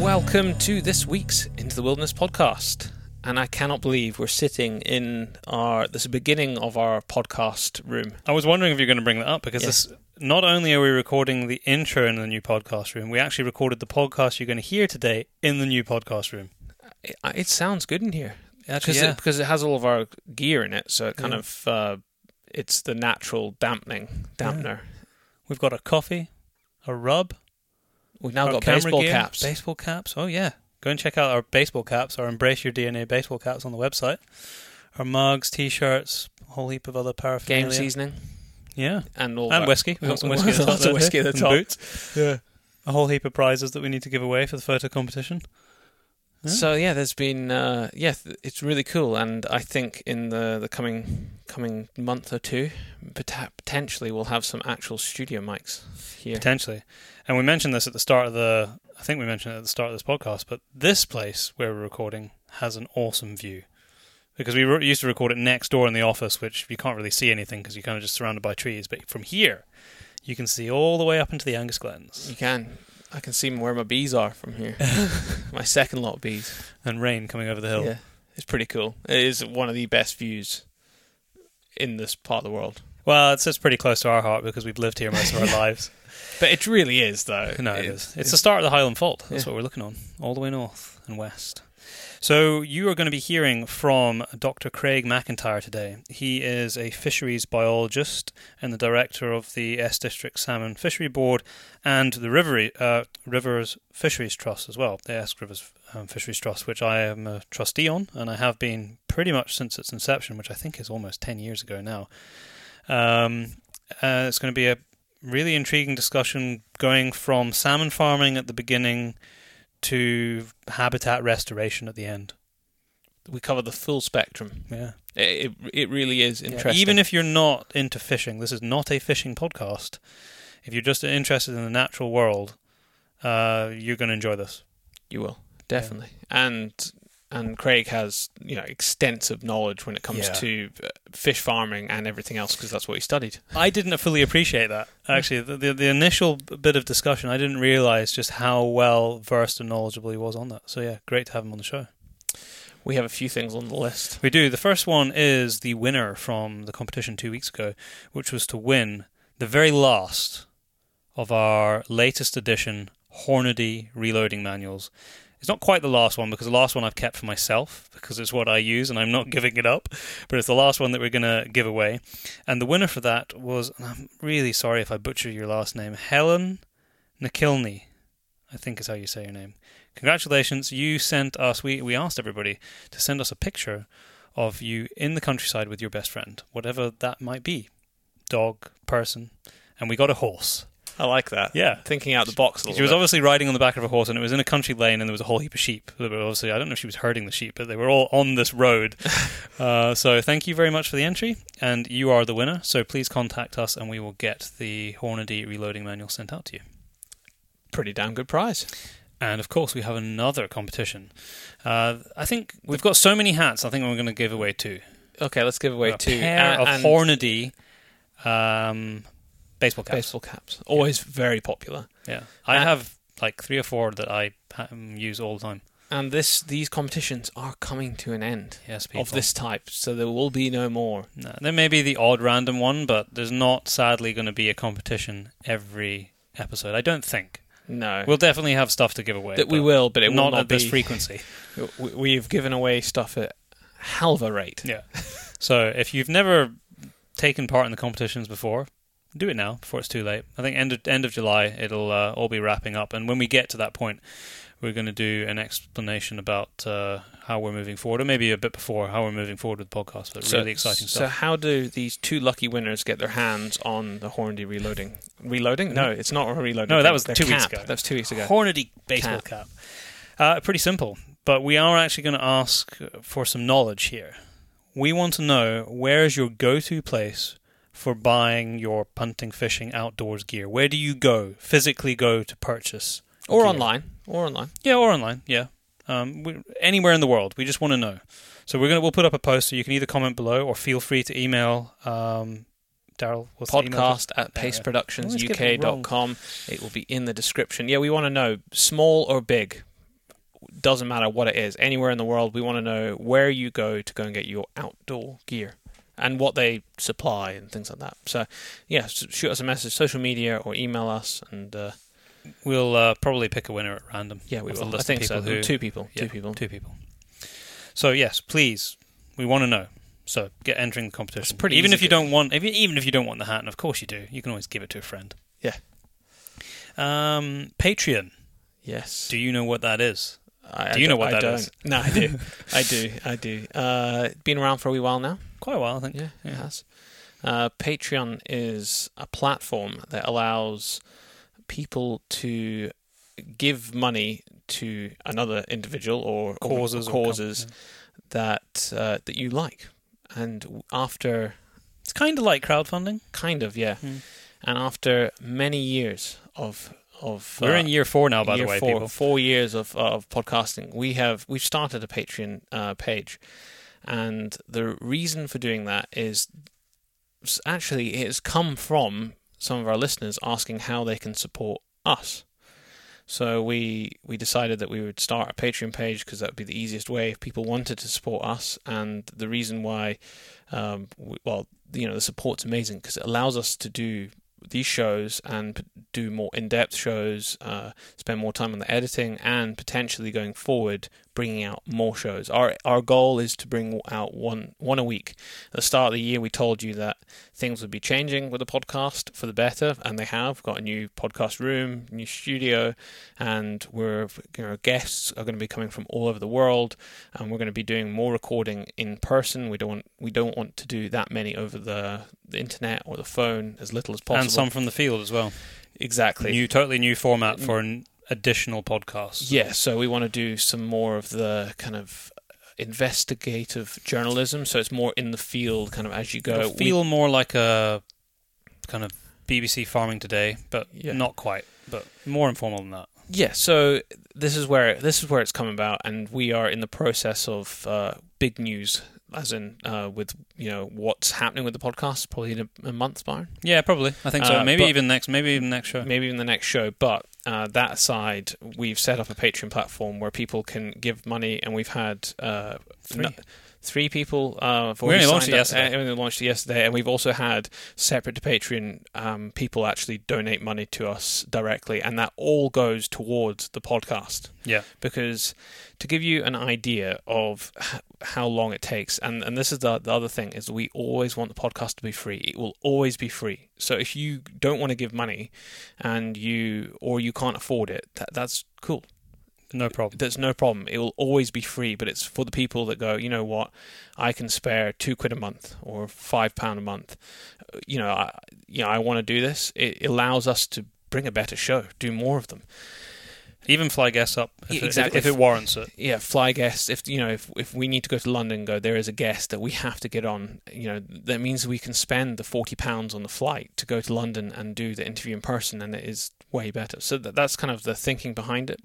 Welcome to this week's Into the Wilderness podcast. And I cannot believe we're sitting in our this is the beginning of our podcast room. I was wondering if you're going to bring that up because Yeah. this not only are we recording the intro in the new podcast room, we actually recorded the podcast you're going to hear today in the new podcast room. It, it sounds good in here Actually, because yeah. it, because it has all of our gear in it, so it kind Yeah. of uh, it's the natural dampening dampener. We've got a coffee, a rub, We've now got baseball gear, caps. Baseball caps. Oh yeah, go and check out our baseball caps, our Embrace Your DNA baseball caps on the website. Our mugs, t-shirts, a whole heap of other paraphernalia. game seasoning Yeah, and all and that. whiskey. We've got some whiskey at the top. Lots of there, whiskey at the and top. Boots. Yeah. A whole heap of prizes that we need to give away for the photo competition. Yeah. So yeah, there's been uh, yeah, th- it's really cool, and I think in the the coming coming month or two, pot- potentially we'll have some actual studio mics here. Potentially. And we mentioned this at the start of the I think we mentioned it at the start of this podcast, but this place where we're recording has an awesome view. Because we re- used to record it next door in the office, which you can't really see anything because you're kind of just surrounded by trees. But from here, you can see all the way up into the Angus Glens You can. I can see where my bees are from here. my second lot of bees. and rain coming over the hill. Yeah, it's pretty cool. It is one of the best views in this part of the world. Well, it's just pretty close to our heart because we've lived here most of our lives. But it really is, though. No, it is. It's the start of the Highland Fault. That's Yeah. what we're looking on, all the way north and west. So you are going to be hearing from Dr. Craig McIntyre today. He is a fisheries biologist and the director of the Esk District Salmon Fishery Board and the River, uh, Rivers Fisheries Trust as well, the Esk Rivers um, Fisheries Trust, which I am a trustee on, and I have been pretty much since its inception, which I think is almost 10 years ago now. Um, uh, it's going to be a really intriguing discussion going from salmon farming at the beginning to habitat restoration at the end. We cover the full spectrum. Yeah. It, it, really is interesting. Even if you're not into fishing, this is not a fishing podcast. If you're just interested in the natural world, uh, you're going to enjoy this. You will definitely, and and Craig has you know extensive knowledge when it comes Yeah. to uh, fish farming and everything else because that's what he studied. I didn't fully appreciate that. Actually, the, the, the initial bit of discussion, I didn't realize just how well versed and knowledgeable he was on that. So, yeah, great to have him on the show. We have a few things on the list. We do. The first one is the winner from the competition two weeks ago, which was to win the very last of our latest edition Hornady reloading manuals. It's not quite the last one because the last one I've kept for myself because it's what I use and I'm not giving it up. But it's the last one that we're going to give away. And the winner for that was, I'm really sorry if I butcher your last name, Helen Nakilny, I think is how you say your name. Congratulations. You sent us, we, we asked everybody to send us a picture of you in the countryside with your best friend, whatever that might be dog, person. And we got a horse. I like that. Yeah. Thinking out the box a She little was bit. obviously riding on the back of a horse, and it was in a country lane, and there was a whole heap of sheep. Were obviously, I don't know if she was herding the sheep, but they were all on this road. uh, so thank you very much for the entry, and you are the winner. So please contact us, and we will get the Hornady reloading manual sent out to you. Pretty damn good prize. And of course, we have another competition. Uh, I think we've got so many hats. I think we're going to give away two. Okay, let's give away a two. pair Uh, of Hornady um, baseball caps. baseball caps. Always very popular. Yeah, I Uh, have like three or four that I um, use all the time. And this these competitions are coming to an end Yes, people. of this type, so there will be no more. No, there may be the odd random one, but there's not sadly going to be a competition every episode. I don't think. No, We'll definitely have stuff to give away. that we will, but it will not at this frequency. we- We've given away stuff at hell of a rate. Yeah. So if you've never taken part in the competitions before, do it now before it's too late. I think end of, end of July it'll uh, all be wrapping up, and when we get to that point, we're going to do an explanation about uh, how we're moving forward, or maybe a bit before how we're moving forward with the podcast. But really exciting stuff. so how do these two lucky winners get their hands on the Hornady reloading? Reloading? No, it's not a reloading. No, that was two weeks ago. That was two weeks ago. Hornady baseball cap. Uh, pretty simple, but we are actually going to ask for some knowledge here. We want to know where is your go-to place for buying your punting, fishing, outdoors gear? Where do you go physically go to purchase? Or gear? online. Or online. Yeah, or online. Yeah, um, we, anywhere in the world. We just want to know. So we're gonna we'll put up a post so you can either comment below or feel free to email um, Daryl. Podcast at There. Always get it paceproductionsuk.com. It will be in the description. Yeah, we want to know small or big. Doesn't matter what it is. Anywhere in the world, we want to know where you go to go and get your outdoor gear and what they supply and things like that. So, yeah, shoot us a message, social media, or email us, and uh, We'll uh, probably pick a winner at random. yeah, we will. I think so. who- two people. Yeah, two people. Two people. So yes, please, we want to know. So get entering the competition. It's pretty even if you don't want, if you, even if you don't want the hat, and of course you do, you can always give it to a friend. Yeah. Um, Patreon. Yes. Do you know what that is? I, do you I know what I that is? No, I do. I do. I do. Uh, been around for a wee while now. Quite a while, I think. Yeah, it has. Uh, Patreon is a platform that allows people to give money to another individual or or Causes, or causes companies. that uh, that you like, and after It's kind of like crowdfunding. kind of yeah, Hmm. and after many years of of We're uh, in year four now, by the way, four, people. four years of of podcasting. We have we've started a Patreon uh, page, and the reason for doing that is actually it has come from some of our listeners asking how they can support us. So we we decided that we would start a Patreon page because that would be the easiest way if people wanted to support us. And the reason why, um, w well, you know, the support's amazing because it allows us to do these shows and do more in-depth shows, uh, spend more time on the editing, and potentially going forward, bringing out more shows. Our our goal is to bring out one one a week. At the start of the year, we told you that things would be changing with the podcast for the better, and they have. We've got a new podcast room, new studio, and we're you know guests are going to be coming from all over the world, and we're going to be doing more recording in person. We don't want we don't want to do that many over the, the internet or the phone, as little as possible. And some from the field as well. exactly. New, totally new format mm. for an additional podcast. Yeah, so we want to do some more of the kind of investigative journalism. So it's more in the field, kind of as you go. It'll We- feel more like a kind of BBC Farming Today, but Yeah. not quite. But more informal than that. yeah, so this is where this is where it's come about, and we are in the process of uh, big news, as in uh, with you know what's happening with the podcast, probably in a, a month's time. Yeah, probably. I think so. Uh, maybe even next. Maybe even next show. maybe even the next show. But uh, that aside, we've set up a Patreon platform where people can give money, and we've had uh, Three. no- three people. Uh, We only launched it yesterday. uh, only launched it yesterday, and we've also had separate to Patreon um, people actually donate money to us directly, and that all goes towards the podcast Yeah. because to give you an idea of how long it takes and, and this is the, the other thing is we always want the podcast to be free it will always be free so if you don't want to give money and you or you can't afford it that, that's cool No problem. there's no problem it will always be free but it's for the people that go you know what i can spare two quid a month or five pound a month you know i you know i want to do this it allows us to bring a better show do more of them Even fly guests up if, Yeah, it- exactly. if, if it warrants it. yeah, fly guests. If you know, if if we need to go to London, go there is a guest that we have to get on. You know, that means we can spend the forty pounds on the flight to go to London and do the interview in person, and it is way better. So that, that's kind of the thinking behind it.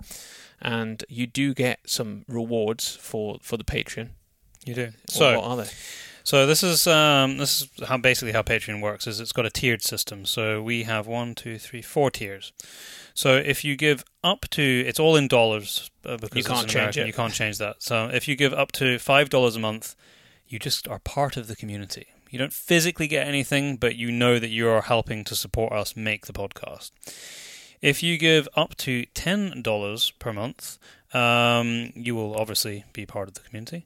And you do get some rewards for for the Patreon. You do. What- So what are they? So this is um, this is how basically how Patreon works. Is it's got a tiered system. So we have one, two, three, four tiers. So if you give up to, it's all in dollars uh, because You can't an change American, it. You can't change that. So if you give up to five dollars a month, you just are part of the community. You don't physically get anything, but you know that you are helping to support us make the podcast. If you give up to ten dollars per month, um, you will obviously be part of the community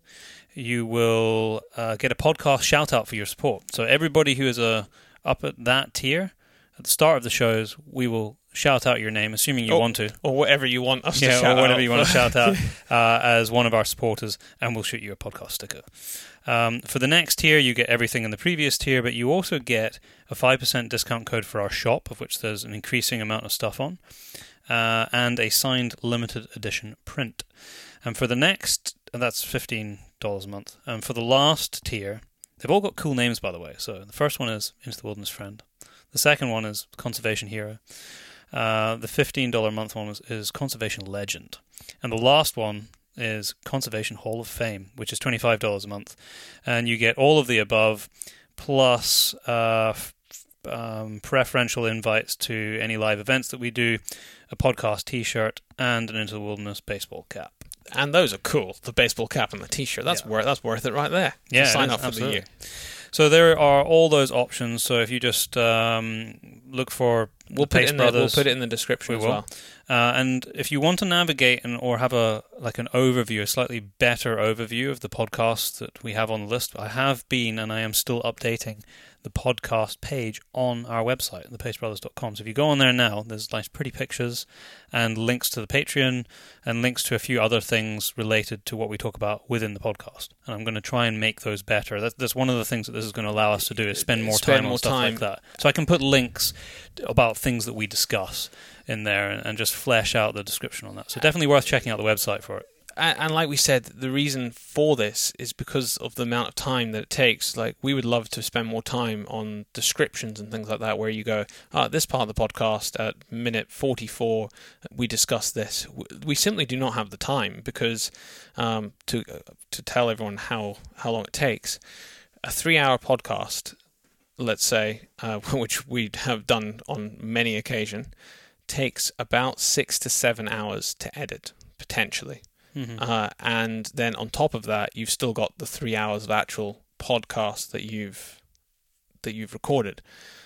you will uh, get a podcast shout out for your support. So everybody who is uh, up at that tier at the start of the shows, we will shout out your name, assuming you Oh, want to. Or whatever you want us to Yeah, shout or whatever out. you want to shout out uh, as one of our supporters, and we'll shoot you a podcast sticker. Um, for the next tier, you get everything in the previous tier, but you also get a 5% discount code for our shop, of which there's an increasing amount of stuff on, uh, and a signed limited edition print. And for the next, that's $15 a month. And for the last tier, They've all got cool names, by the way. So the first one is Into the Wilderness Friend. The second one is Conservation Hero. Uh, the fifteen dollar a month one is, is Conservation Legend, and the last one is Conservation Hall of Fame, which is twenty five dollars a month, and you get all of the above plus uh, f- um, preferential invites to any live events that we do, a podcast T-shirt, and an Into the Wilderness baseball cap. And those are cool. The baseball cap and the T-shirt. That's Yeah. worth. That's worth it right there. Yeah, sign up for absolutely. the year. So there are all those options. So if you just um, look for We'll put it in the, we'll put it in the description We as will. well. Uh, and if you want to navigate and or have a like an overview, a slightly better overview of the podcast that we have on the list, I have been and I am still updating the podcast page on our website, thepacebrothers.com. So if you go on there now, there's nice pretty pictures and links to the Patreon and links to a few other things related to what we talk about within the podcast. And I'm going to try and make those better. That's, that's one of the things that this is going to allow us to do is spend more Spend time on more stuff time. like that. So I can put links about things that we discuss in there and, and just flesh out the description on that. So uh, definitely worth checking out the website for it. And, like we said, the reason for this is because of the amount of time that it takes. Like we would love to spend more time on descriptions and things like that, where you go, ah, this part of the podcast at minute forty-four, we discuss this. We simply do not have the time because um, to to tell everyone how how long it takes. A three-hour podcast, let's say, uh, which we have done on many occasion, takes about six to seven hours to edit potentially. Mm-hmm. Uh, and then on top of that, you've still got the three hours of actual podcast that you've that you've recorded.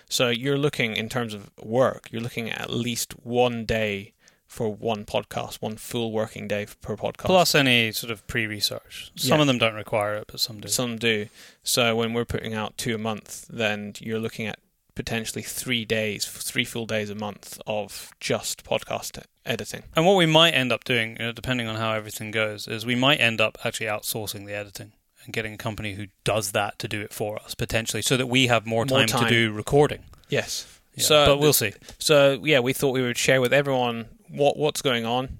So you're looking in terms of work, you're looking at at least one day for one podcast, one full working day per podcast. Plus any sort of pre-research. Some Yeah. of them don't require it, but some do. some do. So when we're putting out two a month, then you're looking at potentially three days, three full days a month of just podcast editing. And what we might end up doing, uh, depending on how everything goes, is we might end up actually outsourcing the editing and getting a company who does that to do it for us potentially, so that we have more More time, time. to do recording. Yes. Yeah, So but we'll see. So yeah, we thought we would share with everyone what what's going on.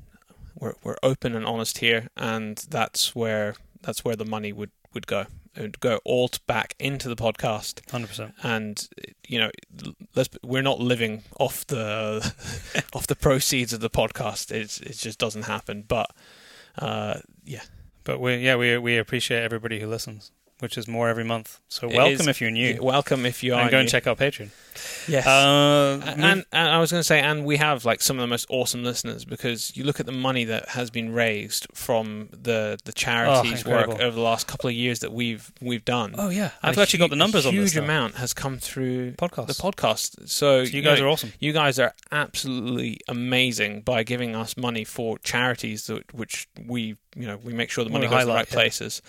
We're we're open and honest here, and that's where that's where the money would would go. Go alt back into the podcast, Hundred percent. and you know, let's we're not living off the off the proceeds of the podcast. It's it just doesn't happen. But uh, yeah, But we, yeah, we we appreciate everybody who listens, which is more every month. So It welcome is- if you're new, welcome if you are. and go and check out Patreon. Yes. Uh, and, and I was going to say, and we have like some of the most awesome listeners because you look at the money that has been raised from the the charities work over the last couple of years that we've we've done. oh yeah, I've actually got the hu- numbers on this Huge amount has come through podcast. the podcast. So, So you guys know, are awesome. you guys are absolutely amazing by giving us money for charities that which we you know we make sure the money goes to the right yeah. places.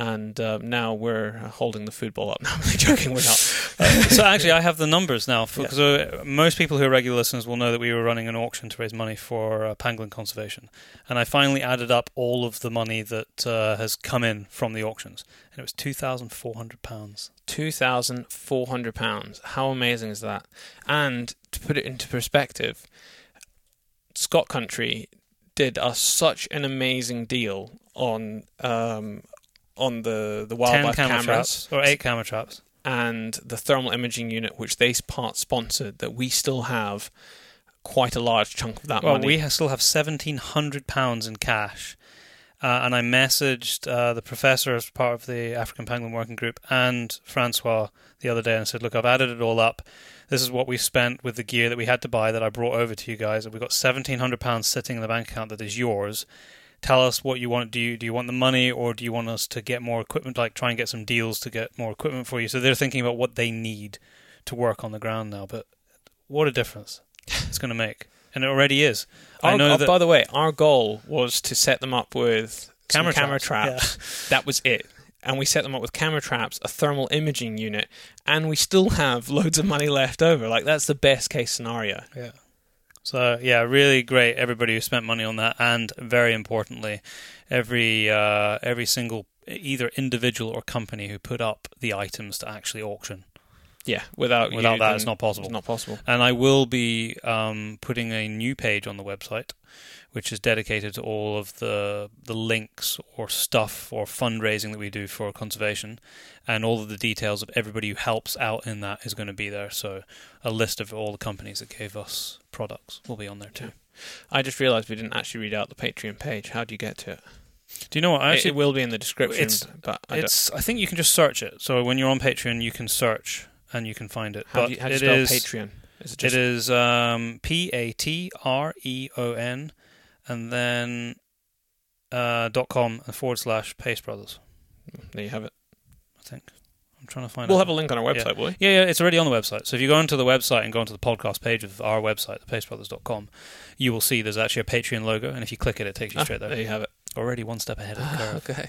And uh, now we're holding the football up. No, I'm joking. We're not. so actually, I have the numbers now. Because uh, most people who are regular listeners will know that we were running an auction to raise money for uh, pangolin conservation, and I finally added up all of the money that uh, has come in from the auctions, and it was two thousand four hundred pounds. two thousand four hundred pounds. How amazing is that? And to put it into perspective, Scott Country did us such an amazing deal on um, on the the wildlife camera cameras traps or eight camera traps. and the thermal imaging unit, which they part sponsored. That we still have quite a large chunk of that Well, money. we still have seventeen hundred pounds in cash. Uh, and I messaged uh, the professor as part of the African Pangolin Working Group and Francois the other day and said, "Look, I've added it all up. This is what we spent with the gear that we had to buy that I brought over to you guys. And we've got seventeen hundred pounds sitting in the bank account that is yours. Tell us what you want. Do you do you want the money or do you want us to get more equipment? Like try and get some deals to get more equipment for you. So they're thinking about what they need to work on the ground now. But what a difference it's going to make, and it already is. I know oh, that by the way, our goal was to set them up with Camera camera traps, traps. That was it. And we set them up with camera traps, a thermal imaging unit, and we still have loads of money left over. Like that's the best case scenario. Yeah. So yeah, really great. Everybody who spent money on that, and very importantly, every uh, every single either individual or company who put up the items to actually auction. Yeah, without Without you, that, it's not possible. It's not possible. And I will be um, putting a new page on the website, which is dedicated to all of the the links or stuff or fundraising that we do for conservation, and all of the details of everybody who helps out in that is going to be there. So a list of all the companies that gave us products will be on there too. I just realised we didn't actually read out the Patreon page. How do you get to it? Do you know what? I It- actually it will be in the description, it's- but I don't- It's. I think you can just search it. So when you're on Patreon, you can search and you can find it. how but do you, how do you it spell is- Patreon? Is it It is um, P A T R E O N, and then uh, dot com forward slash Pace Brothers. there? You have it. I think I'm trying to find. It. We'll out. have a link on our website, will we? Yeah, yeah, it's already on the website. So if you go onto the website and go onto the podcast page of our website, thepacebrothers.com, you will see there's actually a Patreon logo, and if you click it, it takes you Ah, straight there. there you have it. Already one step ahead of the curve. okay.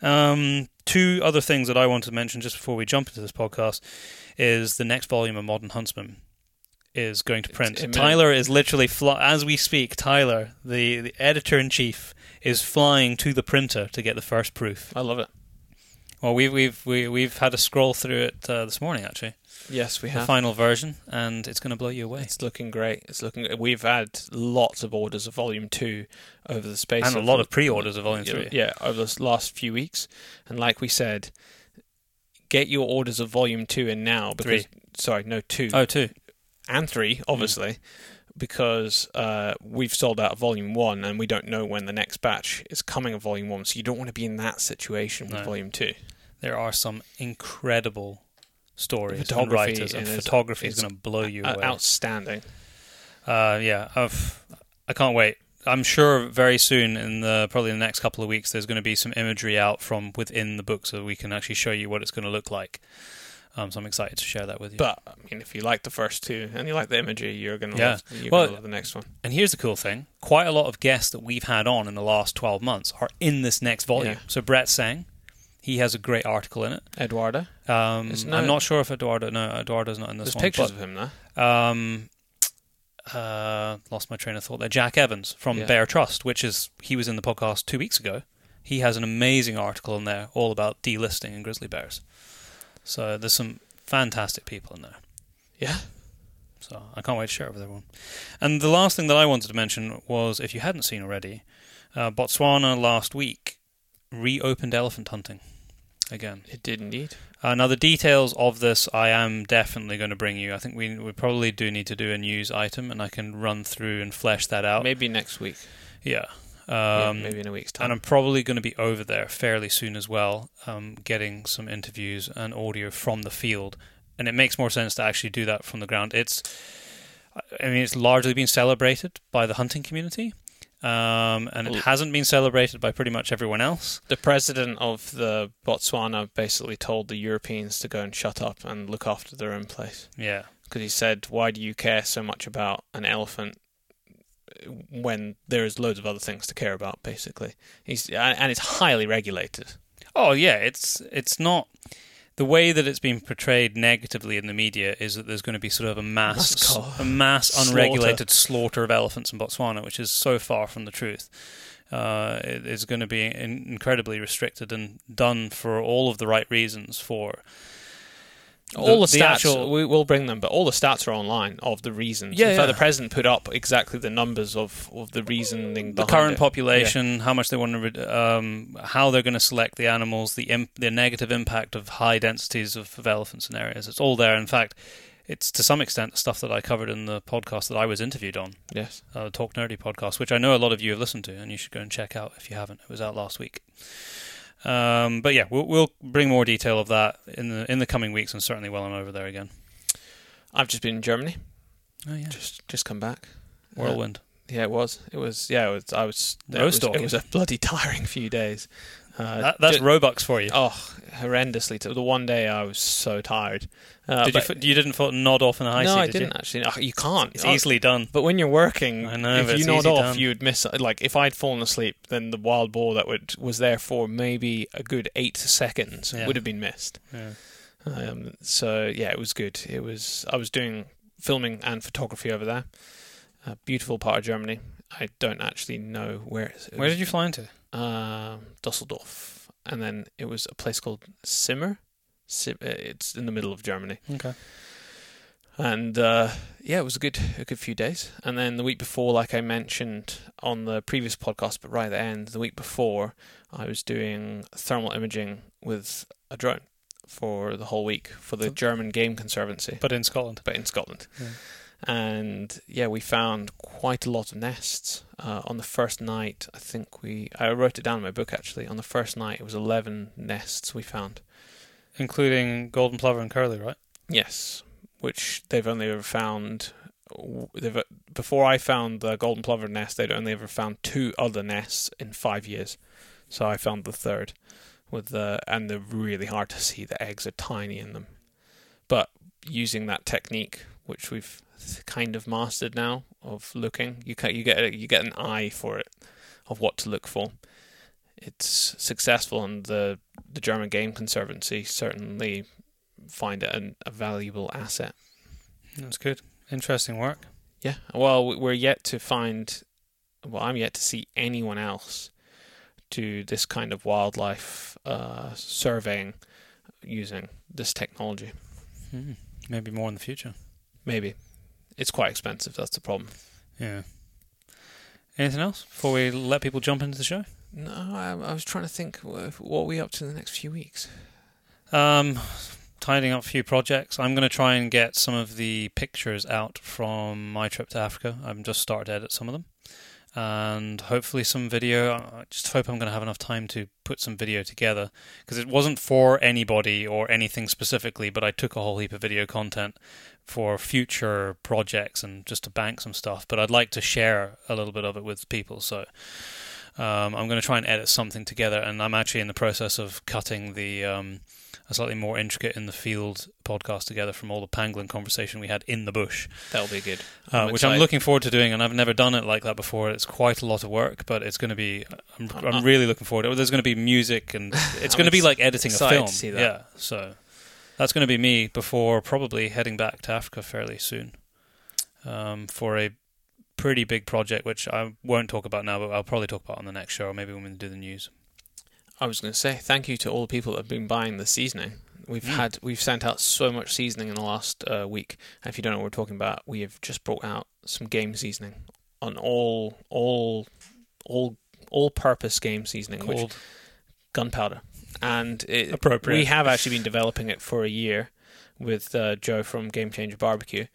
Um, two other things that I wanted to mention just before we jump into this podcast is the next volume of Modern Huntsman is going to print. Tyler is literally fly- as we speak. Tyler, the the editor in chief, is flying to the printer to get the first proof. I love it. Well, we've we've we, we've had a scroll through it uh, this morning actually, Yes, we have the final version, and it's going to blow you away. It's looking great. It's looking. We've had lots of orders of Volume Two over the space And a of lot of pre-orders of Volume yeah, Three. Yeah, over the last few weeks, and like we said, get your orders of Volume Two in now because sorry, no two Oh, two. And three, obviously, because uh, we've sold out Volume One, and we don't know when the next batch is coming of Volume One. So you don't want to be in that situation with No. Volume Two. There are some incredible stories and Photography writers, and photography is going to blow you away. outstanding. Uh, yeah, I've, I can't wait. I'm sure very soon, in the probably the next couple of weeks, there's going to be some imagery out from within the book, so we can actually show you what it's going to look like. Um, so I'm excited to share that with you. But I mean, if you like the first two and you like the imagery, you're gonna Yeah. love, you're Well- love the next one. and here's the cool thing: quite a lot of guests that we've had on in the last 12 months are in this next volume. Yeah. So Brett Sang, he has a great article in it. Eduardo, Um, Isn't I'm not sure if Eduardo, no, Eduardo's not in this there's one. pictures but- of him there. um, uh, lost my train of thought there. Jack Evans from Yeah. Bear Trust, which is he was in the podcast two weeks ago. He has an amazing article in there all about delisting and grizzly bears. So there's some fantastic people in there. Yeah, So I can't wait to share it with everyone. And the last thing that I wanted to mention was, if you hadn't seen already, uh, Botswana last week reopened elephant hunting again. it did indeed. Uh, now, the details of this I am definitely going to bring you. I think we, we probably do need to do a news item, and I can run through and flesh that out. Maybe next week. Yeah. Yeah, Um, maybe in a week's time. and. I'm probably going to be over there fairly soon as well, um, getting some interviews and audio from the field. And it makes more sense to actually do that from the ground. It's, I mean, it's largely been celebrated by the hunting community, um, and it hasn't been celebrated by pretty much everyone else. the president of the Botswana basically told the Europeans to go and shut up and look after their own place Yeah. because he said, "Why do you care so much about an elephant when there is loads of other things to care about?" Basically, he's and it's highly regulated. Oh yeah, it's it's not the way that it's been portrayed negatively in the media is that there's going to be sort of a mass a mass unregulated slaughter of elephants in Botswana, which is so far from the truth. Uh, it is going to be in- incredibly restricted and done for all of the right reasons for all the, the stats actual- we will bring them, but all the stats are online of the reasons. Yeah, In fact, yeah. the president put up exactly the numbers of, of the reasoning the current it. population, how much they want to, um, how they're going to select the animals, the imp- the negative impact of high densities of, of elephants in areas. It's all there. In fact, it's to some extent the stuff that I covered in the podcast that I was interviewed on, Yes, uh, the Talk Nerdy podcast, which I know a lot of you have listened to, and you should go and check out if you haven't. It was out last week. Um, but yeah, we'll, we'll bring more detail of that in the in the coming weeks, and certainly while I'm over there again. I've just been in Germany. Oh yeah, Just just come back. Uh, whirlwind. Yeah, it was. It was. Yeah, it was. I was. It was, it was a bloody tiring few days. Uh, that, that's ju- Robux for you. oh, horrendously. T- the one day I was so tired. Uh, did you f- you didn't fo- nod off in a high no, seat? I did didn't You? actually. Oh, you can't. It's Oh, easily done. But when you're working, I know, if you nod off, done. you would miss. Like if I'd fallen asleep, then the wild boar that would was there for maybe a good eight seconds Yeah. would have been missed. Yeah. Um, so yeah, it was good. It was. I was doing filming and photography over there. A beautiful part of Germany. I don't actually know where. It Where did you fly into? Um, Dusseldorf, and then it was a place called Simmer, Si- uh, It's in the middle of Germany. Okay. and uh, yeah, it was a good a good few days. And then the week before, like I mentioned on the previous podcast, but right at the end, the week before, I was doing thermal imaging with a drone for the whole week for the German Game Conservancy, But in Scotland. but in Scotland. Yeah. And yeah, we found quite a lot of nests. Uh, on the first night, I think we I wrote it down in my book actually. On the first night, it was eleven nests we found. Including golden plover and curlew, right? Yes, which they've only ever found. They've before I found the golden plover nest, they'd only ever found two other nests in five years. So I found the third, with the and they're really hard to see. The eggs are tiny in them, but using that technique, which we've kind of mastered now, of looking, you you get a, you get an eye for it, of what to look for. It's successful, and the the German Game Conservancy certainly find it an, a valuable asset. That's good. Interesting work. Yeah. Well, we- we're yet to find. Well, I'm yet to see anyone else do this kind of wildlife uh, surveying using this technology. Hmm. Maybe more in the future. Maybe it's quite expensive. That's the problem. Yeah. Anything else before we let people jump into the show? No, I, I was trying to think. What are we up to in the next few weeks? Um, tidying up a few projects. I'm going to try and get some of the pictures out from my trip to Africa. I've just started to edit some of them. And hopefully some video. I just hope I'm going to have enough time to put some video together because it wasn't for anybody or anything specifically, but I took a whole heap of video content for future projects and just to bank some stuff. But I'd like to share a little bit of it with people. So um, I'm going to try and edit something together, and I'm actually in the process of cutting the um, a slightly more intricate in the field podcast together from all the pangolin conversation we had in the bush, That'll be good. uh, I'm which I'm looking forward to doing. And I've never done it like that before. It's quite a lot of work, but it's going to be. I'm, I'm- I'm really looking forward. to it. There's going to be music, and it's going to be like editing a film. to see that. Yeah, so that's going to be me before probably heading back to Africa fairly soon um, for a pretty big project, which I won't talk about now, but I'll probably talk about on the next show, or maybe when we do the news. I was going to say thank you to all the people that have been buying the seasoning. We've Mm. had we've sent out so much seasoning in the last uh, week. And if you don't know what we're talking about, we have just brought out some game seasoning on all all all all purpose game seasoning, which Called gunpowder, and it, Appropriate. We have actually been developing it for a year with uh, Joe from Game Changer Barbecue,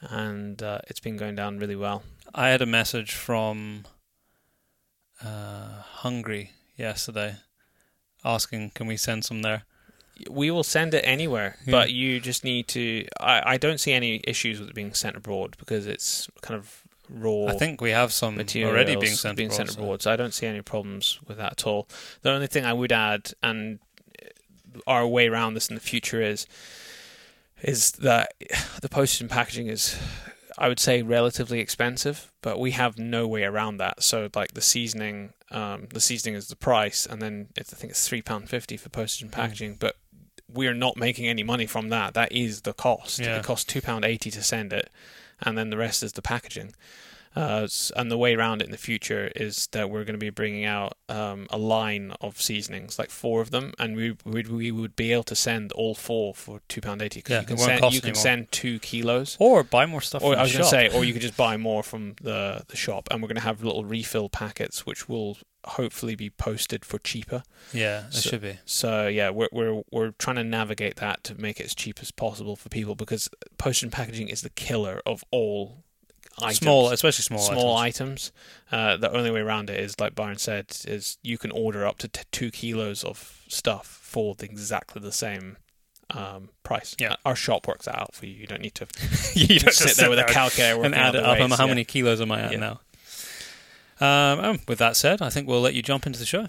and uh, it's been going down really well. I had a message from uh, Hungary yesterday asking, can we send some there? We will send it anywhere, Yeah. but you just need to. I, I don't see any issues with it being sent abroad because it's kind of raw. I think we have some already being sent being abroad, sent so- abroad. So I don't see any problems with that at all. The only thing I would add, and our way around this in the future is, is that the postage and packaging is, I would say, relatively expensive, but we have no way around that. So like the seasoning, um, the seasoning is the price, and then it's, I think it's three pound fifty for postage and Mm. packaging, but. We're not making any money from that. That is the cost. Yeah. It costs two pound eighty to send it, and then the rest is the packaging. Uh, and the way around it in the future is that we're going to be bringing out um, a line of seasonings, like four of them, and we would we would be able to send all four for two pound eighty. Yeah, you can send you can send two kilos. Or buy more stuff Or from I was going to say, or you could just buy more from the the shop, and we're going to have little refill packets, which will hopefully be posted for cheaper. Yeah, it So- should be. So yeah, we're we're we're trying to navigate that to make it as cheap as possible for people because postage and packaging is the killer of all items Small, especially small, small items. items. Uh, the only way around it is, like Byron said, is you can order up to t- two kilos of stuff for the, exactly the same um, price. Yeah. our shop works that out for you. You don't need to you don't sit there with a calculator and add it up. weights, how yeah. many kilos am I at Yeah. now? Um, um, with that said, I think we'll let you jump into the show.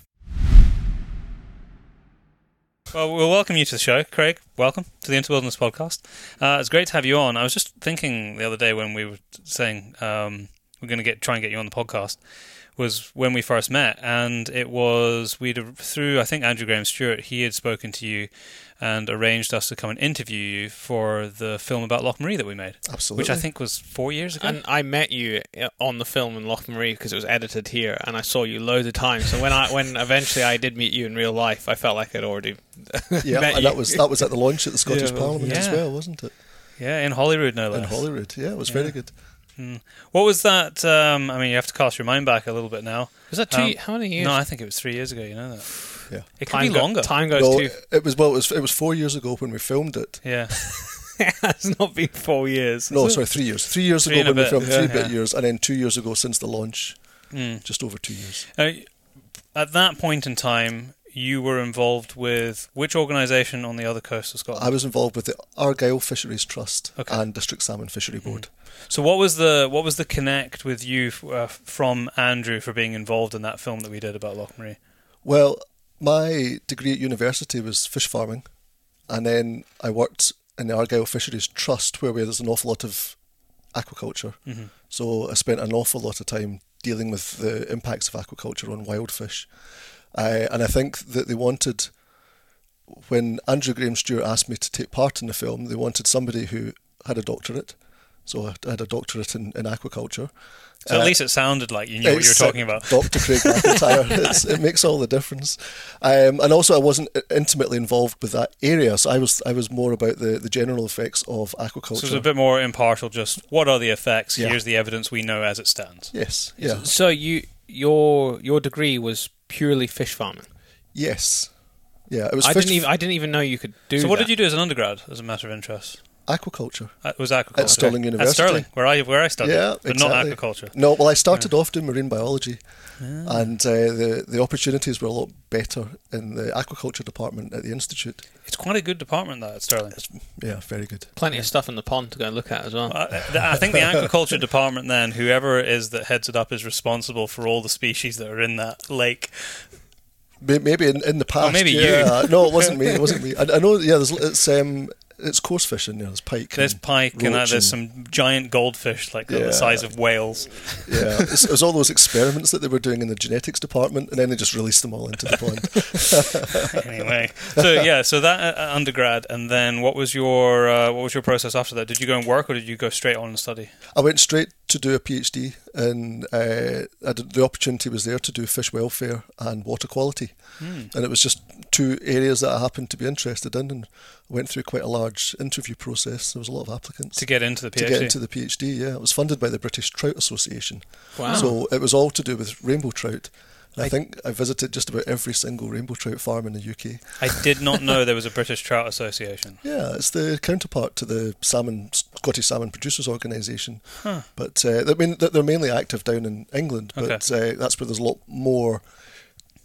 Well, we'll welcome you to the show, Craig. Welcome to the Into the Wilderness podcast. Uh, it's great to have you on. I was just thinking the other day when we were saying um, we're going to get try and get you on the podcast. Was when we first met, and it was we'd through I think Andrew Graham Stewart. He had spoken to you and arranged us to come and interview you for the film about Loch Maree that we made, Absolutely. which I think was four years ago. And I met you uh, on the film in Loch Maree because it was edited here, and I saw you loads of times. So when I when eventually I did meet you in real life, I felt like I'd already yeah, met and you. that was that was at the launch at the Scottish Yeah, Parliament as well, wasn't it? yeah, in Holyrood, no less. In Holyrood, yeah, it was Yeah. very good. What was that? Um, I mean, you have to cast your mind back a little bit now. was that two? Um, how many years? No, I think it was three years ago. You know that. Yeah. It could time be go- longer. time goes No, too. it was well, it was it was four years ago when we filmed it. Yeah. it's not been four years. No, it? sorry, three years. Three years Three ago and a when we filmed yeah. three bit years, and then two years ago since the launch, Mm. just over two years. Uh, at that point in time, you were involved with which organisation on the other coast of Scotland? I was involved with the Argyll Fisheries Trust Okay. and District Salmon Fishery Mm-hmm. Board. So what was the what was the connect with you uh, from Andrew for being involved in that film that we did about Loch Maree? Well, my degree at university was fish farming, and then I worked in the Argyll Fisheries Trust, where there's an awful lot of aquaculture. Mhm. So I spent an awful lot of time dealing with the impacts of aquaculture on wild fish. Uh, and I think that they wanted, when Andrew Graham Stewart asked me to take part in the film, they wanted somebody who had a doctorate. So I had a doctorate in, in aquaculture. So at Uh, least it sounded like you knew what you were talking uh, about. Dr. Craig McIntyre. It's, it makes all the difference. Um, and also, I wasn't intimately involved with that area, so I was I was more about the, the general effects of aquaculture. So it was a bit more impartial. Just what are the effects? Yeah. Here's the evidence we know as it stands. yes, yeah, So you your your degree was purely fish farming. yes, yeah. It was I fish didn't even I didn't even know you could do. so what that. did you do as an undergrad, as a matter of interest? Aquaculture. Uh, It was aquaculture At Stirling At University. Stirling, where I where I studied, Yeah, but exactly. not aquaculture. No, well, I started off doing marine biology, Ah. and uh, the the opportunities were a lot better in the aquaculture department at the institute. It's quite a good department that at Stirling. Yeah, very good. Plenty of stuff in the pond to go and look at as well. Uh, th- I think the aquaculture department, then, whoever it is that heads it up, is responsible for all the species that are in that lake. Maybe in, in the past. maybe you. yeah. no, it wasn't me. It wasn't me. I, I know. Yeah, there's it's um it's coarse fish in there. There's pike. There's pike and uh, roach there's and- some giant goldfish, like the- Yeah. the size of whales. Yeah, it was all those experiments that they were doing in the genetics department, and then they just released them all into the pond. anyway, so yeah, so that uh, undergrad, and then what was your uh, what was your process after that? Did you go and work, or did you go straight on and study? I went straight to do a PhD, and uh, I did, the opportunity was there to do fish welfare and water quality, Hmm. and it was just two areas that I happened to be interested in, and went through quite a large interview process. There was a lot of applicants To get into the PhD. to get into the PhD. Yeah, it was funded by the British Trout Association, Wow. so it was all to do with rainbow trout. And I think I visited just about every single rainbow trout farm in the UK. I did not know there was a British Trout Association. Yeah, it's the counterpart to the salmon Scottish Salmon Producers Organisation. Huh. But uh, I mean, they're mainly active down in England, but uh, that's where there's a lot more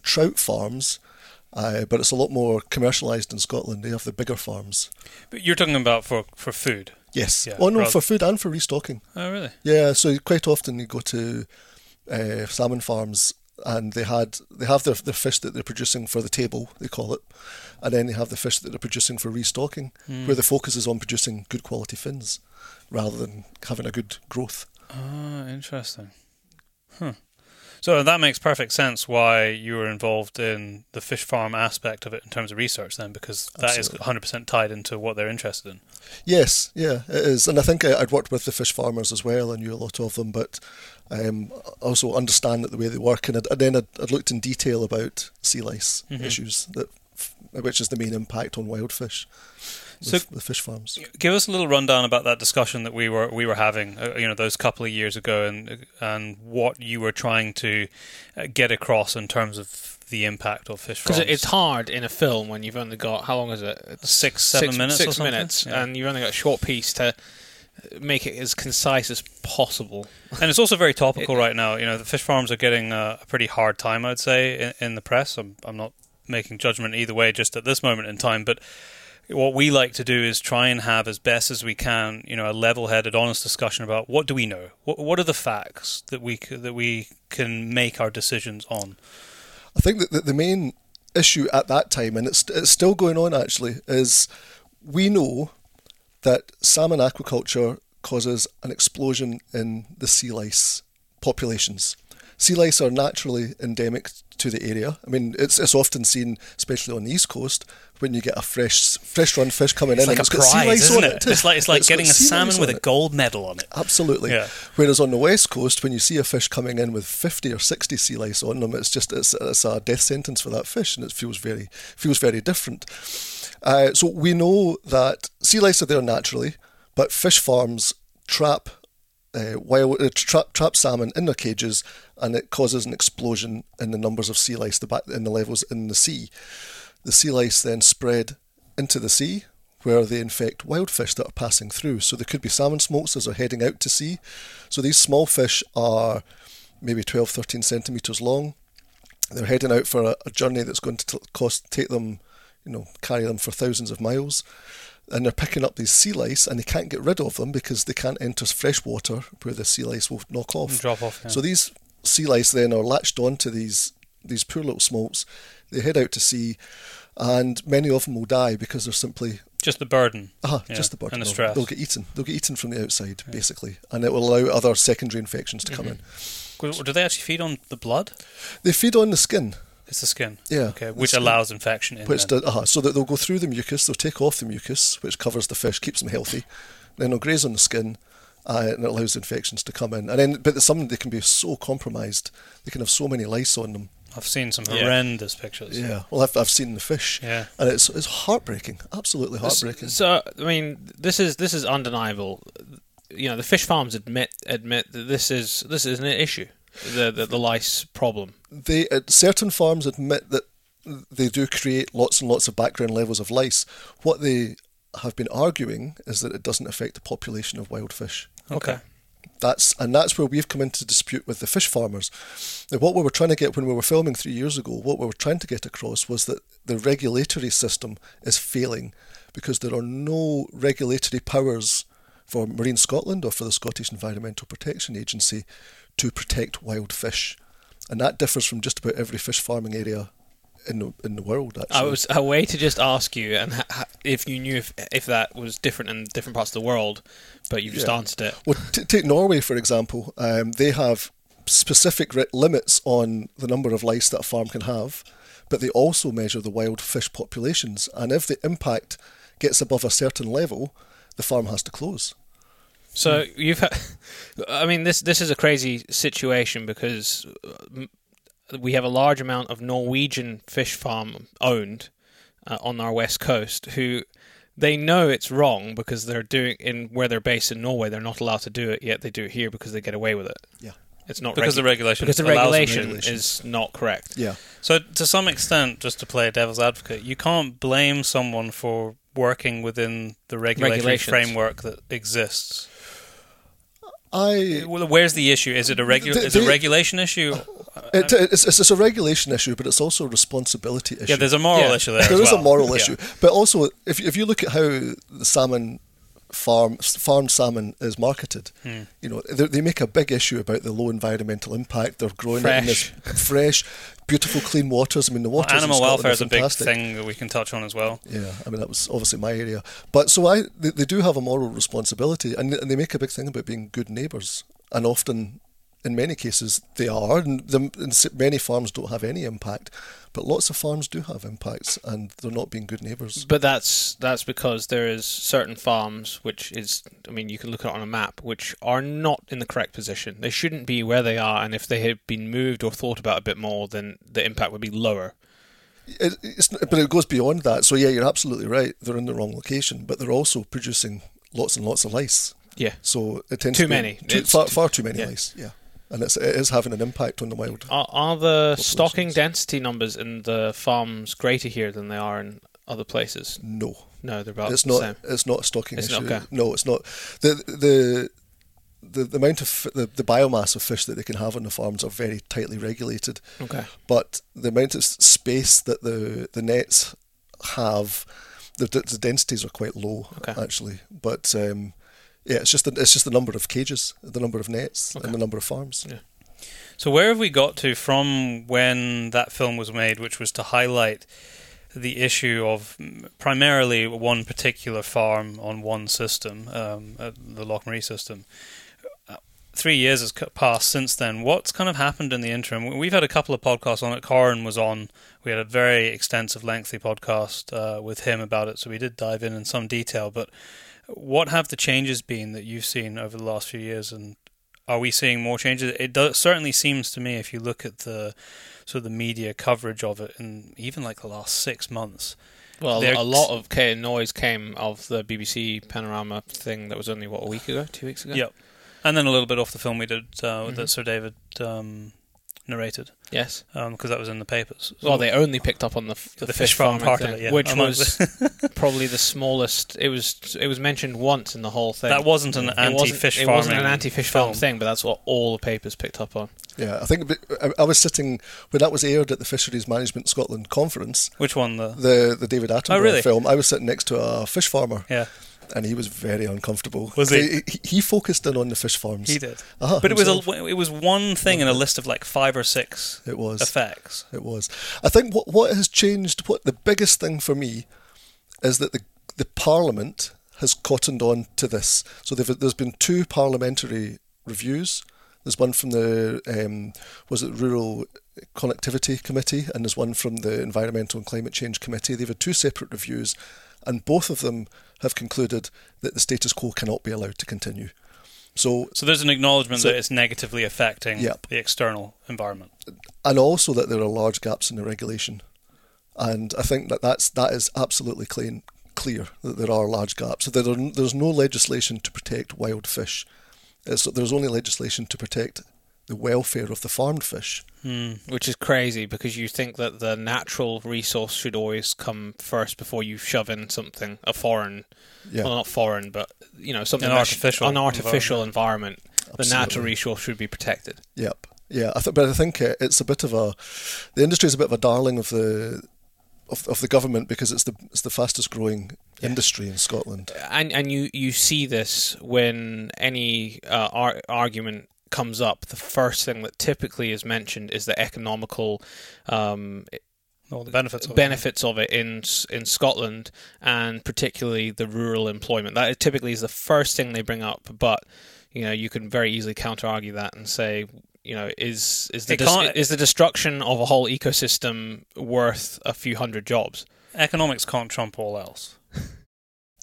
trout farms. Uh, but it's a lot more commercialised in Scotland. They have the bigger farms. But you're talking about for, for food. Yes. Yeah, oh no, rather- for food and for restocking. Oh, really? Yeah. So quite often you go to uh, salmon farms and they had they have their their fish that they're producing for the table, they call it, and then they have the fish that they're producing for restocking, Hmm. where the focus is on producing good quality fins rather than having a good growth. Ah, interesting. Huh. So that makes perfect sense why you were involved in the fish farm aspect of it in terms of research, then, because that is Absolutely. 100% tied into what they're interested in. Yes, yeah, it is, and I think I, I'd worked with the fish farmers as well. I knew a lot of them, but um, I also understand that the way they work, and, I'd, and then I'd, I'd looked in detail about sea lice Mhm. issues, that, which is the main impact on wild fish. So- With, with fish farms. Give us a little rundown about that discussion that we were we were having, uh, you know, those couple of years ago, and and what you were trying to uh, get across in terms of the impact of fish farms. Because it's hard in a film when you've only got how long is it? It's Six, seven minutes or Six something? minutes, Yeah. and you've only got a short piece to make it as concise as possible. and it's also very topical It- right now. You know, the fish farms are getting uh, a pretty hard time, I'd say, in, in the press. I'm, I'm not making judgment either way, just at this moment in time. But what we like to do is try and have as best as we can, you know, a level-headed, honest discussion about what do we know, what what are the facts that we that we can make our decisions on. I think that the, main issue at that time, and it's, it's still going on actually, is we know that salmon aquaculture causes an explosion in the sea lice populations. Sea lice are naturally endemic to the area. I mean, it's it's often seen, especially on the east coast, when you get a fresh fresh run fish coming It's in like and a it's got sea lice isn't on it? it. It's like it's like It's getting a salmon with a gold medal on it. Absolutely. Yeah. Whereas on the west coast, when you see a fish coming in with fifty or sixty sea lice on them, it's just it's, it's a death sentence for that fish, and it feels very feels very different. Uh, so we know that sea lice are there naturally, but fish farms trap uh, wild uh, trap trap salmon in their cages, and it causes an explosion in the numbers of sea lice, the ba- in the levels in the sea. The sea lice then spread into the sea, where they infect wild fish that are passing through. So there could be salmon smolts as they're heading out to sea. So these small fish are maybe 12, 13 centimetres long. They're heading out for a, a journey that's going to t- cost take them, you know, carry them for thousands of miles. And they're picking up these sea lice, and they can't get rid of them because they can't enter fresh water where the sea lice will knock off. Drop off. Yeah. So these sea lice then are latched onto these these poor little smolts. They head out to sea, and many of them will die because they're simply just the burden. ah Yeah, just the burden. and the They'll- stress. They'll get eaten. They'll get eaten from the outside, basically, and it will allow other secondary infections to come in. Do they actually feed on the blood? They feed on the skin. It's the skin. Yeah, Okay, which skin. allows infection in. Which then. does, uh so that they'll go through the mucus, they'll take off the mucus, which covers the fish, keeps them healthy. Then they'll graze on the skin, uh, and it allows infections to come in. And then, but some they can be so compromised, they can have so many lice on them. I've seen some Yeah. horrendous pictures. Yeah, well, I've, I've seen the fish, Yeah. and it's it's heartbreaking, absolutely heartbreaking. So I mean, this is this is undeniable. You know, the fish farms admit admit that this is this is an issue. The the, the lice problem. They at certain farms admit that they do create lots and lots of background levels of lice. What they have been arguing is that it doesn't affect the population of wild fish. Okay. That's and that's where we've come into dispute with the fish farmers. Now, what we were trying to get when we were filming three years ago, what we were trying to get across was that the regulatory system is failing because there are no regulatory powers for Marine Scotland or for the Scottish Environmental Protection Agency to protect wild fish, and that differs from just about every fish farming area in the in the world. Actually, I was a way to just ask you and if you knew if if that was different in different parts of the world, but you've just Yeah. answered it. Well, t- take Norway for example. Um, they have specific ri- limits on the number of lice that a farm can have, but they also measure the wild fish populations. And if the impact gets above a certain level, the farm has to close. So you've had, I mean, this this is a crazy situation because uh, we have a large amount of Norwegian fish farm owned uh, on our west coast who they know it's wrong because they're doing in where they're based in Norway they're not allowed to do it yet they do it here because they get away with it. Yeah. It's not Because the regulation because the allows them to. regulation Regulation. is not correct. Yeah. So, to some extent, just to play devil's advocate, you can't blame someone for working within the regulatory framework that exists. I Well, Where's the issue? Is it a regu- The- is it a regulation issue? it, it's, it's, it's a regulation issue, but it's also a responsibility issue. Yeah, there's a moral Yeah. issue there. There as is a moral Yeah. issue, but also if if you look at how the salmon farm farmed salmon is marketed, Hmm. you know they, they make a big issue about the low environmental impact. They're growing it in this fresh, beautiful, clean waters. I mean, the Well, waters. in animal welfare are is a big thing that we can touch on as well. Yeah, I mean that was obviously my area, but so I they, they do have a moral responsibility, and, and they make a big thing about being good neighbours, and often, in many cases, they are, and, the, and many farms don't have any impact, but lots of farms do have impacts, and they're not being good neighbours. But that's that's because there is certain farms which is I mean you can look at it on a map which are not in the correct position. They shouldn't be where they are and if they had been moved or thought about a bit more then the impact would be lower. It, it's, but it goes beyond that. So yeah, you're absolutely right. They're in the wrong location, but they're also producing lots and lots of lice. Yeah. So it tends Too to many. too, far, too- far too many yeah. lice. Yeah, and it's, it is having an impact on the wild. Are, are the stocking density numbers in the farms greater here than they are in other places? No, No, they're about it's the not. same. It's not a stocking It's issue. okay. No, it's not. The the the, the amount of f- the, the biomass of fish that they can have on the farms are very tightly regulated, Okay. but the amount of space that the the nets have, the, the the densities are quite low Okay. actually. But um, yeah, it's just the, it's just the number of cages, the number of nets, Okay. and the number of farms. Yeah. So where have we got to from when that film was made, which was to highlight the issue of primarily one particular farm on one system, um, uh, the Loch Maree system, uh, three years has passed since then. What's kind of happened in the interim? We've had a couple of podcasts on it. Corin was on. We had a very extensive, lengthy podcast uh, with him about it, so we did dive in in some detail. But what have the changes been that you've seen over the last few years, and are we seeing more changes? It does, certainly seems to me, if you look at the sort of the media coverage of it, and even like the last six months, Well, a lot of noise came of the BBC Panorama thing that was only what a week ago, two weeks ago. Yep. and then a little bit off the film we did uh, Mhm. that Sir David um, narrated Yes. Um, because that was in the papers. Well, they only picked up on the, f- the, The fish, fish farm farming part of it, yeah. which was probably the smallest. It was it was mentioned once in the whole thing. that wasn't an anti-fish it wasn't an anti-fish farm thing, but that's what all the papers picked up on. Yeah, I think I- I was sitting when that was aired at the Fisheries Management Scotland conference, Which one? The the the David Attenborough Oh, really? film. I was sitting next to a fish farmer, yeah, and he was very uncomfortable. Was he? He, he focused in on the fish farms. he did. Uh-huh, But it was a, it was one thing in a list of like five or six It was. effects. It was. I think what what has changed. What the biggest thing for me is that the the Parliament has cottoned on to this. So they've, there's been two parliamentary reviews. There's one from the um, was it Rural Connectivity Committee, and there's one from the Environmental and Climate Change Committee. They've had two separate reviews, and both of them have concluded that the status quo cannot be allowed to continue. So So there's an acknowledgement So- that it's negatively affecting Yep. the external environment. and also that there are large gaps in the regulation. And I think that that's, that is absolutely clean, clear that there are large gaps. So there are, there's no legislation to protect wild fish. It's, there's only legislation to protect the welfare of the farmed fish. Hmm. Which is crazy because you think that the natural resource should always come first before you shove in something a foreign, Yeah, well not foreign, but you know something An artificial an artificial environment. The natural resource should be protected. Yep. Yeah, I th- but I think uh, it's a bit of a the industry is a bit of a darling of the of, of the government because it's the it's the fastest growing industry in Scotland. and and you you see this when any uh, ar- argument comes up. The first thing that typically is mentioned is the economical um, All the benefits. Of benefits of it in in Scotland, and particularly the rural employment. That typically is the first thing they bring up. But you know, you can very easily counter argue that and say. You know, is is the dis- is the destruction of a whole ecosystem worth a few hundred jobs? Economics can't trump all else.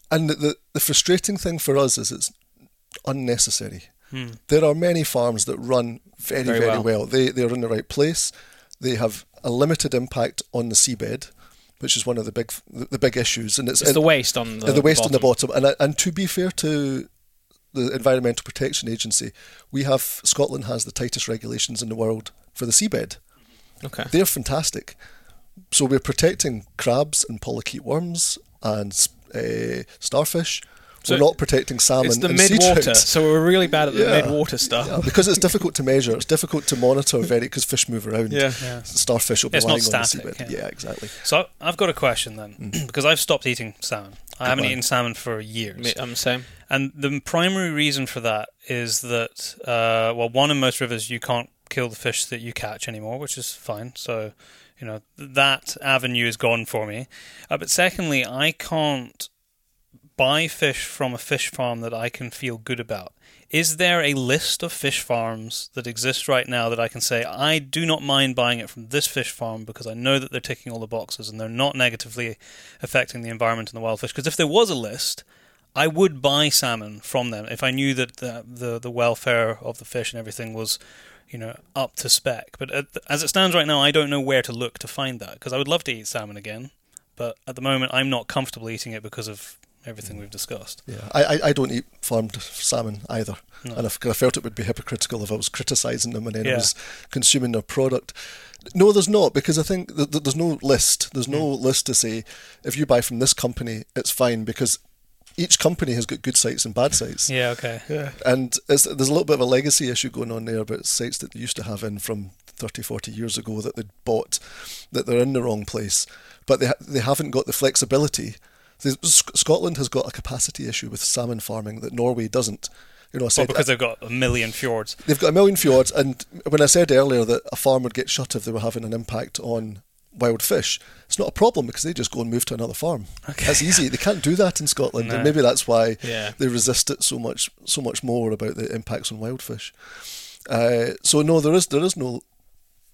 And the, the the frustrating thing for us is it's unnecessary. Hmm. There are many farms that run very, Very very, well. well. They they're in the right place. They have a limited impact on the seabed, which is one of the big the, big issues. And it's, It's the waste on the, the, waste on the bottom. bottom. And and to be fair to the Environmental Protection Agency, we have Scotland has the tightest regulations in the world for the seabed. Okay. They're fantastic. So we're protecting crabs and polychaete worms and uh, starfish. So we're not protecting salmon. It's the and sea mid-water, trout. so we're really bad at the Yeah. mid-water stuff. Yeah, because it's difficult to measure. It's difficult to monitor very because fish move around. Yeah. Yeah. Starfish will be It's not lying on the static, seabed. yeah. Yeah. exactly. So I've got a question then, because I've stopped eating salmon. I haven't man. eaten salmon for years. Me- I'm the same. And the primary reason for that is that, uh, well, one, in most rivers, you can't kill the fish that you catch anymore, which is fine. So, you know, that avenue is gone for me. Uh, but secondly, I can't buy fish from a fish farm that I can feel good about. Is there a list of fish farms that exist right now that I can say, I do not mind buying it from this fish farm because I know that they're ticking all the boxes and they're not negatively affecting the environment and the wild fish? Because if there was a list, I would buy salmon from them if I knew that the, the the welfare of the fish and everything was, you know, up to spec. But as it stands right now, I don't know where to look to find that because I would love to eat salmon again, but at the moment I'm not comfortable eating it because of everything we've discussed. Yeah, I, I, I don't eat farmed salmon either, No. and I, I felt it would be hypocritical if I was criticising them and then I Yeah. was consuming their product. No, there's not because I think th- th- there's no list. There's no Hmm. list to say if you buy from this company, it's fine because each company has got good sites and bad sites. Yeah. Okay. Yeah. And it's, there's a little bit of a legacy issue going on there about sites that they used to have in from 30, 40 years ago that they'd bought, that they're in the wrong place, but they ha- they haven't got the flexibility. Sc- Scotland has got a capacity issue with salmon farming that Norway doesn't. You know, I Well, because they've got a million fjords. they've got a million fjords, and when I said earlier that a farm would get shut if they were having an impact on wild fish, it's not a problem because they just go and move to another farm. Okay. That's easy. They can't do that in Scotland, No. and maybe that's why Yeah. they resist it so much, so much more about the impacts on wild fish. Uh, so no, there is there is no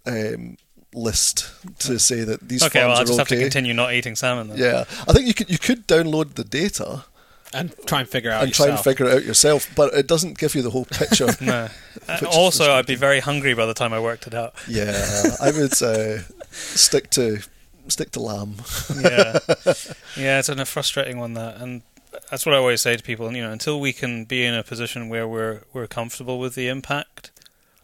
um, list to say that these Okay, well, farms I'll are just have to continue not eating salmon then. Yeah, I think you could you could download the data and try and figure out and try and figure it out yourself, but it doesn't give you the whole picture. No. Which is also, I'd be very hungry by the time I worked it out. yeah, I would uh, stick to stick to lamb. yeah, yeah, it's a frustrating one that, and that's what I always say to people. You know, until we can be in a position where we're we're comfortable with the impact,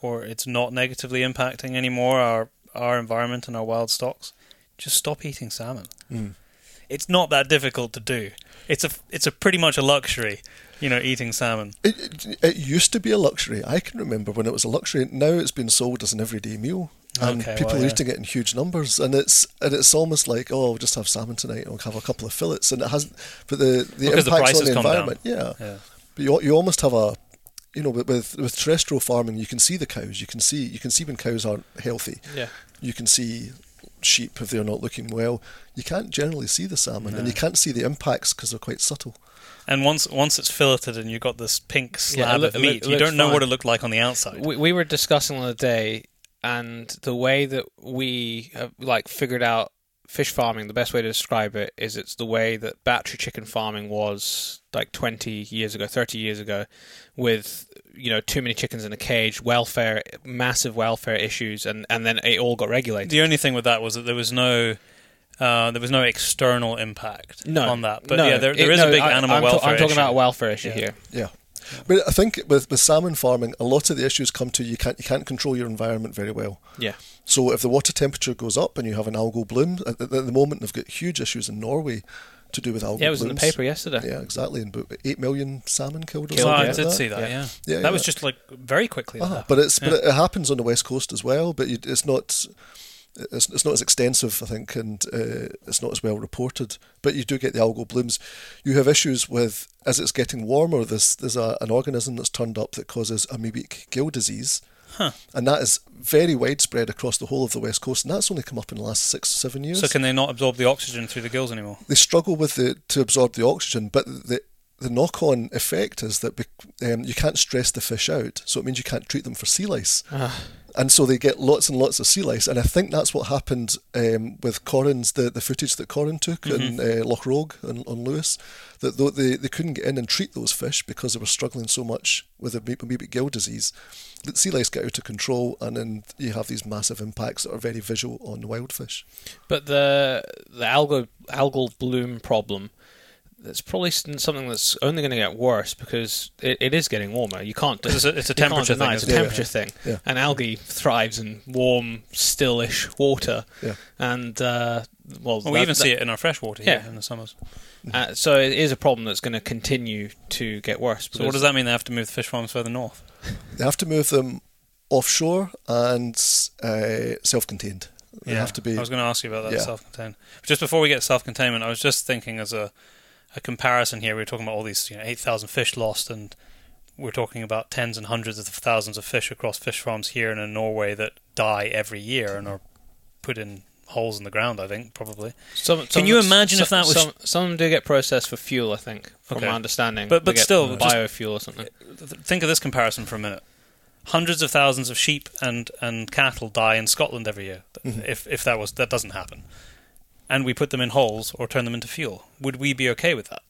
or it's not negatively impacting anymore our our environment and our wild stocks, just stop eating salmon. Mm. It's not that difficult to do. It's a it's a pretty much a luxury, you know, eating salmon. It, it, it used to be a luxury. I can remember when it was a luxury. Now it's been sold as an everyday meal, and Okay, people well, are yeah. eating it in huge numbers. And it's and it's almost like oh, I'll just have salmon tonight. And I'll have a couple of fillets, and it hasn't. But the the Because the impacts on the environment, yeah. Yeah. But you you almost have a. You know, with, with with terrestrial farming, you can see the cows. You can see you can see when cows aren't healthy. Yeah. You can see sheep if they're not looking well. You can't generally see the salmon, and you can't see the impacts because they're quite subtle. And once once it's filleted and you've got this pink slab it loo- of meat, loo- you don't know what it looked like on the outside. We, we were discussing on the day, and the way that we have, like figured out fish farming, the best way to describe it is it's the way that battery chicken farming was like 20 years ago, 30 years ago, with you know too many chickens in a cage, welfare, massive welfare issues, and and then it all got regulated. The only thing with that was that there was no uh, there was no external impact No, on that. But no, yeah, there, there it- is no, a big I- animal I'm, welfare. I'm talking issue. about a welfare issue Yeah. here. Yeah. But I think with, with salmon farming, a lot of the issues come to you can't you can't control your environment very well. Yeah. So if the water temperature goes up and you have an algal bloom, at, at the moment they've got huge issues in Norway to do with algal Yeah, it was in the paper yesterday. Yeah, exactly. And about eight million salmon killed. Or Killed, Oh, something I like did that. see that. Yeah. Yeah, Yeah, that was just like very quickly. Uh-huh. But it's but it happens on the west coast as well. But you, it's not it's, it's not as extensive, I think, and uh, it's not as well reported. But you do get the algal blooms. You have issues with as it's getting warmer. This there's a, an organism that's turned up that causes amoebic gill disease, Huh. and that is very widespread across the whole of the west coast. And that's only come up in the last six seven years. So can they not absorb the oxygen through the gills anymore? they struggle with the to absorb the oxygen, but the the knock-on effect is that bec- um, you can't stress the fish out, so it means you can't treat them for sea lice, Ah. and so they get lots and lots of sea lice. And I think that's what happened um, with Corin's the, the footage that Corin took in uh, Loch Roag on, on Lewis, that though they, they couldn't get in and treat those fish because they were struggling so much with the amoebic gill disease, that sea lice get out of control, and then you have these massive impacts that are very visual on the wild fish. But the the algal algal bloom problem, that's probably something that's only going to get worse because it, it is getting warmer. You can't. It's a, it's a temperature thing. It's a isn't? Yeah. temperature thing, Yeah. and algae thrives in warm, stillish water. Yeah. And uh, well, Well, we even that- see it in our freshwater here Yeah. in the summers. Uh, so it is a problem that's going to continue to get worse. So what does that mean? They have to move the fish farms further north. They have to move them offshore and uh, self-contained. They have to be. I was going to ask you about that Yeah. self-contained. Just before we get to self-containment, I was just thinking as a a comparison here. We were talking about all these, you know, eight thousand fish lost, and we're talking about tens and hundreds of thousands of fish across fish farms here and in Norway that die every year and are put in holes in the ground. I think probably. Some, Can you imagine if that was- Some, some of them do get processed for fuel, I think, from Okay. my understanding. But- but still, biofuel or something. Think of this comparison for a minute. Hundreds of thousands of sheep and, and cattle die in Scotland every year. Mhm. If if that was that doesn't happen, and we put them in holes or turn them into fuel, would we be okay with that?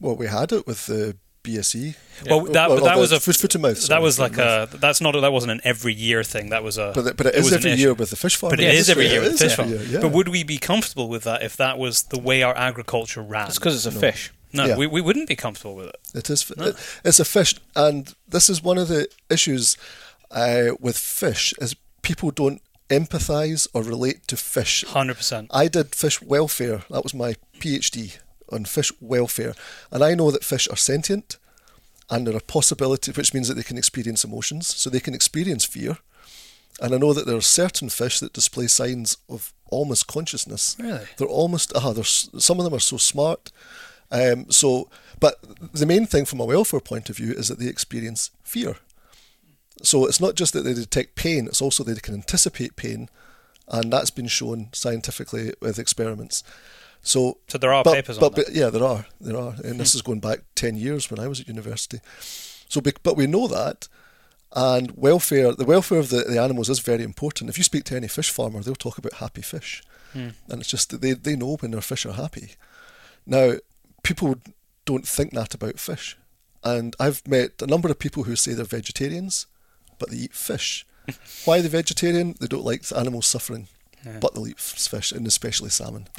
Well, we had it with the BSE. Well, that Well, that was a fish, foot to mouth. that was like to mouth. a that's not that wasn't an every year thing. That was a But, it- but it it is was every year with the fish farm. but it Yeah, is every year with is fish farm. year, yeah. But would we be comfortable with that if that was the way our agriculture ran? It's because it's a No. fish. no, Yeah. we, we wouldn't be comfortable with it. It is. No. It, it's a fish, and this is one of the issues uh, with fish is people don't empathise or relate to fish. Hundred percent. I did fish welfare. That was my PhD on fish welfare, and I know that fish are sentient, and there are possibilities, which means that they can experience emotions. So they can experience fear, and I know that there are certain fish that display signs of almost consciousness. Really? They're almost. Uh, they're, some of them are so smart. Um, so, but the main thing from a welfare point of view is that they experience fear. So it's not just that they detect pain; it's also that they can anticipate pain, and that's been shown scientifically with experiments. So, So there are but, papers but, on that. but yeah, there are, there are, and this is going back ten years when I was at university. So, but we know that, and welfare, the welfare of the, the animals is very important. If you speak to any fish farmer, they'll talk about happy fish, Hmm. and it's just that they they know when their fish are happy. Now, people don't think that about fish, and I've met a number of people who say they're vegetarians, but they eat fish. Why are they vegetarian? They don't like animals suffering, Yeah. but they'll eat fish, and especially salmon.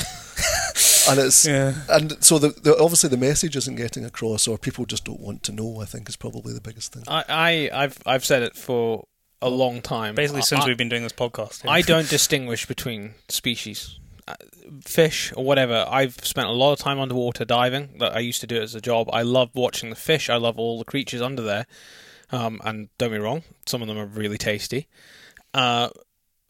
and it's Yeah. and so the, the obviously the message isn't getting across, or people just don't want to know. I think is probably the biggest thing. I, I I've I've said it for a long time. Basically, since I, we've been doing this podcast. yeah. I don't distinguish between species. Uh, Fish or whatever. I've spent a lot of time underwater diving. That I used to do it as a job. I love watching the fish. I love all the creatures under there. Um, and don't be wrong, some of them are really tasty. Uh,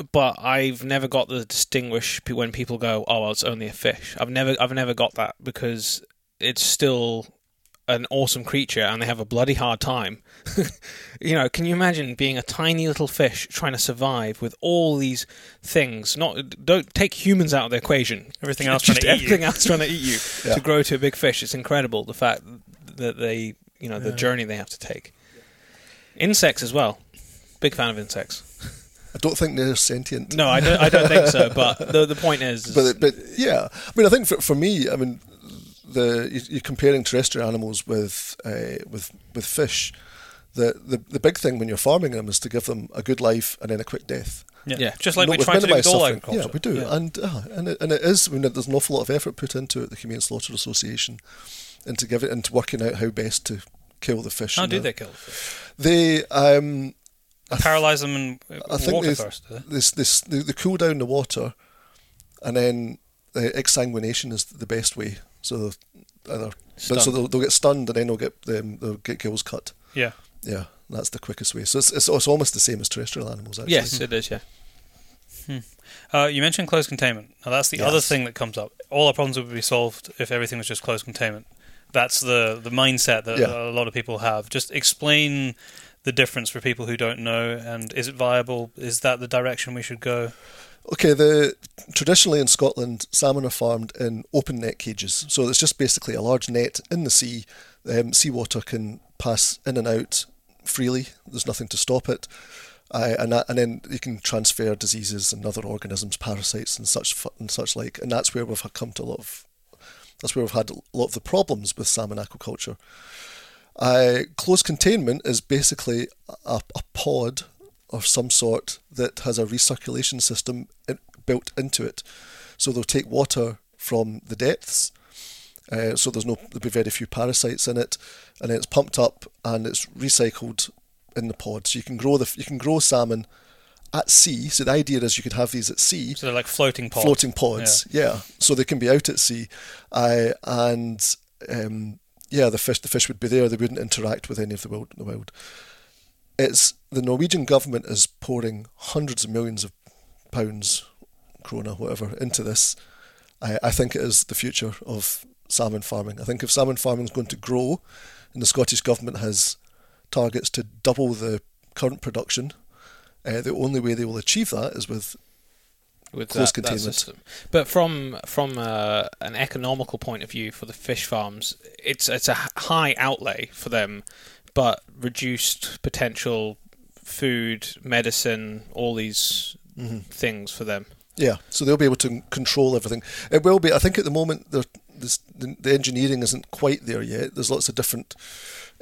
but I've never got the distinguish when people go, "Oh, well, it's only a fish." I've never, I've never got that because it's still an awesome creature, and they have a bloody hard time. you know, can you imagine being a tiny little fish trying to survive with all these things? Not, don't take humans out of the equation. Everything else trying to eat you. everything else trying to eat you Yeah. to grow to a big fish. It's incredible the fact that they, you know, the Yeah. journey they have to take. Insects as well. Big fan of insects. I don't think they're sentient. No, I don't. I don't think so. But the the point is, is but but yeah, I mean, I think for for me, I mean, the you- you're comparing terrestrial animals with uh, with with fish. The, the the big thing when you're farming them is to give them a good life and then a quick death. Yeah. Yeah. Just like Not we try to do with all suffering. agriculture. Yeah, we do, Yeah. and uh, and it, and it is. I mean, there's an awful lot of effort put into it. The Humane Slaughter Association, into give it into working out how best to kill the fish. How do the- they kill the fish? They um, I th- Paralyze them in I think water first. they? this this they, they cool down the water, and then the exsanguination is the best way. So either so they'll, they'll get stunned and then they'll get them they'll get gills cut. Yeah. Yeah, that's the quickest way. So it's, it's it's almost the same as terrestrial animals. Actually. yes, it is. Yeah. Uh, you mentioned closed containment. Now that's the Yes. other thing that comes up. All our problems would be solved if everything was just closed containment. That's the the mindset that Yeah. a lot of people have. Just explain the difference for people who don't know, and is it viable? Is that the direction we should go? Okay, the traditionally in Scotland, salmon are farmed in open net cages. So it's just basically a large net in the sea. Um, seawater can pass in and out freely. There's nothing to stop it, uh, and that, and then you can transfer diseases and other organisms, parasites and such and such like. And that's where we've come to a lot of. That's where we've had a lot of the problems with salmon aquaculture. Uh, closed containment is basically a, a pod of some sort that has a recirculation system in, built into it. So they'll take water from the depths, uh, so there's no there'll be very few parasites in it, and then it's pumped up and it's recycled in the pod. So you can grow the you can grow salmon at sea. So the idea is you could have these at sea, So they're like floating pods. floating pods. Yeah. so they can be out at sea, uh, and um, yeah, the fish the fish would be there. They wouldn't interact with any of the wild. The wild. It's the Norwegian government is pouring hundreds of millions of pounds, krona, whatever, into this. I, I think it is the future of salmon farming. I think if salmon farming is going to grow, and the Scottish government has targets to double the current production, uh, the only way they will achieve that is with with Close that, that containment. system. But from from uh, an economical point of view for the fish farms, it's it's a high outlay for them, but reduced potential food, medicine, all these things for them. Yeah, so they'll be able to control everything. It will be. I think at the moment the, the engineering isn't quite there yet. There's lots of different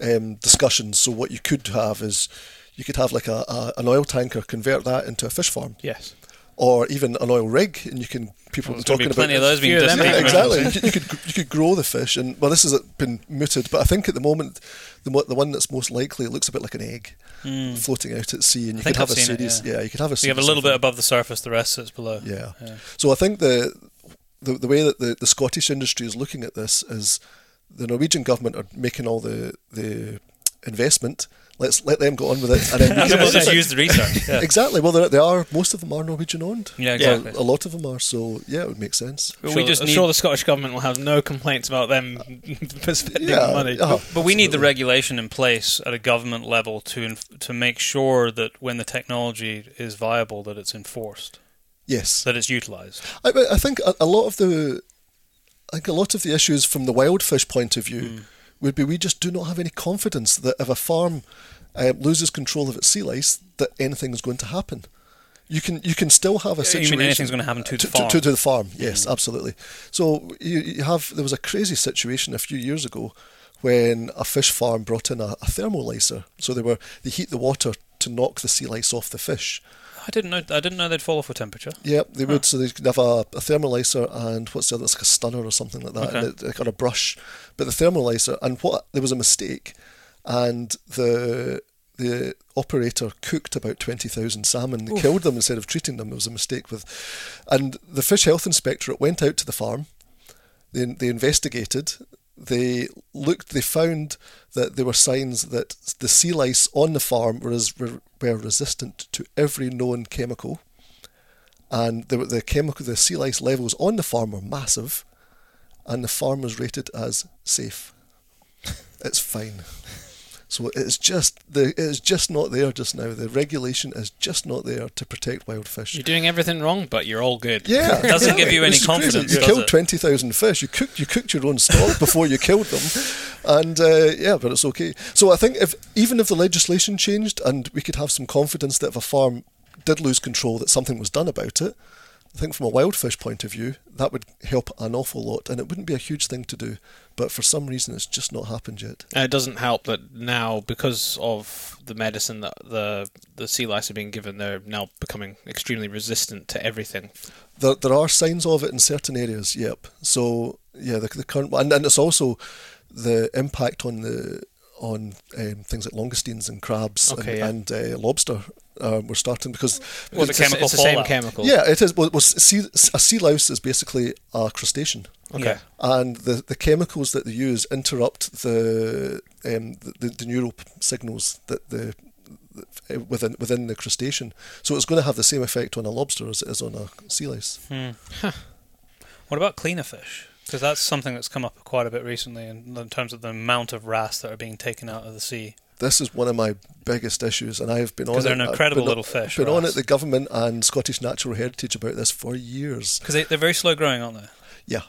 um, discussions. So what you could have is you could have like a, a an oil tanker, convert that into a fish farm, Yes. Or even an oil rig, and you can people Well, are there's gonna talking be plenty about of those being few of them dismantled. being Yeah, exactly. you, could, you could you could grow the fish, and well, this has been mooted, but I think at the moment the the one that's most likely it looks a bit like an egg hmm. floating out at sea, and you. I could have I've a seen it, series. yeah. you could have a. So you have a little of bit above the surface, the rest sits below. Yeah. Yeah. So I think the, the the way that the, the Scottish industry is looking at this is the Norwegian government are making all the the investment. Let's let them go on with it, and then we can we'll just use the research. Yeah. exactly. Well, they are. Most of them are Norwegian owned. Yeah, Yeah. exactly. A lot of them are. So yeah, it would make sense. But Sure, we just I'm need, sure the Scottish government will have no complaints about them spending Yeah, money. yeah. but we need the regulation in place at a government level to inf- to make sure that when the technology is viable, that it's enforced. Yes, that it's utilised. I, I think a, a lot of the, I think a lot of the issues from the wild fish point of view Mm. Would be we just do not have any confidence that if a farm uh, loses control of its sea lice, that anything is going to happen. You can you can still have a You situation. mean anything's going to happen to the farm? To, to the farm, yes, absolutely. So you, you have there was a crazy situation a few years ago when a fish farm brought in a, a Thermolicer. So they were they heat the water to knock the sea lice off the fish. I didn't know. I didn't know they'd fall off with temperature. Yep, they would. So they could have a, a Thermolicer and what's the other? It's like a stunner or something like that, Okay. and it, on a brush. But the Thermolicer and what there was a mistake, and the the operator cooked about twenty thousand salmon. They killed them instead of treating them. It was a mistake with, and the fish health inspectorate went out to the farm. They they investigated. They looked. They found that there were signs that the sea lice on the farm were, were resistant to every known chemical and the, the chemical, the sea lice levels on the farm were massive, and the farm was rated as safe. it's fine. So it's just the it is just not there just now. The regulation is just not there to protect wild fish. You're doing everything wrong, but you're all good. Yeah, It doesn't give you any It's confidence, You killed it? twenty thousand fish. You cooked. You cooked your own stock before you killed them, and uh, yeah, but it's okay. So I think if even if the legislation changed and we could have some confidence that if a farm did lose control, that something was done about it. I think from a wild fish point of view, that would help an awful lot, and it wouldn't be a huge thing to do. But for some reason, it's just not happened yet. And it doesn't help that now, because of the medicine that the the sea lice are being given, they're now becoming extremely resistant to everything. There, there are signs of it in certain areas. Yep. So yeah, the, the current and, and it's also the impact on the on um, things like langoustines and crabs Okay, and, yeah. and uh, lobster. Uh, we're starting because Well, the it's, the- chemical it's the same chemical. yeah, it is. Well, well, sea, a sea louse is basically a crustacean. Okay. Yeah. and the, the chemicals that they use interrupt the um, the, the, the neural signals that the uh, within within the crustacean. So it's going to have the same effect on a lobster as it is on a sea lice. Hmm. What about cleaner fish? Because that's something that's come up quite a bit recently in, in terms of the amount of wrasse that are being taken out of the sea. This is one of my biggest issues, and I've been on Because they're an incredible little fish. Been on it, the government and Scottish Natural Heritage about this for years. Because they, they're very slow growing, aren't they? Yeah,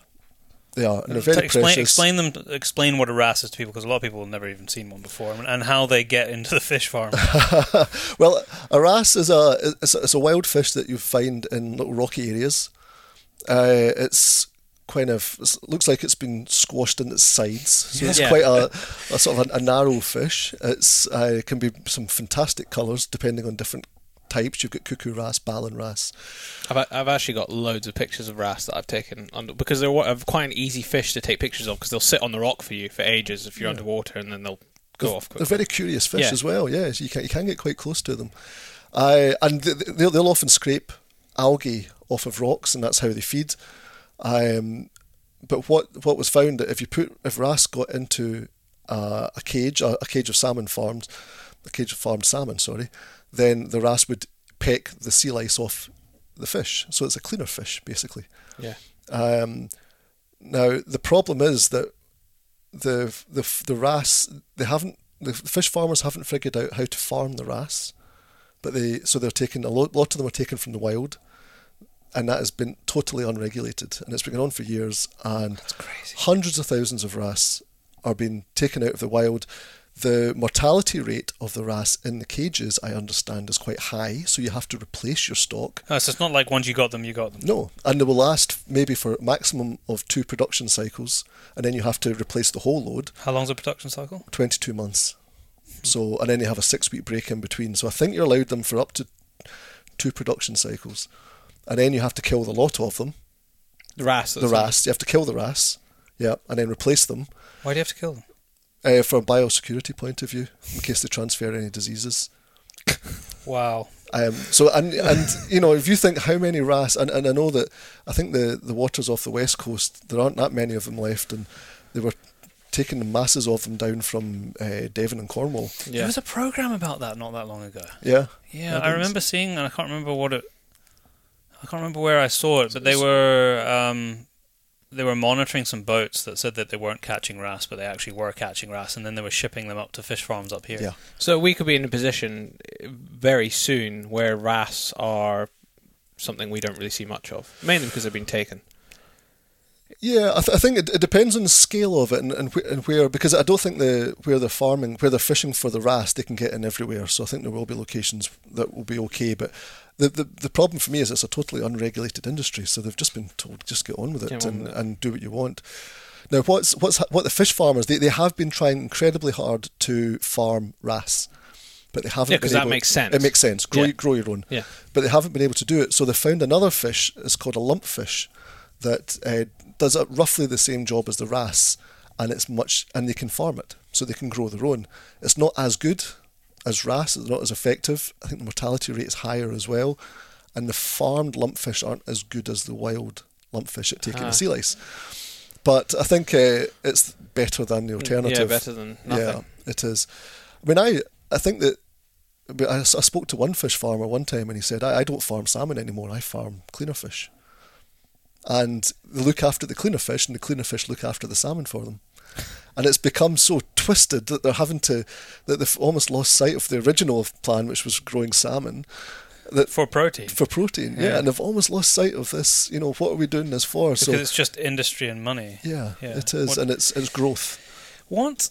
they are, and they're very explain, precious. explain them. Explain what a wrasse is to people, because a lot of people have never even seen one before, and, and how they get into the fish farm. well, a wrasse is a it's, a it's a wild fish that you find in little rocky areas. Uh, it's kind of looks like it's been squashed in its sides, so it's Yeah. quite a, a sort of a, a narrow fish. It's uh, it can be some fantastic colours depending on different types. You've got cuckoo wrasse, ballan wrasse. I've, I've actually got loads of pictures of wrasse that I've taken under because they're quite an easy fish to take pictures of because they'll sit on the rock for you for ages if you're Yeah. underwater and then they'll go They're, off they're very curious fish Yeah. as well. Yes, you can you can get quite close to them. Uh, and th- th- they'll, they'll often scrape algae off of rocks, and that's how they feed. Um, but what what was found that if you put if wrasse got into uh, a cage, a, a cage of salmon farms, a cage of farmed salmon, sorry, then the wrasse would peck the sea lice off the fish. So it's a cleaner fish basically. Yeah. Um, now the problem is that the the the wrasse they haven't the fish farmers haven't figured out how to farm the wrasse, but they so they're taking a lot, lot of them are taken from the wild, and that has been totally unregulated and it's been going on for years and hundreds of thousands of wrasse are being taken out of the wild. The mortality rate of the wrasse in the cages, I understand, is quite high, so you have to replace your stock. Oh, so it's not like once you got them, you got them. No, and they will last maybe for a maximum of two production cycles, and then you have to replace the whole load, How long's a production cycle? 22 months. Hmm. So, and then you have a six week break in between. So I think you're allowed them for up to two production cycles. And then you have to kill the lot of them, The wrasse. the that's- wrasse. You have to kill the wrasse, yeah, and then replace them Why do you have to kill them? uh, from a biosecurity point of view, in case they transfer any diseases. Wow. Um, so and and you know if you think how many wrasse and, and I know that I think the the waters off the west coast there aren't that many of them left and they were taking masses of them down from uh, Devon and Cornwall. There was a program about that not that long ago. Yeah, Yeah, I I remember seeing, and I can't remember what it. I can't remember where I saw it, but they were um, they were monitoring some boats that said that they weren't catching wrasse, but they actually were catching wrasse, and then they were shipping them up to fish farms up here. Yeah. So we could be in a position uh, very soon where wrasse are something we don't really see much of, mainly because they've been taken. Yeah, I, th- I think it, it depends on the scale of it and, and, wh- and where because I don't think the where they're farming where they're fishing for the wrasse they can get in everywhere. So I think there will be locations that will be okay. But the the, the problem for me is it's a totally unregulated industry. So they've just been told just get on with it and, with it. and do what you want. Now what's what's what the fish farmers they, they have been trying incredibly hard to farm wrasse. But they haven't Yeah, been 'cause that able- makes sense. It makes sense. Grow, Yeah. grow your own Yeah. but they haven't been able to do it. So they found another fish. It's called a lumpfish that uh, does a, roughly the same job as the wrasse, and it's much and they can farm it, so they can grow their own. It's not as good as wrasse, It's not as effective. I think the mortality rate is higher as well, and the farmed lumpfish aren't as good as the wild lumpfish at taking Ah. the sea lice. But I think uh, it's better than the alternative. Yeah, better than nothing. Yeah, it is. I mean, I I think that. I, I spoke to one fish farmer one time, and he said, I, "I don't farm salmon anymore. I farm cleaner fish." And they look after the cleaner fish, and the cleaner fish look after the salmon for them. And it's become so twisted that they're having to that they've almost lost sight of the original plan, which was growing salmon, that for protein. for protein. Yeah, Yeah. and they've almost lost sight of this. You know, what are we doing this for? because so it's just industry and money. yeah, Yeah. it is, What- and it's it's growth. What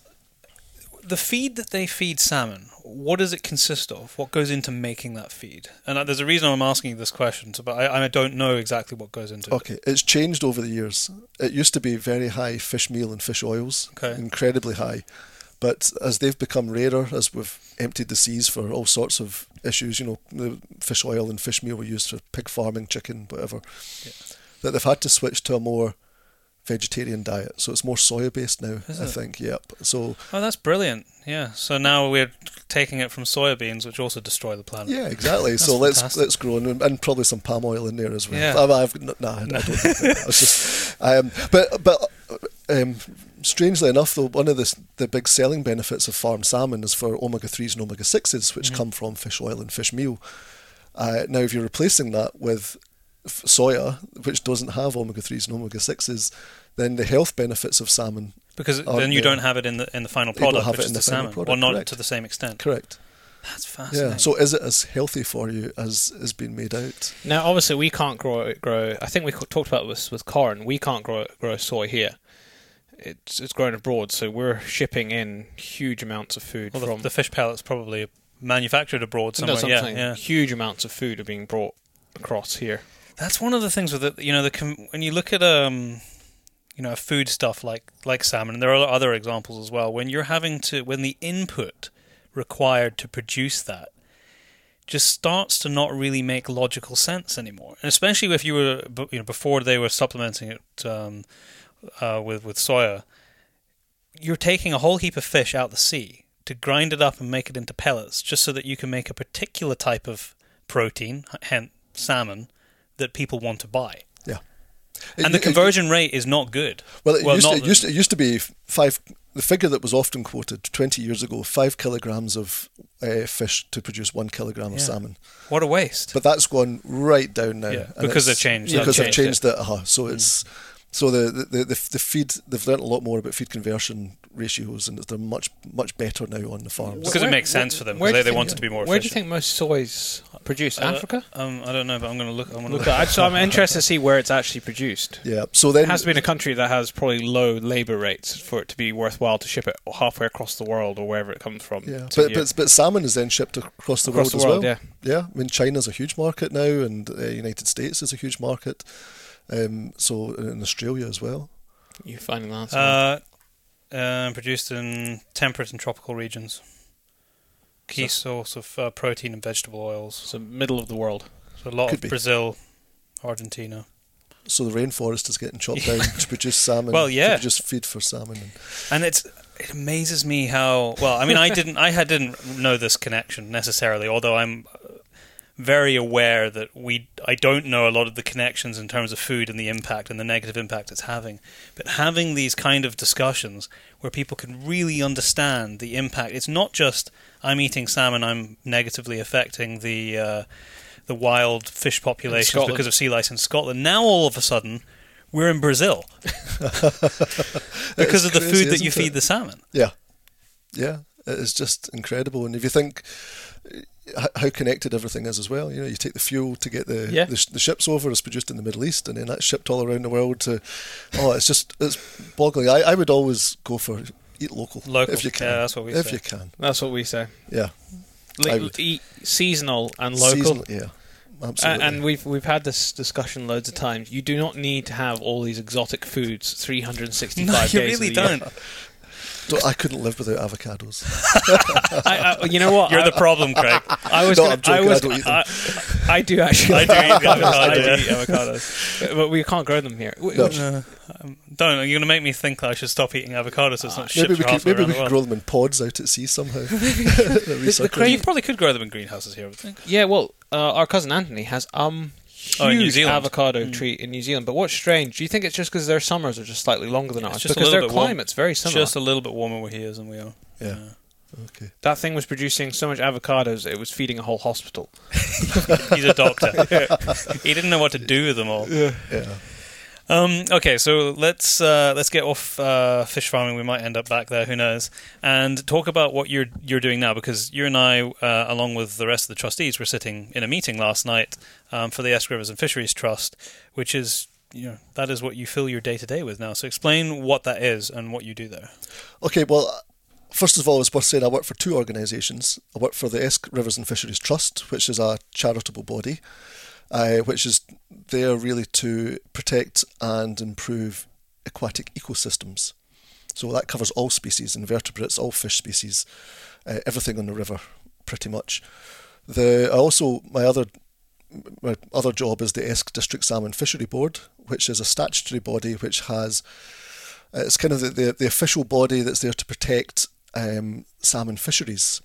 the feed that they feed salmon? What does it consist of? What goes into making that feed? And there's a reason I'm asking you this question, so, but I, I don't know exactly what goes into it. Okay, it's changed over the years. It used to be very high fish meal and fish oils, Okay. incredibly high. But as they've become rarer, as we've emptied the seas for all sorts of issues, you know, the fish oil and fish meal were used for pig farming, chicken, whatever, Yeah. that they've had to switch to a more vegetarian diet. So it's more soya based now, Is I it? think. Yep. So Oh, that's brilliant. Yeah. So now we're taking it from soybeans, which also destroy the planet. yeah, exactly. That's so let's fantastic. let's grow and, and probably some palm oil in there as well. Yeah. I, I've, no, nah, I don't think that. It's just, um, but but um, strangely enough, though, one of the the big selling benefits of farmed salmon is for omega threes and omega sixes, which Mhm. come from fish oil and fish meal. Uh, now, if you're replacing that with soya, which doesn't have omega threes and omega sixes, then the health benefits of salmon Because then you yeah. don't have it in the in the final You don't product, have which it is in the, the salmon. product, well, not correct. to the same extent. correct. That's fascinating. Yeah. So is it as healthy for you as is being made out? Now, obviously, we can't grow grow. I think we talked about this with corn. We can't grow grow soy here. It's it's grown abroad, so we're shipping in huge amounts of food well, the, from the fish pellets probably manufactured abroad No, somewhere. yeah, yeah. Huge amounts of food are being brought across here. That's one of the things with it. You know, the when you look at um, you know, food stuff like like salmon, and there are other examples as well. When you're having to, when the input required to produce that just starts to not really make logical sense anymore, and especially if you were, you know, before they were supplementing it um, uh, with with soya, you're taking a whole heap of fish out the sea to grind it up and make it into pellets, just so that you can make a particular type of protein, hence salmon, that people want to buy. It- And the it- conversion rate is not good. Well, it, Well, used, to, it, used to, it used to be five. The figure that was often quoted 20 years ago: five kilograms of uh, fish to produce one kilogram of salmon. What a waste. But that's gone right down now. Yeah, because they've changed- Because they've changed changed it. Uh-huh. So it's so the, the, the, the feed. They've learnt a lot more about feed conversion ratios, and they're much much better now on the farms. Because it makes sense for them, where because do they you wanted think- to be more Where do you think most soy's produced? Uh, Africa. Um, I don't know, but I'm going to look. I'm going to Look, look. at, so I'm interested to see where it's actually produced. Yeah. So then It has to be in a country that has probably low labour rates for it to be worthwhile to ship it halfway across the world or wherever it comes from. Yeah, but, but but salmon is then shipped across the across world the world, as well. yeah. Yeah, I mean China's a huge market now, and uh, United States is a huge market. Um, so in Australia as well. You finding that? Uh, uh, produced in temperate and tropical regions. Key source of uh, protein and vegetable oils. so middle of the world. So a lot Could of be. Brazil, Argentina. So the rainforest is getting chopped down to produce salmon. Well, yeah. to produce feed for salmon. And, And it's it amazes me how well. I mean, I didn't I had didn't know this connection necessarily, although I'm uh, very aware that we I don't know a lot of the connections in terms of food and the impact and the negative impact it's having. But having these kind of discussions where people can really understand the impact, it's not just I'm eating salmon, I'm negatively affecting the. Uh, the wild fish populations because of sea lice in Scotland. Now all of a sudden, we're in Brazil because of the crazy, food that you it? feed the salmon. yeah, yeah, it is just incredible. And if you think, how connected everything is as well. You know, you take the fuel to get the Yeah. the, sh- the ships over. It's produced in the Middle East, and then that's shipped all around the world. To oh, it's just it's boggling. I, I would always go for eat local, Local. if you can. Yeah, that's what we if say. you can, That's what we say. yeah. Would. eat seasonal and local. Seasonal, yeah, absolutely. and we've we've had this discussion loads of times. You do not need to have all these exotic foods 365 No, you days. of really don't. Don't- I couldn't live without avocados. I, I, you know what? You're I, the problem, Craig. I was. No, gonna, I'm joking, I, was I don't eat them. I, I do actually. I do eat avocados, I do eat avocados, but we can't grow them here. No. Uh, um, don't. You're going to make me think that I should stop eating avocados. So it's not Maybe we could maybe we could grow them in pods out at sea somehow. the Well, you probably could grow them in greenhouses here. I would think. Yeah, well, uh, our cousin Anthony has um huge Oh, New Zealand. avocado Mm. tree in New Zealand. But what's strange? Do you think it's just because their summers are just slightly longer than It's ours? just because their bit warm. climate's very It's similar. just a little bit warmer where he is than we are. Yeah. Okay. That thing was producing so much avocados it was feeding a whole hospital. He's a doctor. he didn't know what to do with them all. Yeah. Um, okay, so let's uh, let's get off uh, fish farming. We might end up back there. Who knows? And talk about what you're you're doing now, because you and I, uh, along with the rest of the trustees, were sitting in a meeting last night um, for the Esk Rivers and Fisheries Trust, which is you know that is what you fill your day to day with now. So explain what that is and what you do there. Okay, well, first of all, it's worth saying I work for two organisations. I work for the Esk Rivers and Fisheries Trust, which is a charitable body, uh, which is there really to protect and improve aquatic ecosystems. So that covers all species, invertebrates, all fish species, uh, everything on the river, pretty much. The I also my other my other job is the Esk District Salmon Fishery Board, which is a statutory body which has uh, it's kind of the, the, the official body that's there to protect um, salmon fisheries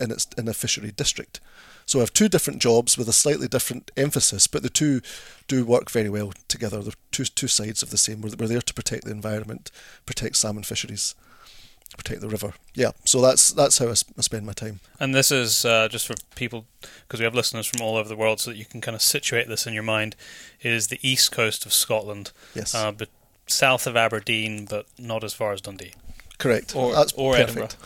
in its in a fishery district. So I have two different jobs with a slightly different emphasis, but the two do work very well together. They're two two sides of the same. We're, we're there to protect the environment, protect salmon fisheries, protect the river. Yeah, so that's that's how I, s- I spend my time. And this is uh, just for people because we have listeners from all over the world, so that you can kind of situate this in your mind. It is the east coast of Scotland, Yes, uh, but south of Aberdeen, but not as far as Dundee. correct. or- that's or perfect.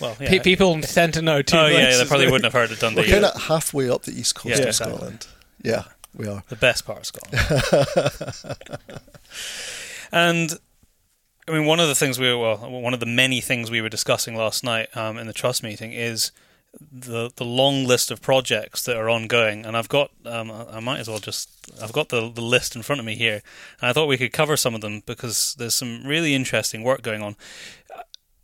Well, yeah. Pe- people tend to know too. oh yeah, places. they probably wouldn't have heard of Dundee. We're kind of halfway up the east coast Yeah, of exactly. Scotland. Yeah, we are. the best part of Scotland. and I mean, one of the things we were, well, one of the many things we were discussing last night um, in the trust meeting is the the long list of projects that are ongoing. And I've got, um, I I might as well just, I've got the the list in front of me here, and I thought we could cover some of them because there's some really interesting work going on.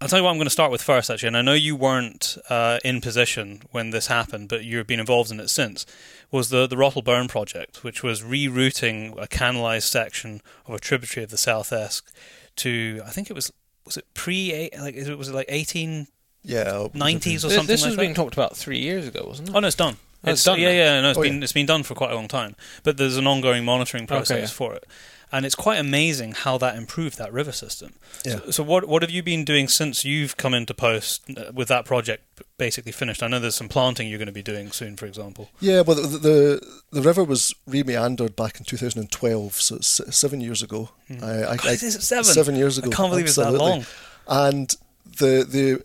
I'll tell you what I'm going to start with first, actually, and I know you weren't uh, in position when this happened, but you've been involved in it since. Was the the Rottal Burn project, which was rerouting a canalised section of a tributary of the South Esk to, I think it was was it pre like is it was it like 1890s Yeah, or something This like was that? being talked about three years ago, wasn't it? Oh no, it's done. Oh, it's done yeah, now? yeah, no, it's Oh, been yeah. it's been done for quite a long time. But there's an ongoing monitoring process yeah. for it, and it's quite amazing how that improved that river system. Yeah. So, so what what have you been doing since you've come into post uh, with that project basically finished? I know there's some planting you're going to be doing soon, for example. Yeah, well, the the, the river was re-meandered back in 2012, so it's seven years ago. Hmm. I, I, God, I, is it seven? seven years ago. I can't believe absolutely. it's that long. And the the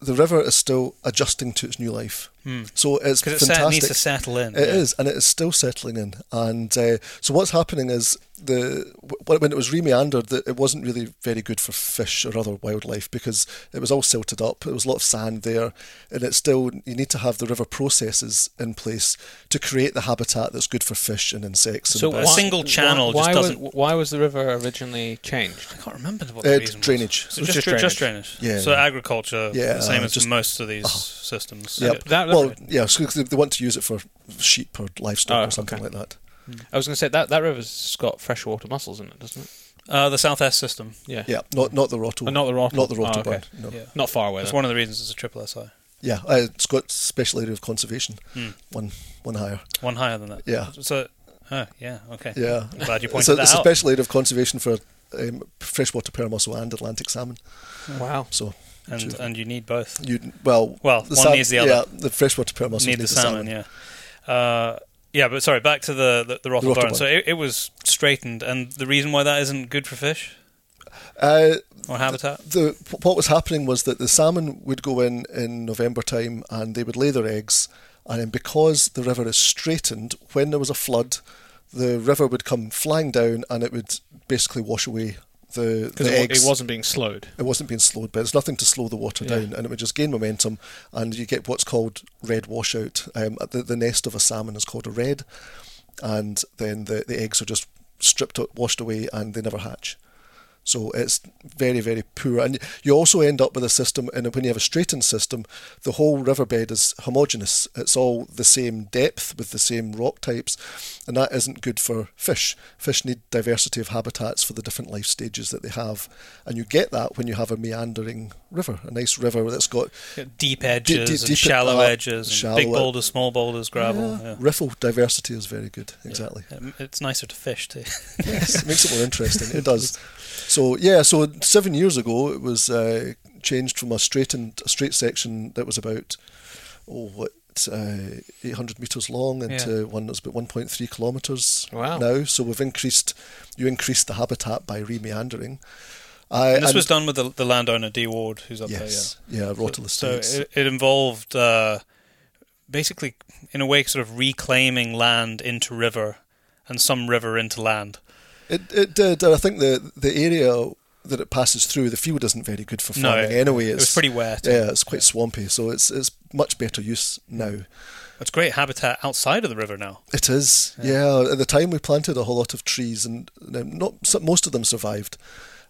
the river is still adjusting to its new life. So it's Because it fantastic. needs to settle in. It yeah. is, and it is still settling in. And uh, so what's happening is the when it was remeandered, that it wasn't really very good for fish or other wildlife because it was all silted up. There was a lot of sand there, and it's still you need to have the river processes in place to create the habitat that's good for fish and insects. So and a birds. single channel why, just why doesn't- Was, why was the river originally changed? I can't remember what Uh, the reason was. drainage. So It was just, just dra- just drainage. drainage. Yeah. So agriculture, Yeah, the same uh, as just- most of these Oh. systems. Yep. That well, river- yeah, so they they want to use it for sheep or livestock Oh, or something okay. like that. I was going to say that that river's got freshwater mussels in it, doesn't it? Uh, the South Esk system. Yeah. Yeah, not not the Rottal, Oh, not the Rottal. not the Oh, okay. No. Yeah. Not far away. That's then. one of the reasons it's a triple SI. Yeah, uh, it's got special area of conservation. Hmm. One one higher. One higher than that. Yeah. So, oh, yeah, okay. Yeah. I'm glad you It's pointed a, that it's a special area of conservation for um, freshwater pearl mussel and Atlantic salmon. Wow. So and and you need both. you well Well, the one sam- needs the other. Yeah, the freshwater pearl mussels need the salmon, yeah. Uh, yeah, but sorry, back to the the, the Rottal Rottal Burn. Burn. So it, it was straightened, and the reason why that isn't good for fish. Uh, or habitat? the what was happening was that the salmon would go in in November time and they would lay their eggs, and then because the river is straightened, when there was a flood, the river would come flying down and it would basically wash away the, Because the it, eggs. it wasn't being slowed. It wasn't being slowed, but there's nothing to slow the water Yeah. down, and it would just gain momentum, and you get what's called redd washout. Um, the, the nest of a salmon is called a redd, and then the, the eggs are just stripped, out, washed away, and they never hatch. So it's very, very poor. And you also end up with a system, and when you have a straightened system, the whole riverbed is homogeneous. It's all the same depth with the same rock types, and that isn't good for fish. Fish need diversity of habitats for the different life stages that they have, and you get that when you have a meandering river, a nice river that's got Deep edges deep- and deep- shallow uh, edges, shallow- big boulders, small boulders, gravel. Yeah, Yeah. riffle diversity is very good. Exactly. Um, It's nicer to fish too. yes, it makes it more interesting. It does. So yeah, so seven years ago it was uh, changed from a straightened a straight section that was about oh what uh, 800 meters long into one that's about 1.3 kilometers Wow. now. So we've increased you increased the habitat by remeandering. Uh, And this and- was done with the, the landowner D Ward, who's up there. yes, yeah, there. Rottal So Estates. it, it involved uh, basically, in a way, sort of reclaiming land into river and some river into land. It it did. I think the the area that it passes through, the field isn't very good for No, farming anyway. it It's was pretty wet. Yeah, it's quite swampy, so it's it's much better use now. It's great habitat outside of the river now. It is. Yeah. At the time, we planted a whole lot of trees, and not most of them survived.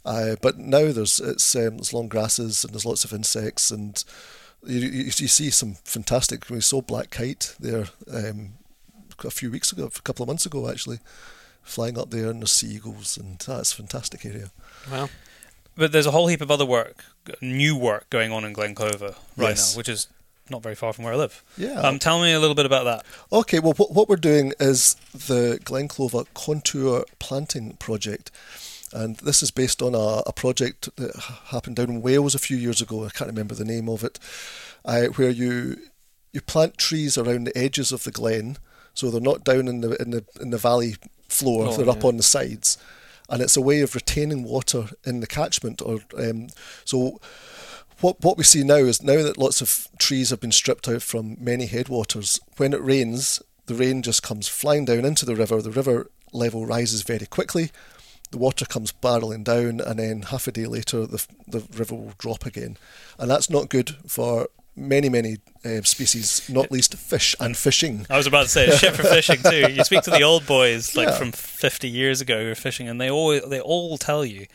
Uh, but now there's it's um, there's long grasses and there's lots of insects, and you, you, you see some fantastic. We saw black kite there um, a few weeks ago, a couple of months ago actually, flying up there, and there's seagulls, and that's a fantastic area. Wow. But there's a whole heap of other work, new work going on in Glen Clova right Yes. now, which is not very far from where I live. Yeah. Um, tell me a little bit about that. Okay, well, what, what we're doing is the Glenclova Contour Planting Project. And this is based on a, a project that happened down in Wales a few years ago. I can't remember the name of it, uh, where you you plant trees around the edges of the glen, so they're not down in the in the in the valley floor; Floor, they're up on the sides, and it's a way of retaining water in the catchment. Or um, so, what what we see now is now that lots of trees have been stripped out from many headwaters, when it rains, the rain just comes flying down into the river. The river level rises very quickly. The water comes barreling down, and then half a day later, the the river will drop again, and that's not good for many many uh, species, not least fish and fishing. I was about to say shit for fishing too. You speak to the old boys like Yeah. from 50 years ago who were fishing, and they all they all tell you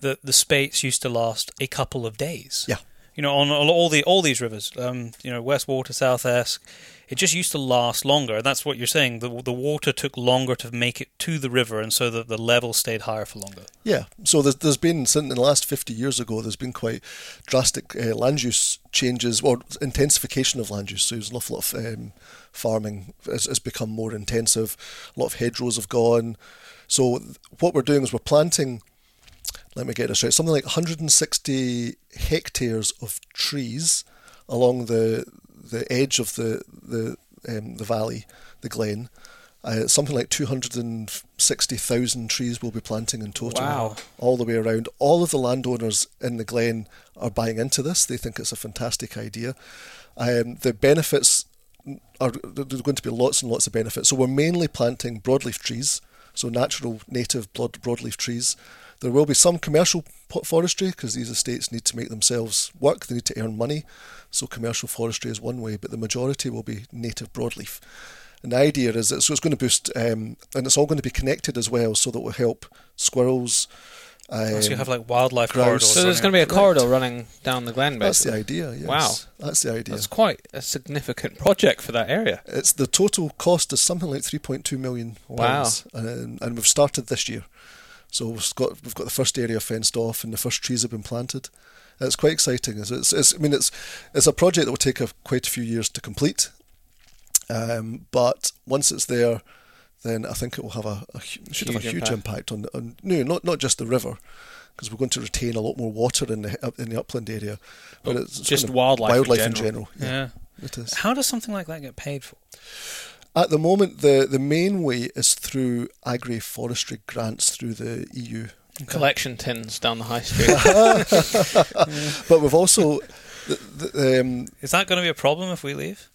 that the spates used to last a couple of days. Yeah. You know, on all the all these rivers, um, you know, Westwater, South Esk, it just used to last longer. That's what you're saying. The the water took longer to make it to the river, and so that the level stayed higher for longer. Yeah, so there's, there's been, since in the last 50 years ago, there's been quite drastic uh, land use changes or intensification of land use. So there's an awful lot of um, farming has, has become more intensive, a lot of hedgerows have gone. So what we're doing is we're planting, let me get this right, something like 160 hectares of trees along the the edge of the the um, the valley, the glen. Uh, something like 260,000 trees we'll be planting in total Wow. all the way around. All of the landowners in the Glen are buying into this. They think it's a fantastic idea. Um, the benefits are there's going to be lots and lots of benefits. So we're mainly planting broadleaf trees, so natural native broadleaf trees. There will be some commercial forestry because these estates need to make themselves work. They need to earn money. So commercial forestry is one way, but the majority will be native broadleaf. And the idea is that so it's going to boost, um, and it's all going to be connected as well, so that will help squirrels. Um, so you have like wildlife grouse. corridors. So there's running going to be a Correct. corridor running down the glen, that's the idea. Yes. Wow. that's the idea. That's quite a significant project for that area. It's the total cost is something like 3.2 million Wow. pounds, and, and we've started this year. So we've got we've got the first area fenced off, and the first trees have been planted. It's quite exciting. It's, it's, it's I mean it's it's a project that will take a, quite a few years to complete. Um, but once it's there, then I think it will have a, a should have a Huge huge impact on, on no not not just the river, because we're going to retain a lot more water in the in the upland area, but Oh, it's, just gonna- wildlife in wildlife in general. general. Yeah. it is. How does something like that get paid for? At the moment, the, the main way is through agri-forestry grants through the EU Collection tins down the high street. But we've also. The, the, um, Is that going to be a problem if we leave?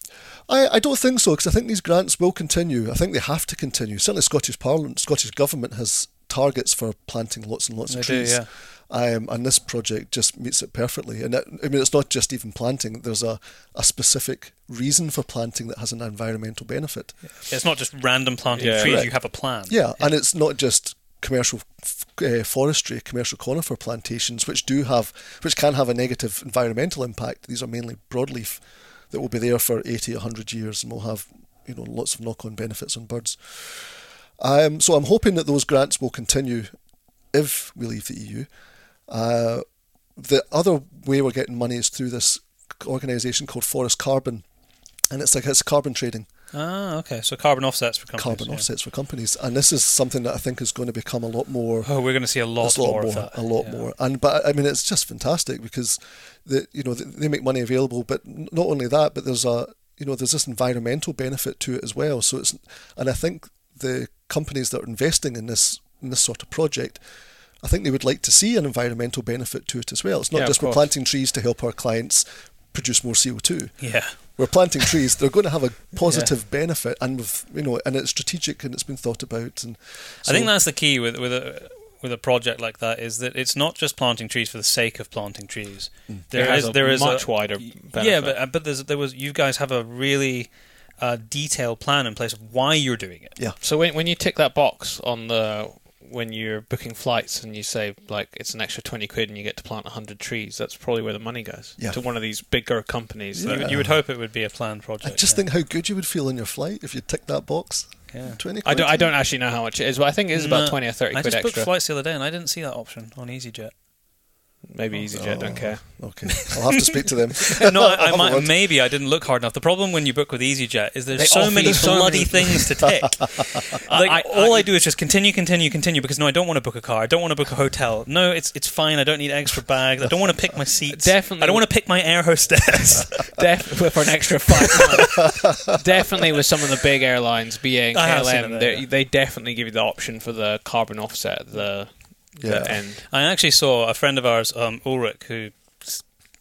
I, I don't think so because I think these grants will continue. I think they have to continue. Certainly, Scottish Parliament, Scottish Government has targets for planting lots and lots of They do, trees. yeah. Um, and this project just meets it perfectly. And it, I mean, it's not just even planting. There's a, a specific reason for planting that has an environmental benefit. It's not just random planting Yeah. of trees. Correct. You have a plan. Yeah, and it's not just commercial uh, forestry, commercial conifer plantations, which do have, which can have a negative environmental impact. These are mainly broadleaf that will be there for 80, 100 years and will have, you know, lots of knock-on benefits on birds. Um, so I'm hoping that those grants will continue if we leave the EU. Uh, the other way we're getting money is through this organisation called Forest Carbon, and it's like it's carbon trading Ah, okay. So carbon offsets for companies. carbon yeah. offsets for companies, and this is something that I think is going to become a lot more. Oh, we're going to see a lot, a lot more, more, of that. a lot yeah. more, and but I mean it's just fantastic because the you know they make money available, but not only that, but there's a you know there's this environmental benefit to it as well. So it's and I think the companies that are investing in this in this sort of project. I think they would like to see an environmental benefit to it as well. It's not Yeah, just we're planting trees to help our clients produce more CO2 Yeah. we're planting trees, they're going to have a positive benefit, and with you know, and it's strategic and it's been thought about. And I think that's the key with with a with a project like that is that it's not just planting trees for the sake of planting trees. There It has is a there is much a, wider Yeah, but uh, but there's there was you guys have a really uh, detailed plan in place of why you're doing it. yeah, So when when you tick that box on the when you're booking flights and you say like it's an extra twenty quid and you get to plant hundred trees, that's probably where the money goes Yeah. to one of these bigger companies. You, would- you would hope it would be a planned project. I just yeah. think how good you would feel on your flight if you tick that box. Yeah. Twenty. I don't I don't actually know how much it is, but I think it is about twenty or thirty I quid just booked flights the other day and I didn't see that option on EasyJet. Maybe oh, EasyJet don't Oh. care. Oh, okay, I'll have to speak to them. no, I, I might, maybe I didn't look hard enough. The problem when you book with EasyJet is there's They so many so bloody many- things to tick. like I- all I- I, do is just continue, continue, continue because no, I don't want to book a car. I don't want to book a hotel. No, it's it's fine. I don't need extra bags. I don't want to pick my seats. Definitely- I don't want to pick my air hostess. Def- for an extra five definitely with some of the big airlines, BA and I have seen it KLM, there, they yeah. they definitely give you the option for the carbon offset the, Yeah. end. I actually saw a friend of ours, um, Ulrich, who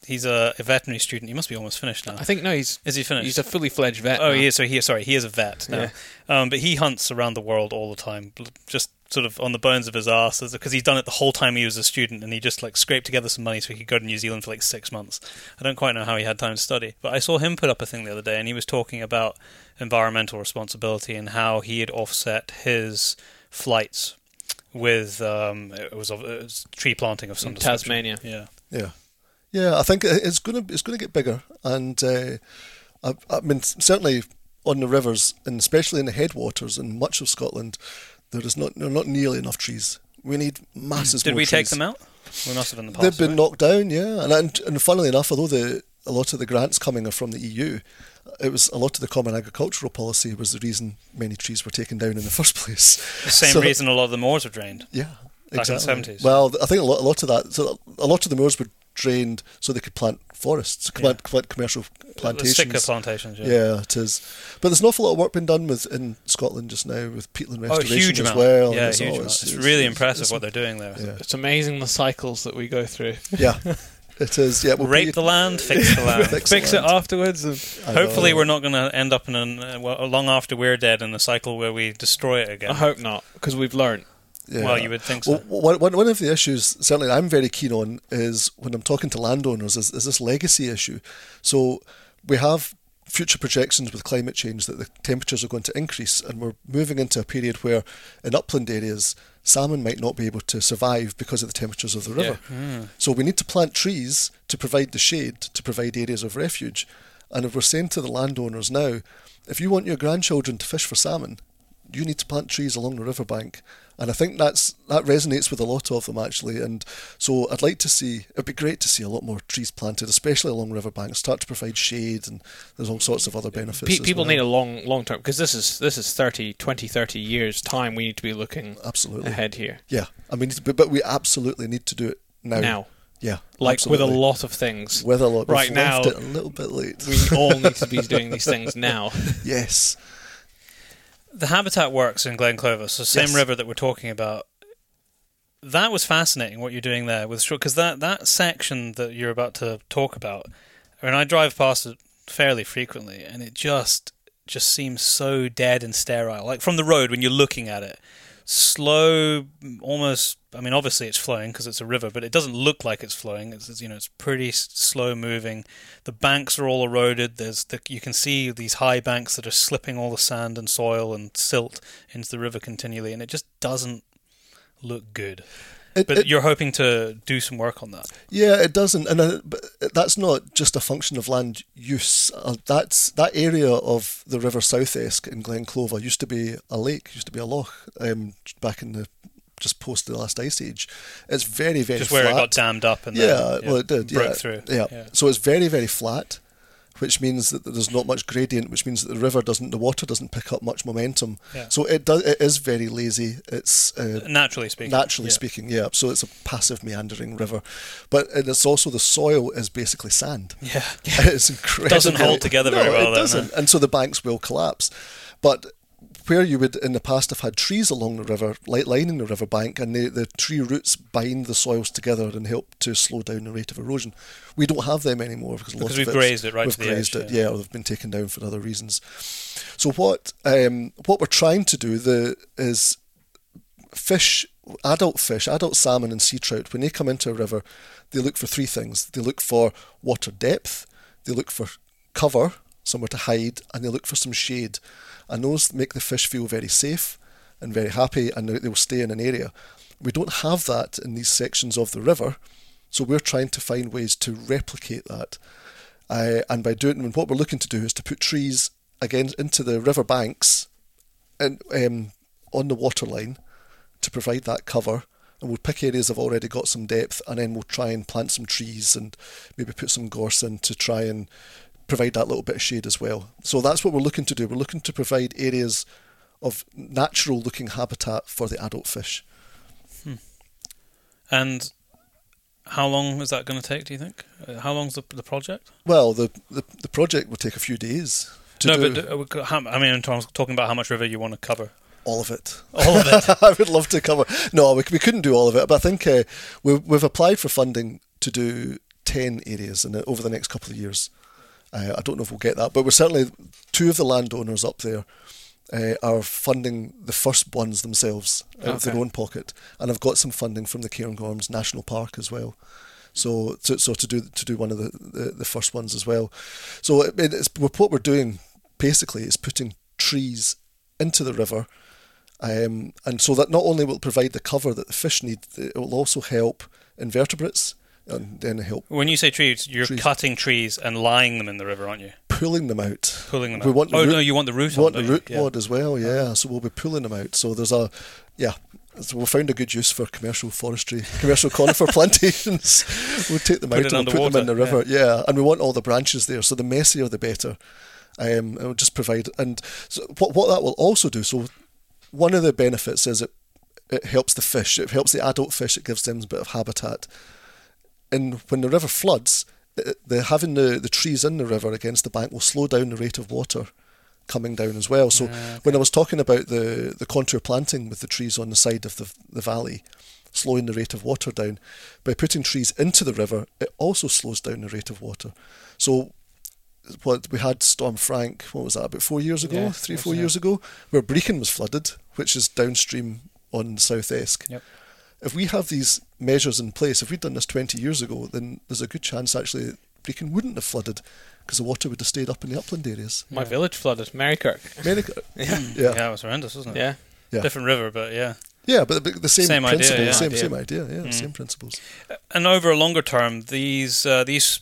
he's a, a veterinary student. He must be almost finished now. I think no, he's Is he finished? he's a fully fledged vet. Oh, now. he is. So he. Sorry, he is a vet now. Um, but he hunts around the world all the time, just sort of on the bones of his ass, because he's done it the whole time he was a student, and he just like scraped together some money so he could go to New Zealand for like six months. I don't quite know how he had time to study, but I saw him put up a thing the other day, and he was talking about environmental responsibility and how he had offset his flights with um, it was, of- it was tree planting of some description. Tasmania. Yeah. Yeah, yeah. I think it's going to it's going to get bigger, and uh, I, I mean certainly on the rivers, and especially in the headwaters in much of Scotland, there is not there are not nearly enough trees. We need masses. Did more we take them out? We must have in the past. They've been right? knocked down, yeah. And, and and funnily enough, although the a lot of the grants coming are from the EU, it was a lot of the common agricultural policy was the reason many trees were taken down in the first place. the same So- reason a lot of the moors were drained. Yeah, Back in the exactly. 70s. Well, I think a lot, a lot of that. So a lot of the moors were drained so they could plant forests, plant, plant commercial plantations. Sitka plantations, yeah. yeah. it is. But there's an awful lot of work being done with in Scotland just now with peatland Oh, restoration huge as amount. well. yeah, and huge all- amount. It's, really impressive it's- what they're doing there. Yeah, It's amazing the cycles that we go through. yeah, it is. Yeah, we'll Rape be- the land, fix the land. Fix Fix the it land. afterwards. And Hopefully, know. we're not going to end up in an, uh, well, long after we're dead in a cycle where we destroy it again. I hope not, because we've learned. Yeah. Well, you would think so. Well, one, one one of the issues, certainly I'm very keen on, is when I'm talking to landowners, is, is this legacy issue. So we have future projections with climate change that the temperatures are going to increase, and we're moving into a period where in upland areas, salmon might not be able to survive because of the temperatures of the river. Hmm. So we need to plant trees to provide the shade, to provide areas of refuge. And if we're saying to the landowners now, if you want your grandchildren to fish for salmon, you need to plant trees along the riverbank. And I think that's that resonates with a lot of them actually. And so I'd like to see it'd be great to see a lot more trees planted, especially along riverbanks, start to provide shade and there's all sorts of other benefits. Pe- people well. need a long, long term because this is this is 30, 20, 30 years time. We need to be looking absolutely ahead here Yeah. I mean but, we absolutely need to do it now. now, Yeah. like with a lot of things. with a lot Right now, a little bit late. We all need to be doing these things now. yes. The habitat works in Glen Clova, so same Yes. river that we're talking about. that was fascinating what you're doing there with because that that section that you're about to talk about. I mean, I drive past it fairly frequently, and it just just seems so dead and sterile. Like from the road when you're looking at it, slow, almost. I mean, obviously it's flowing because it's a river, but it doesn't look like it's flowing. It's you know it's pretty slow moving. The banks are all eroded. There's the, you can see these high banks that are slipping all the sand and soil and silt into the river continually, and it just doesn't look good. It, but it- you're hoping to do some work on that. Yeah, it doesn't, and uh, but that's not just a function of land use. Uh, that's that area of the River South Esk in Glen Clova used to be a lake, used to be a loch um, back in the just post the last ice age. It's very very Just flat. where it got dammed up and yeah, then, well, it did. broke yeah, through. Yeah. so it's very very flat, which means that there's not much gradient, which means that the river doesn't, the water doesn't pick up much momentum. Yeah. So it does. It is very lazy. It's uh, naturally speaking. naturally yeah. speaking, yeah. So it's a passive meandering river, but and it's also the soil is basically sand. Yeah. it's incredible. Doesn't hold together no, very well It then, doesn't, and so the banks will collapse. But where you would in the past have had trees along the river, like lining the river bank, and the, the tree roots bind the soils together and help to slow down the rate of erosion. We don't have them anymore because, a lot Because of we've grazed it right we've to the grazed edge, it, yeah. yeah, or they've been taken down for other reasons. So what um, what we're trying to do the is fish, adult fish, adult salmon and sea trout, when they come into a river, they look for three things. They look for water depth, they look for cover, somewhere to hide, and they look for some shade. And those make the fish feel very safe and very happy, and they- they'll stay in an area. We don't have that in these sections of the river, so we're trying to find ways to replicate that. Uh, and by doing, and what we're looking to do is to put trees again into the river banks and um, on the waterline to provide that cover. And we'll pick areas that have already got some depth, and then we'll try and plant some trees and maybe put some gorse in to try and provide that little bit of shade as well. So that's what we're looking to do. We're looking to provide areas of natural looking habitat for the adult fish. And how long is that going to take? Do you think? Uh, How long's the the project? Well, the the, the project will take a few days to no, do but uh, we how, I mean, I'm talking about how much river you want to cover. all of it. All of it. I would love to cover. No, we, we couldn't do all of it, but I think uh, we've, we've applied for funding to do 10 areas in the, over the next couple of years. Uh, I don't know if we'll get that, but we're certainly, two of the landowners up there uh, are funding the first ones themselves out of their own pocket, and I've got some funding from the Cairngorms National Park as well. So, to, so to do to do one of the, the, the first ones as well. So it, it's, what we're doing basically is putting trees into the river um, and so that not only will it provide the cover that the fish need, it will also help invertebrates and then help When you say trees, you're Trees. cutting trees and lying them in the river, aren't you? pulling them out. Pulling them We out. want the oh root- no, you want the root. We on, the root Yeah. as well, yeah. So we'll be pulling them out. So there's a, yeah. So we found a good use for commercial forestry, commercial conifer plantations. We'll take them Put out and we'll put them in the river, yeah. And we want all the branches there, so the messier the better. Um, it will just provide, and so what what that will also do. So one of the benefits is it it helps the fish. It helps the adult fish. It gives them a bit of habitat. And when the river floods, the having the, the trees in the river against the bank will slow down the rate of water coming down as well. So Ah, when I was talking about the, the contour planting with the trees on the side of the, the valley, slowing the rate of water down, by putting trees into the river, it also slows down the rate of water. So what we had Storm Frank, what was that, about four years ago, Yeah, three, four yeah. years ago, where Brechin was flooded, which is downstream on South Esk. Yep. If we have these measures in place, if we'd done this 20 years ago, then there's a good chance actually Brechin wouldn't have flooded because the water would have stayed up in the upland areas. My village flooded, Marykirk. Marykirk. Yeah. yeah, Yeah, it was horrendous, wasn't it? Yeah. Yeah. Different river, but yeah. yeah, but the, the same, Same idea, principle, yeah. same Idea. same idea, yeah, Mm. same principles. And over a longer term, these uh, these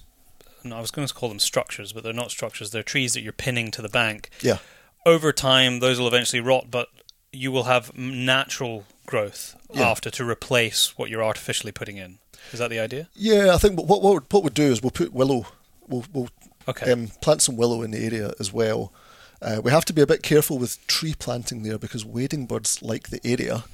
no, I was going to call them structures, but they're not structures. They're trees that you're pinning to the bank. Yeah. Over time, those will eventually rot, but you will have natural growth Yeah. after to replace what you're artificially putting in. Is that the idea? Yeah, I think what what what we'll do is we'll put willow, we'll we'll Okay. um, plant some willow in the area as well. Uh, we have to be a bit careful with tree planting there because wading birds like the area,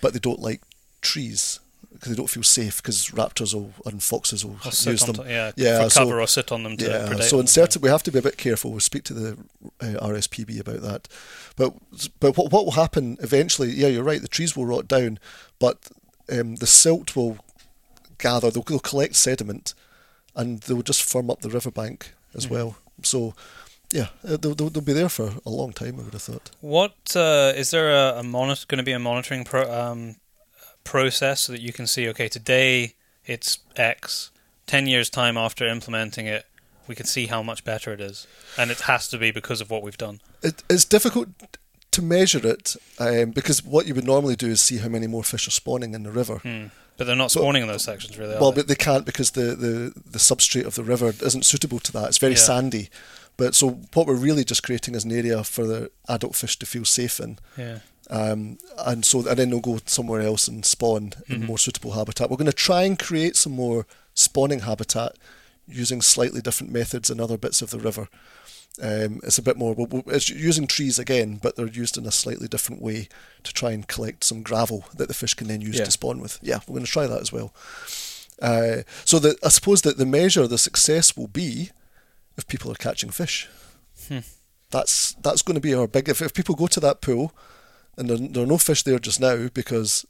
but they don't like trees because they don't feel safe because raptors will, and foxes will Or use them. to- yeah, Yeah, for so- cover or sit on them to Yeah, so in certain, we have to be a bit careful. We'll speak to the uh, RSPB about that. But but what, what will happen eventually? Yeah, you're right. The trees will rot down, but um, the silt will gather, they'll, they'll collect sediment, and they'll just firm up the riverbank as Mm-hmm. well. So, yeah, uh, they'll, they'll, they'll be there for a long time. I would have thought. What uh, is there a, a monitor going to be a monitoring pro, um, process so that you can see? Okay, today it's X. Ten years time after implementing it, we can see how much better it is, and it has to be because of what we've done. It, it's difficult to measure it um, because what you would normally do is see how many more fish are spawning in the river. Hmm. But they're not spawning in those sections, really. Are Well, they? but they can't because the, the, the substrate of the river isn't suitable to that. It's very Yeah. sandy. But so what we're really just creating is an area for the adult fish to feel safe in. yeah. Um, and so and then they'll go somewhere else and spawn in Mhm. more suitable habitat. We're going to try and create some more spawning habitat using slightly different methods in other bits of the river. Um, it's a bit more. It's using trees again, but they're used in a slightly different way to try and collect some gravel that the fish can then use Yeah. to spawn with. Yeah, we're going to try that as well. Uh, so the, I suppose that the measure of the success will be if people are catching fish. Hmm. That's that's going to be our big. If, if people go to that pool and there, there are no fish there just now because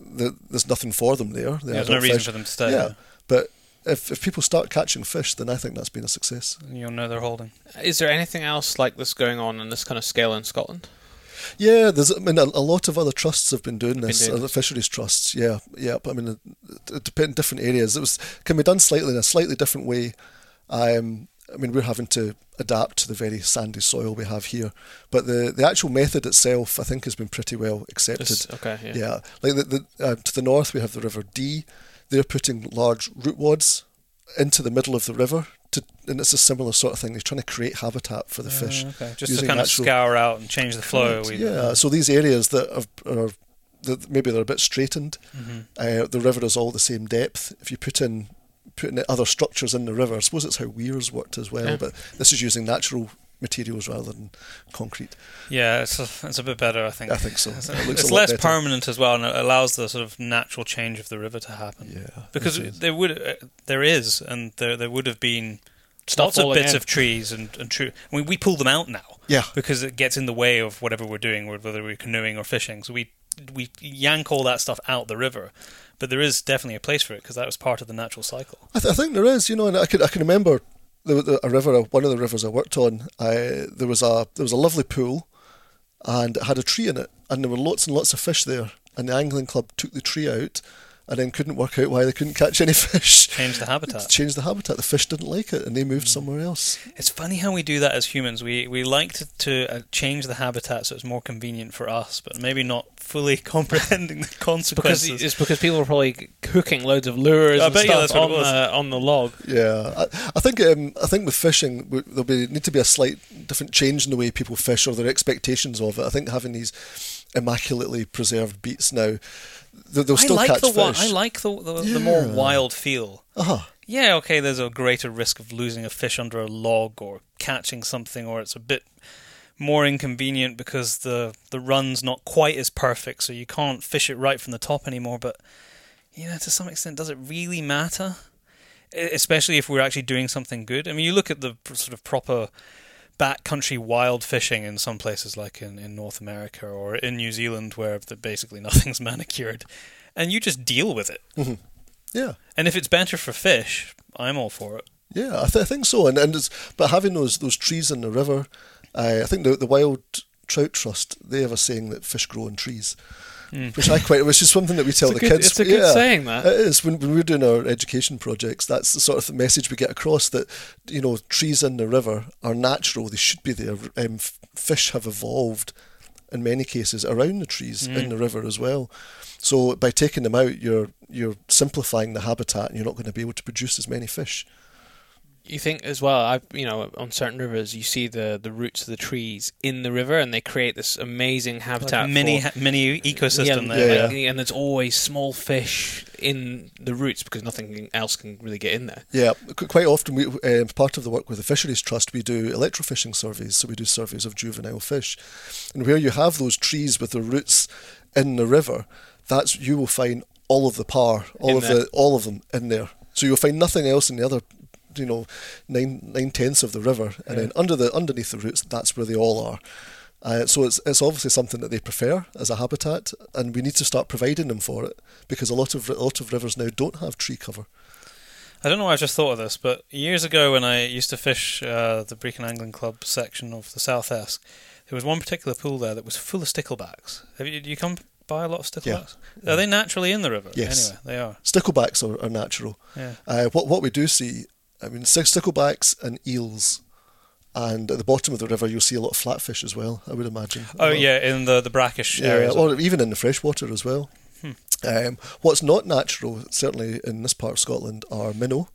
the, there's nothing for them there. the There's no adult reason fish. for them to stay. Yeah, but if if people start catching fish, then I think that's been a success. You'll know they're holding. Is there anything else like this going on in this kind of scale in Scotland? Yeah, there's. I mean, a, a lot of other trusts have been doing this. doing uh, this. fisheries trusts. Yeah, yeah. But I mean, it, it depends different areas. It was can be done slightly in a slightly different way. Um, I mean, we're having to adapt to the very sandy soil we have here, but the the actual method itself, I think, has been pretty well accepted. This- okay, yeah. Yeah, like the, the uh, to the north we have the River Dee. They're putting large root wads into the middle of the river, to, and it's a similar sort of thing. They're trying to create habitat for the fish. Uh, okay. Just to kind of scour out and change the flow. We- yeah, so these areas that have, are that maybe they're a bit straightened. Mhm. Uh, the river is all the same depth. If you put in put in other structures in the river, I suppose it's how weirs worked as well. Yeah. But this is using natural materials rather than concrete. Yeah, it's a, it's a bit better, I think. I think so. It's, It looks it's a less better. permanent as well, and it allows the sort of natural change of the river to happen. Yeah, Because it is. there would, uh, there is, and there there would have been Stuff lots of bits in. of trees and and tree. I mean, we pull them out now yeah, because it gets in the way of whatever we're doing, whether we're canoeing or fishing. So we we yank all that stuff out the river. But there is definitely a place for it because that was part of the natural cycle. I, th- I think there is. You know, and I can I can remember the, the, a river, one of the rivers I worked on. I, there was a there was a lovely pool, and it had a tree in it, and there were lots and lots of fish there. And the angling club took the tree out, and then couldn't work out why they couldn't catch any fish. Change the habitat. Changed the habitat. The fish didn't like it, and they moved somewhere else. It's funny how we do that as humans. We we like to, to uh, change the habitat so it's more convenient for us, but maybe not fully comprehending the consequences. Because it's because people are probably hooking loads of lures I and bet you stuff that's on the on the log. Yeah, I, I think um, I think with fishing w- there'll be need to be a slight different change in the way people fish or their expectations of it. I think having these immaculately preserved beats now, they- they'll still I like catch the fish. I like the the, the more wild feel. uh-huh. Yeah, okay. There's a greater risk of losing a fish under a log or catching something, or it's a bit more inconvenient because the the run's not quite as perfect, so you can't fish it right from the top anymore. But you know, to some extent, does it really matter? Especially if we're actually doing something good. I mean, you look at the sort of proper backcountry wild fishing in some places, like in, in North America or in New Zealand, where basically nothing's manicured, and you just deal with it. Yeah, And if it's better for fish, I'm all for it. yeah, I, th- I think so. And and it's, but having those those trees in the river, uh, I think the the Wild Trout Trust they have a saying that fish grow in trees, which I quite, which is something that we tell the good- kids. it's a good yeah, saying, that. It is when, when we're doing our education projects. That's the sort of message we get across that you know trees in the river are natural. They should be there. Um, fish have evolved in many cases around the trees in the river as well. So by taking them out, you're you're simplifying the habitat, and you're not going to be able to produce as many fish. You think as well? I you know on certain rivers you see the the roots of the trees in the river and they create this amazing habitat. Like mini for, ha- mini ecosystem yeah, there. yeah. like- and there's always small fish in the roots because nothing else can really get in there. Yeah, quite often we, um, part of the work with the Fisheries Trust, we do electrofishing surveys. So we do surveys of juvenile fish, and where you have those trees with the roots in the river, that's you will find all of the parr, all In of there. the all of them in there. So you'll find nothing else in the other, you know, nine nine tenths of the river, and then under the underneath the roots, that's where they all are. Uh, so it's it's obviously something that they prefer as a habitat, and we need to start providing them for it because a lot of a lot of rivers now don't have tree cover. I don't know why I just thought of this, but years ago when I used to fish uh, the Brechin Angling Club section of the South Esk, there was one particular pool there that was full of sticklebacks. Have you, you come by a lot of sticklebacks? Are they naturally in the river? Yes. Anyway, they are. Sticklebacks are, are natural. Yeah. Uh, what what we do see, I mean, stick- sticklebacks and eels, and at the bottom of the river you'll see a lot of flatfish as well. I would imagine. Oh Well, yeah, in the the brackish yeah, areas. or even in the freshwater as well. Hmm. Um, what's not natural, certainly in this part of Scotland, are minnow,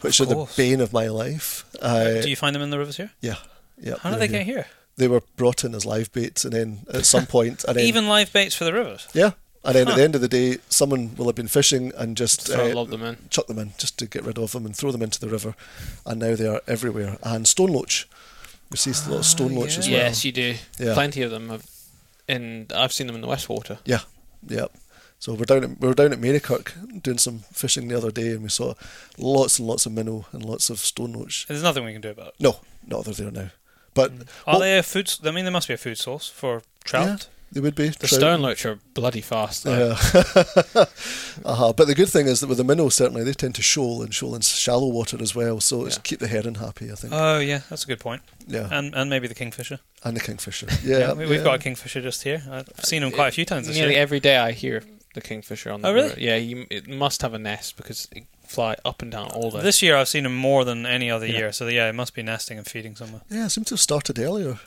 which are the bane of my life. Uh, do you find them in the rivers here? yeah, yeah. How did they here. get here? They were brought in as live baits, and then at some point, and then Even live baits for the rivers. yeah, and then at the end of the day, someone will have been fishing and just uh, them in. chuck them in just to get rid of them and throw them into the river, and now they are everywhere. And stone loach, we see a lot of stone loach as well. Yes, you do. Yeah. Plenty of them. Have, and I've seen them in the Westwater. Yeah, yeah. So we're down at we were down at Marykirk doing some fishing the other day, and we saw lots and lots of minnow and lots of stone loach. There's nothing we can do about it. No, no, they're there now. But Are what- they a food? I mean, there must be a food source for trout. They would be The trout. stone loach are bloody fast. Though. Yeah. uh-huh. But the good thing is that with the minnow, certainly they tend to shoal and shoal in shallow water as well. So it's keep the heron happy, I think. Oh yeah, that's a good point. yeah, And and maybe the kingfisher. and the kingfisher. Yeah, we, we've yeah. got a kingfisher just here. I've seen him quite a few times this Nearly year. every day I hear the kingfisher on the Oh, really? river. Yeah, you, it must have a nest because it fly up and down all day. This year I've seen him more than any other Yeah. year. So yeah, it must be nesting and feeding somewhere. Yeah, it seems to have started earlier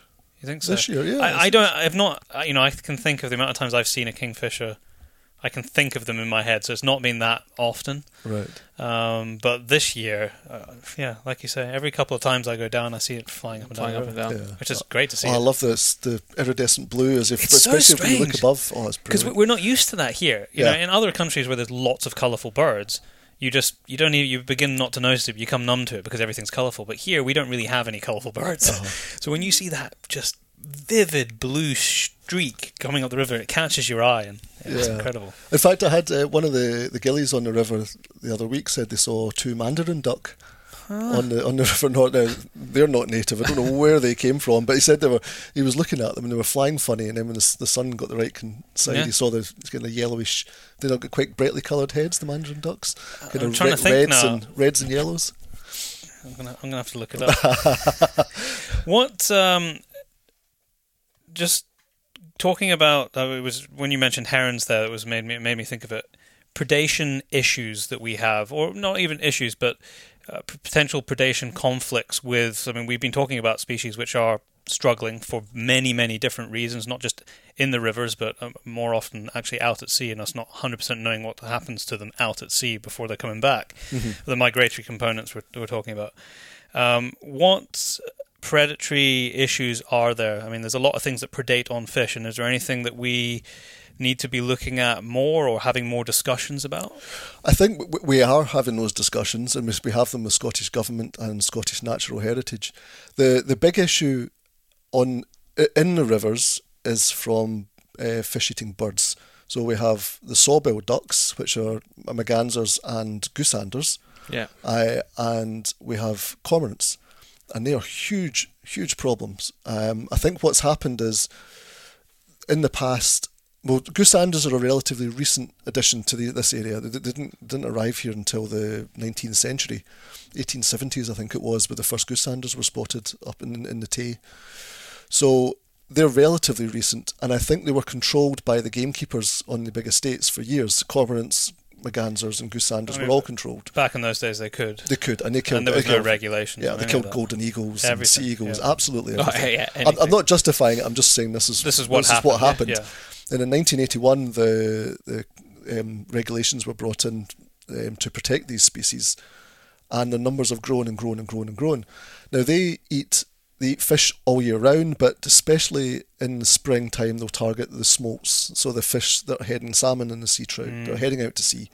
You think so? this year. Yeah, I, I don't. I've not. You know, I can think of the amount of times I've seen a kingfisher. I can think of them in my head, so it's not been that often. Right. Um, but this year, uh, yeah, like you say, every couple of times I go down, I see it flying up and flying down, up and down. Yeah. which is great to see. Oh, I love this the iridescent blue as if It's so especially when you look above. Oh, it's because we're not used to that here. You Yeah. know, in other countries where there's lots of colourful birds, you just you don't even, you begin not to notice it. You become numb to it because everything's colourful. But here we don't really have any colourful birds. Uh-huh. So when you see that just vivid blue streak coming up the river, it catches your eye, and it's Yeah. incredible. In fact, I had uh, one of the, the gillies on the river the other week said they saw two mandarin duck on the on the river. Not now, they're not native. I don't know where they came from, but he said they were. He was looking at them and they were flying funny. And then when the, the sun got the right con- side, Yeah. he saw the kind of yellowish. They don't get quite brightly coloured heads. The mandarin ducks, kind I'm of trying to think reds now. and reds and yellows. I'm gonna I'm gonna have to look it up. what um, just talking about uh, it was when you mentioned herons there it was made me it made me think of it predation issues that we have or not even issues but uh, potential predation conflicts with I mean we've been talking about species which are struggling for many many different reasons not just in the rivers but um, more often actually out at sea and us not 100% knowing what happens to them out at sea before they're coming back. The migratory components we're, we're talking about. Um, what predatory issues are there? I mean, there's a lot of things that predate on fish, and is there anything that we need to be looking at more or having more discussions about? I think we are having those discussions, and we- have them with Scottish Government and Scottish Natural Heritage. the The big issue on in the rivers is from uh, fish eating birds. So we have the sawbill ducks, which are mergansers and goosanders, Yeah. uh, and we have cormorants, and they are huge, huge problems. Um, I think what's happened is in the past, well, goosanders are a relatively recent addition to the, this area. They, didn't didn't arrive here until the 19th century, 1870s, I think it was, where the first goosanders were spotted up in in the Tay. So they're relatively recent, and I think they were controlled by the gamekeepers on the big estates for years. Cormorants, mergansers, and goosanders I mean, were all controlled. Back in those days, they could, They could, and they killed. and there was no killed- regulations. Yeah, they killed golden eagles Everything, and sea eagles. yeah. Absolutely Oh, yeah, I'm, I'm not justifying it. I'm just saying this is This is what this happened. Is what happened. Yeah, And in 1981, the the um, regulations were brought in um, to protect these species, and the numbers have grown and grown and grown and grown. Now they eat they eat fish all year round, but especially in the springtime, they'll target the smolts, so the fish that are heading salmon and the sea trout Mm. are heading out to sea.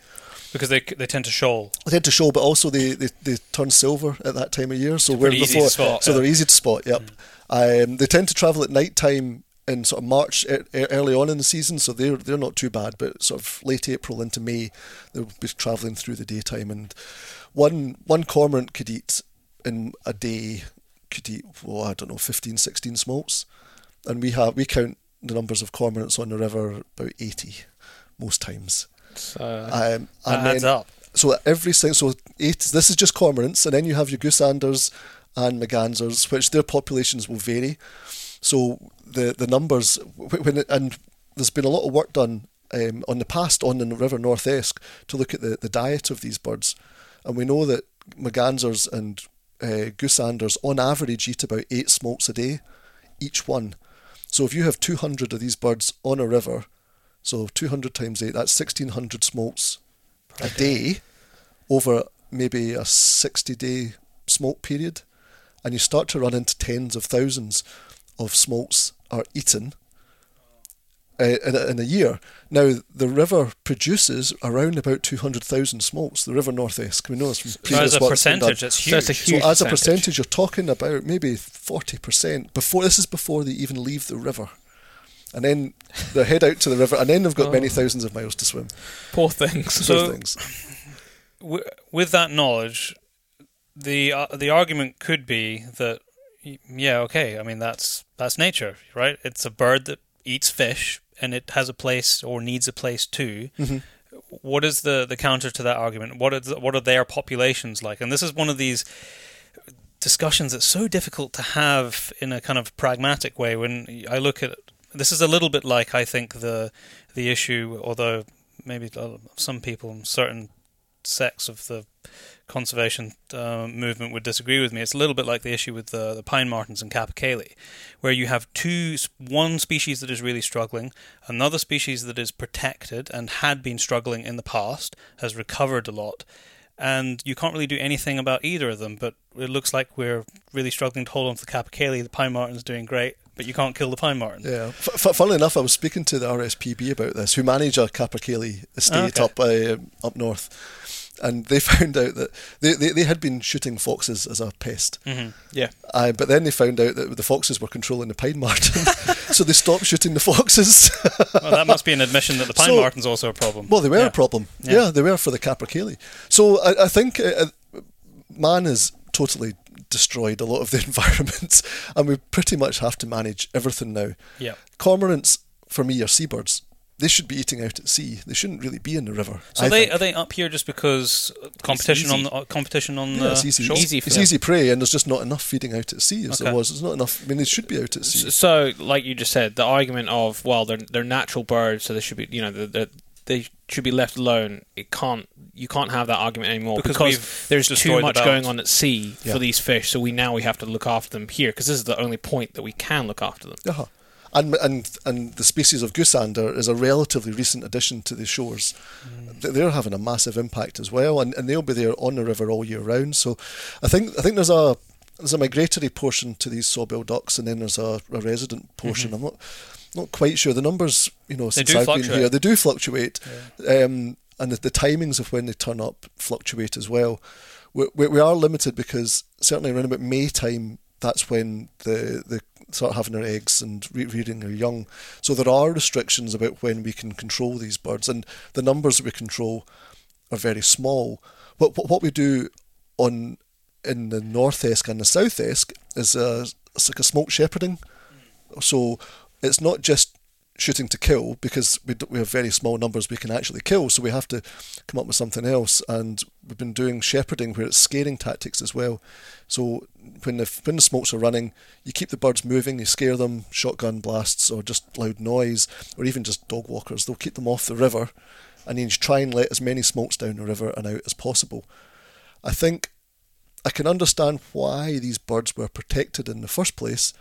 because they they tend to shoal. They tend to show, but also they, they, they turn silver at that time of year. So where before, to spot, so yeah. they're easy to spot. Yep. Um, they tend to travel at night time in sort of March, e- e- early on in the season. So they're they're not too bad. But sort of late April into May, they'll be travelling through the daytime. And one one cormorant could eat in a day could eat, well, I don't know, 15, 16 smolts. and we have we count the numbers of cormorants on the river about eighty most times. So, Um, and adds then, up. so every single so eight. This is just cormorants, and then you have your goosanders and mergansers, which their populations will vary. So the the numbers when it, and there's been a lot of work done um, on the past on the River North Esk to look at the, the diet of these birds, and we know that mergansers and uh, goosanders on average eat about eight smolts a day, each one. So if you have 200 of these birds on a river, so 200 times 8, that's 1600 smolts a day over maybe a 60 day smolt period. And you start to run into tens of thousands of smolts are eaten uh, in, a, in a year. Now, the river produces around about 200,000 smolts, the River North Esk. We know this from So previous as a work that's percentage, it's So huge. it's a huge So as a percentage. percentage, you're talking about maybe forty percent before. This is before they even leave the river, and then they head out to the river, and then they've got many Oh. thousands of miles to swim. poor things. So- Those things. Wi- with that knowledge, the uh, the argument could be that yeah, okay. I mean that's that's nature, right? It's a bird that eats fish and it has a place or needs a place too. Mhm. What is the the counter to that argument? What are the, what are their populations like? And this is one of these discussions that's so difficult to have in a kind of pragmatic way. When I look at this, is a little bit like I think the the issue, although maybe some people, in certain sects of the conservation uh, movement would disagree with me. It's a little bit like the issue with the, the pine martens and capercaillie, where you have two, one species that is really struggling, another species that is protected and had been struggling in the past, has recovered a lot, and you can't really do anything about either of them. But it looks like we're really struggling to hold on to the capercaillie. The pine marten's doing great, but you can't kill the pine marten. Yeah. F- f- funnily enough, I was speaking to the RSPB about this, who manage a capercaillie estate Okay. up uh, up north, and they found out that they, they, they had been shooting foxes as a pest. hmm yeah. Uh, but then they found out that the foxes were controlling the pine marten, so they stopped shooting the foxes. Well, that must be an admission that the pine So- marten's also a problem. Well, they were Yeah. a problem. Yeah. Yeah. they were for the capercaillie. So I, I think uh, uh, man has totally destroyed a lot of the environments, and we pretty much have to manage everything now. Yeah. Cormorants, for me, are seabirds. They should be eating out at sea. They shouldn't really be in the river. So I they think. are they up here just because competition on the uh, competition on Yeah, the it's easy. shore? Easy for it's them. easy prey, and there's just not enough feeding out at sea as Okay. there was. There's not enough. I mean, they should be out at sea. So, like you just said, the argument of well, they're they're natural birds, so they should be, you know, they're, they're, they should be left alone. It can't, you can't have that argument anymore Because because, there's too destroyed the much going on at sea Yeah. for these fish. So we now we have to look after them here because this is the only point that we can look after them. Uh-huh. And, and and the species of goosander is a relatively recent addition to the shores. Th- They're having a massive impact as well, and, and they'll be there on the river all year round. So, I think I think there's a there's a migratory portion to these sawbill ducks, and then there's a, a resident portion. I'm not not quite sure the numbers. You know, since I've been here, they do fluctuate, um, and the, the timings of when they turn up fluctuate as well. We, we, we are limited because certainly around about May time, that's when the the start having their eggs and re- rearing their young. So there are restrictions about when we can control these birds, and the numbers that we control are very small. But what we do on in the North Esk and the South Esk is uh, it's like a smolt shepherding. So it's not just shooting to kill because we, we have very small numbers we can actually kill. So we have to come up with something else. And we've been doing shepherding where it's scaring tactics as well. So when the when the smolts are running, you keep the birds moving, you scare them, shotgun blasts or just loud noise, or even just dog walkers. They'll keep them off the river, and then you try and let as many smolts down the river and out as possible. I think I can understand why these birds were protected in the first place.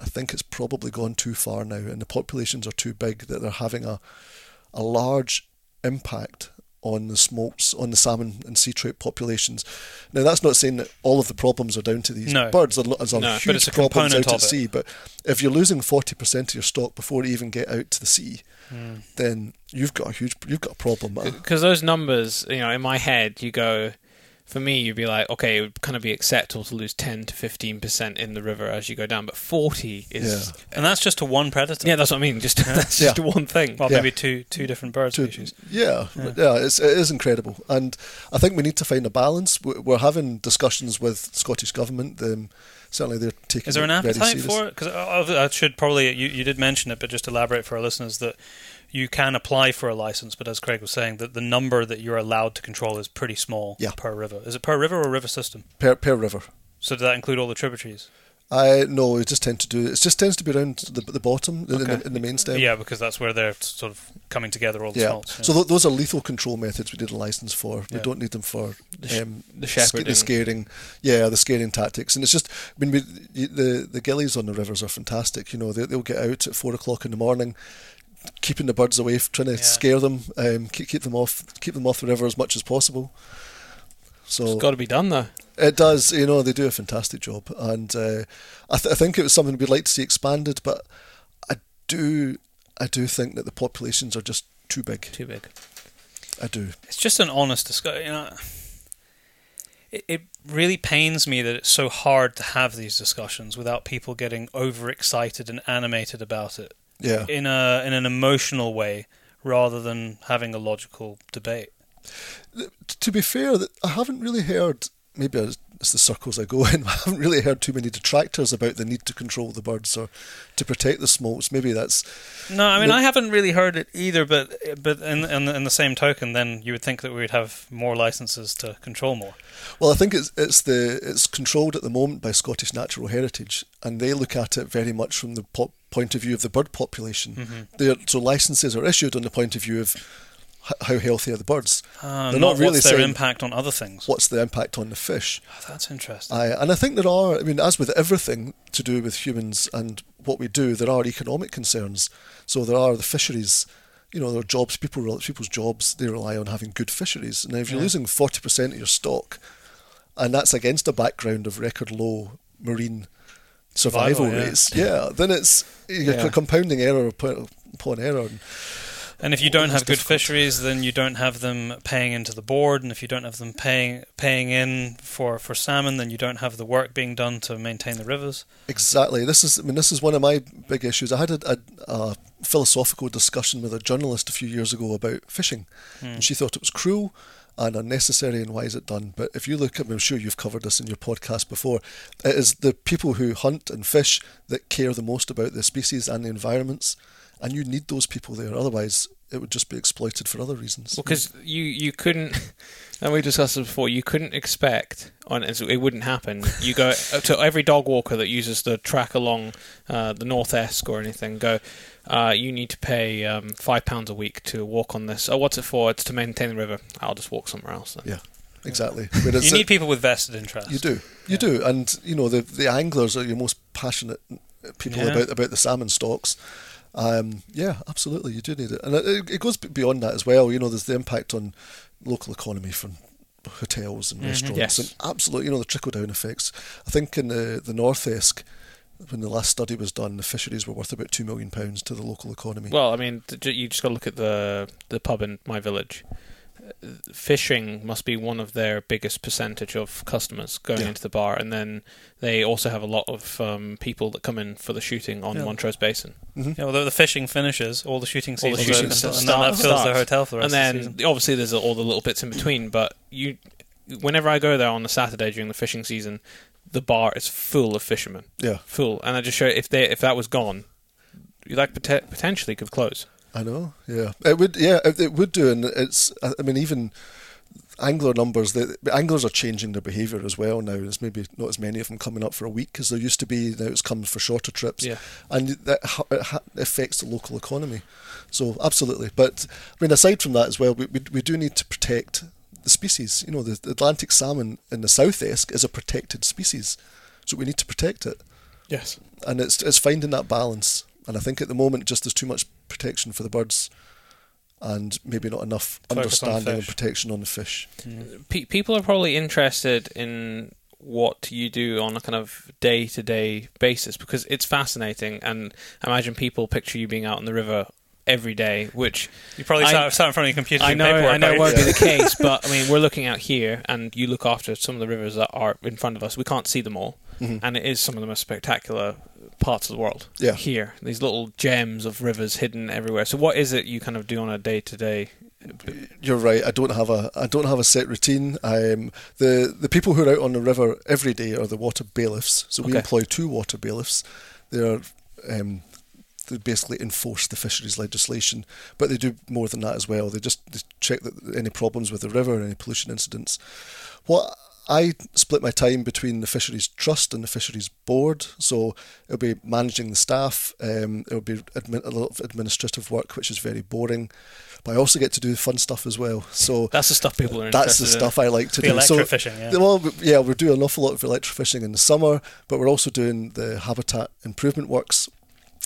I think it's probably gone too far now, and the populations are too big that they're having a a large impact on the smolts, on the salmon and sea trout populations. Now, that's not saying that all of the problems are down to these No. birds. There's a, No, but huge it's a problems out at it. sea. But if you're losing forty percent of your stock before you even get out to the sea, Hmm. then you've got a huge, you've got a problem. Because those numbers, you know, in my head, you go. For me, you'd be like, okay, it would kind of be acceptable to lose ten to fifteen percent in the river as you go down, but forty is And that's just to one predator. yeah, that's what I mean. Just that's Yeah. just one thing. Well, Yeah. maybe two two different bird to- species. Yeah, Yeah. yeah, it's, it is incredible, and I think we need to find a balance. We- We're having discussions with Scottish government. The, certainly they're taking. Is there an it appetite for it? Because I, I should probably you, you did mention it, but just elaborate for our listeners that you can apply for a license, but as Craig was saying, that the number that you're allowed to control is pretty small Yeah. per river. Is it per river or river system? per per river? So does that include all the tributaries? I no, it just tend to do. It just tends to be around the, the bottom in, the, in the main stem. yeah, because that's where they're sort of coming together all the time. Yeah. So th- those are lethal control methods we did a license for. We Yeah. don't need them for The sh- um, the shepherding. the scaring. Yeah, the scaring tactics. And it's just, I mean, we, the the gillies on the rivers are fantastic. You know, they, they'll get out at four o'clock in the morning, keeping the birds away, trying to Yeah. scare them, um, keep, keep them off, keep them off the river as much as possible. So It's got to be done though. It does, you know, they do a fantastic job, and uh, I, th- I think it was something we'd like to see expanded. But I do, I do think that the populations are just too big. Too big. I do. It's just an honest discussion. You know, it, it really pains me that it's so hard to have these discussions without people getting overexcited and animated about it Yeah, in a in an emotional way rather than having a logical debate. to be fair, I haven't really heard. Maybe it's the circles I go in. I haven't really heard too many detractors about the need to control the birds or to protect the smolts. Maybe that's No, I mean The- I haven't really heard it either. But but in, in in the same token, then you would think that we'd have more licenses to control more. well. I think it's it's the it's controlled at the moment by Scottish Natural Heritage, and they look at it very much from the po- point of view of the bird population. Mm-hmm. So licenses are issued on the point of view of how healthy are the birds. Uh, They're not not really what's their saying- impact on other things. What's the impact on the fish? Oh, that's interesting. I, and I think there are, I mean, as with everything to do with humans and what we do, there are economic concerns. So there are the fisheries, you know, there are jobs, people, people's jobs, they rely on having good fisheries. And if you're Yeah. losing 40% of your stock, and that's against a background of record low marine survival, Survival, yeah. rates, yeah, then it's Yeah. compounding error upon, upon error. And And if you don't have good difficult. fisheries, then you don't have them paying into the board, and if you don't have them paying paying in for, for salmon, then you don't have the work being done to maintain the rivers. Exactly. This is, I mean, this is one of my big issues. I had a, a, a philosophical discussion with a journalist a few years ago about fishing, Hmm. and she thought it was cruel and unnecessary, and why is it done? But if you look at, I'm sure you've covered this in your podcast before, it is the people who hunt and fish that care the most about the species and the environments, and you need those people there. Otherwise, it would just be exploited for other reasons. Well, because you you couldn't, and we discussed this before. You couldn't expect on it it wouldn't happen. You go to every dog walker that uses the track along uh, the North Esk or anything. Go, uh, you need to pay um, five pounds a week to walk on this. Oh, what's it for? It's to maintain the river. I'll just walk somewhere else. Then. yeah, exactly. Whereas You it- need people with vested interest. You do, you Yeah. do, and you know the the anglers are your most passionate people Yeah. about about the salmon stocks. Um, yeah, absolutely, you do need it, and it, it goes beyond that as well. You know, there's the impact on local economy from hotels and Mhm. restaurants, Yes. and absolutely, you know, the trickle down effects. I think in the the North Esk, when the last study was done, the fisheries were worth about two million pounds to the local economy. Well, I mean, you just got to look at the the pub in my village. Uh, Fishing must be one of their biggest percentage of customers going Yeah. into the bar, and then they also have a lot of um, people that come in for the shooting on Yeah. Montrose Basin. Mhm. Yeah, although the fishing finishes, all the shooting All the season shooting goes, starts- and then that fills starts. the hotel for the and then of the obviously there's all the little bits in between. But you, whenever I go there on a Saturday during the fishing season, the bar is full of fishermen, yeah, full, and I just show if they if that was gone, you like pote- potentially could close. I know. Yeah, it would. Yeah, it, it would do, and it's. I mean, even angler numbers. The, anglers are changing their behaviour as well now. There's maybe not as many of them coming up for a week as there used to be. Now it's coming for shorter trips, Yeah. and that ha- it ha- affects the local economy. So absolutely, but I mean, aside from that as well, we we, we do need to protect the species. You know, the, the Atlantic salmon in the South Esk is a protected species, so we need to protect it Yes. and it's it's finding that balance. And I think at the moment, just there's too much protection for the birds, and maybe not enough Focus understanding and protection on the fish. Mm. Pe- people are probably interested in what you do on a kind of day to day basis because it's fascinating, and I imagine people picture you being out on the river every day, which You probably I- sat, sat in front of your computer. I know, paperwork, I know it won't be the case, but I mean, we're looking out here, and you look after some of the rivers that are in front of us. We can't see them all, Mhm. and it is some of the most spectacular parts of the world. Yeah. here, these little gems of rivers hidden everywhere. So, what is it you kind of do on a day to day You're right. I don't have a I don't have a set routine. Um, the the people who are out on the river every day are the water bailiffs. So we Okay. employ two water bailiffs. They're um, they basically enforce the fisheries legislation, but they do more than that as well. They just they check that any problems with the river, any pollution incidents. What I split my time between the fisheries trust and the fisheries board, so it'll be managing the staff. Um, it'll be admin, a lot of administrative work, which is very boring, but I also get to do fun stuff as well. So That's the stuff people are that's the interested stuff I like to The do. So, electrofishing, yeah. well, yeah, we're doing an awful lot of electrofishing in the summer, but we're also doing the habitat improvement works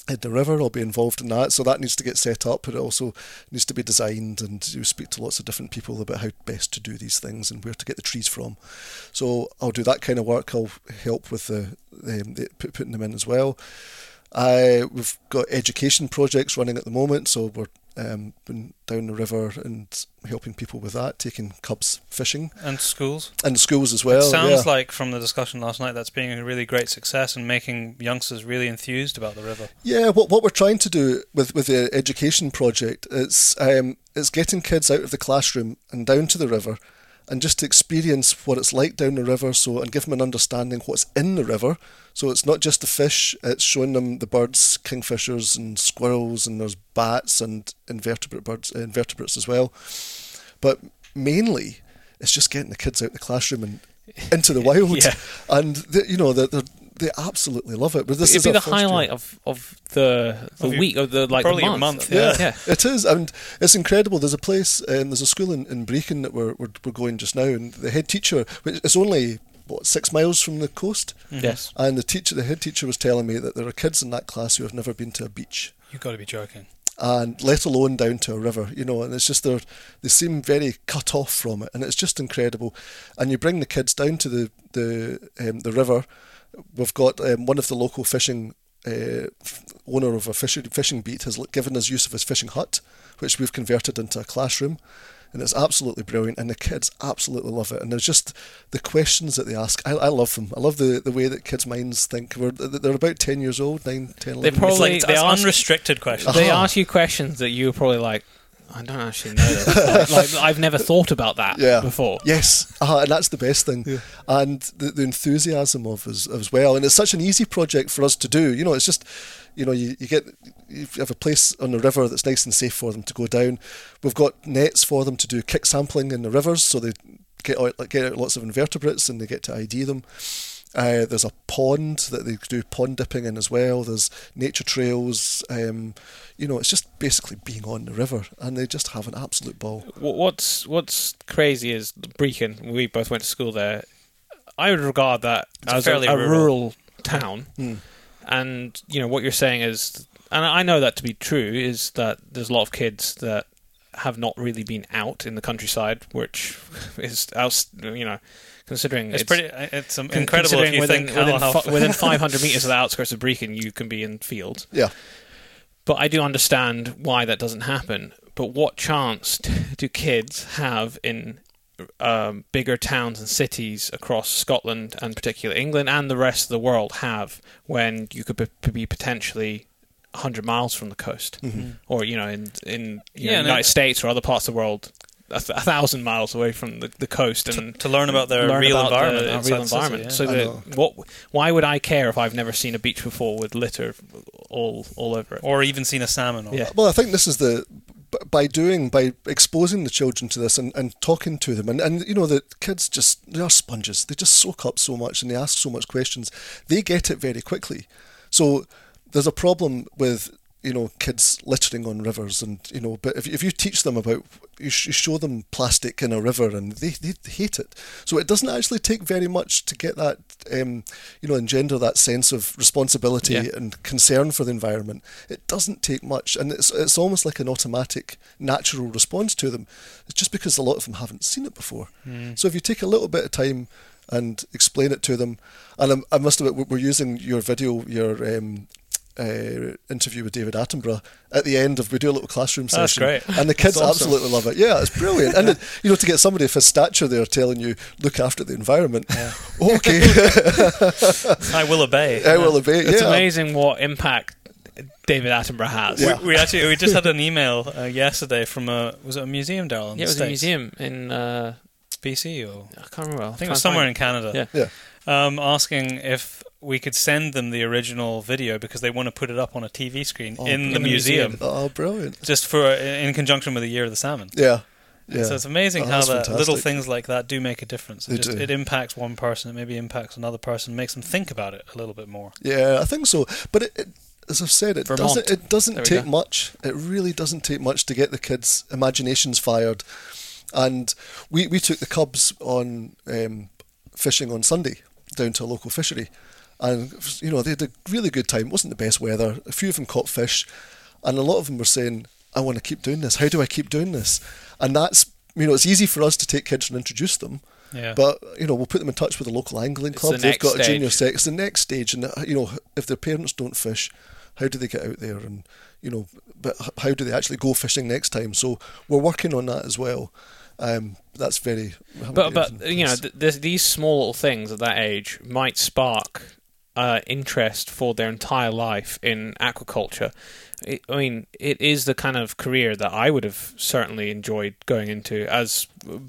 in the river. I'll be involved in that, so that needs to get set up. But it also needs to be designed, and you speak to lots of different people about how best to do these things and where to get the trees from. So I'll do that kind of work. I'll help with the, um, the putting them in as well. Uh, we've got education projects running at the moment, so we're um, been down the river and helping people with that, taking cubs fishing And schools. and schools as well. it sounds yeah. like from the discussion last night that's being a really great success and making youngsters really enthused about the river. Yeah, what what we're trying to do with, with the education project is um, is getting kids out of the classroom and down to the river, and just to experience what it's like down the river. So and give them an understanding what's in the river. So it's not just the fish; it's showing them the birds, kingfishers and squirrels, and there's bats and invertebrate birds, uh, invertebrates as well. But mainly, it's just getting the kids out of the classroom and into the wild, Yeah. and they, you know they they they absolutely love it. But this It'd is be the first year. highlight of, of the the Of your- week of the like probably the your month. month, Yeah, yeah. it is, and it's incredible. There's a place, um, there's a school in, in Brechin that we're, we're we're going just now, and the head teacher, which is only what six miles from the coast, Yes. and the teacher, the head teacher, was telling me that there are kids in that class who have never been to a beach, You've got to be joking. and let alone down to a river, you know, and it's just they're they seem very cut off from it, and it's just incredible. And you bring the kids down to the the um, the river. We've got um, one of the local fishing uh, owner of a fishing fishing beat has given us use of his fishing hut, which we've converted into a classroom. And it's absolutely brilliant, and the kids absolutely love it. And there's just the questions that they ask. I, I love them. I love the, the way that kids' minds think. We're, they're about 10 years old, 9, 10, 11. They probably- like they ask- unrestricted questions. They Uh-huh. ask you questions that you were probably like, I don't actually know. Like, like, I've never thought about that yeah. before. Yes, uh, and that's the best thing. Yeah. And the, the enthusiasm of as, as well. And it's such an easy project for us to do. You know, it's just, you know, you, you get you have a place on the river that's nice and safe for them to go down. We've got nets for them to do kick sampling in the rivers, so they get out, get out lots of invertebrates and they get to ID them. Uh, there's a pond that they do pond dipping in as well. There's nature trails. Um, you know, it's just basically being on the river, and they just have an absolute ball. What's What's crazy is Brechin. We both went to school there. I would regard that It's as a, fairly a rural- rural town, Mm. and you know what you're saying is, and I know that to be true, is that there's a lot of kids that have not really been out in the countryside, which is else, you know, considering It's, pretty. It's um, incredible if considering you within, think within, how fi- within 500 meters of the outskirts of Brechin, you can be in fields. Yeah. But I do understand why that doesn't happen. But what chance do kids have in um, bigger towns and cities across Scotland and particularly England and the rest of the world have when you could be, be potentially 100 miles from the coast? Or, you know, in, in you Yeah, know, United it- States or other parts of the world, a, th- a thousand miles away from the, the coast and to learn about their learn real about environment. the real the city, environment. yeah. So I that what? Why would I care if I've never seen a beach before with litter all all over it? or even seen a salmon. Or, Yeah. Well, I think this is the by doing by exposing the children to this and, and talking to them and, and you know the kids just they are sponges they just soak up so much and they ask so much questions they get it very quickly so there's a problem with you know kids littering on rivers and you know but if, if you teach them about you, sh- you show them plastic in a river and they, they hate it. So it doesn't actually take very much to get that um, you know engender that sense of responsibility Yeah. and concern for the environment. It doesn't take much and it's it's almost like an automatic natural response to them. It's just because a lot of them haven't seen it before. So if you take a little bit of time and explain it to them and I'm, I must admit we're using your video your um, uh, interview with David Attenborough at the end of we do a little classroom That's session great. and the kids awesome. absolutely love it yeah it's brilliant and it, you know to get somebody of his stature there telling you look after the environment okay I will obey. I will obey It's yeah. amazing what impact David Attenborough has. Yeah. We, we actually we just had an email uh, yesterday from a was it a museum, Daryl? in Yeah, it the was a museum in uh, BC or I can't remember. I think it was somewhere in Canada. Yeah. Yeah. Um, asking if we could send them the original video because they want to put it up on a TV screen Oh, in the museum, museum. Oh, brilliant. just for in conjunction with the Year of the Salmon. Yeah. Yeah. So it's amazing Oh, how that's that little things like that do make a difference. It, They just, do. it impacts one person, it maybe impacts another person, makes them think about it a little bit more. Yeah, I think so. But it, it, as I've said, it Vermont. doesn't. It doesn't take go. much. It really doesn't take much to get the kids' imaginations fired. And we, we took the cubs on um, fishing on Sunday down to a local fishery, and you know they had a really good time. It wasn't the best weather. A few of them caught fish, and a lot of them were saying, "I want to keep doing this. How do I keep doing this?" And that's you know it's easy for us to take kids and introduce them. Yeah. But you know, we'll put them in touch with a local angling club. the They've got a junior stage. sex. It's the next stage, and uh, you know, if their parents don't fish, how do they get out there? And you know, but how do they actually go fishing next time? So we're working on that as well. Um, that's very. But but you know th- th- these small little things at that age might spark uh, interest for their entire life in aquaculture. It, I mean, it is the kind of career that I would have certainly enjoyed going into as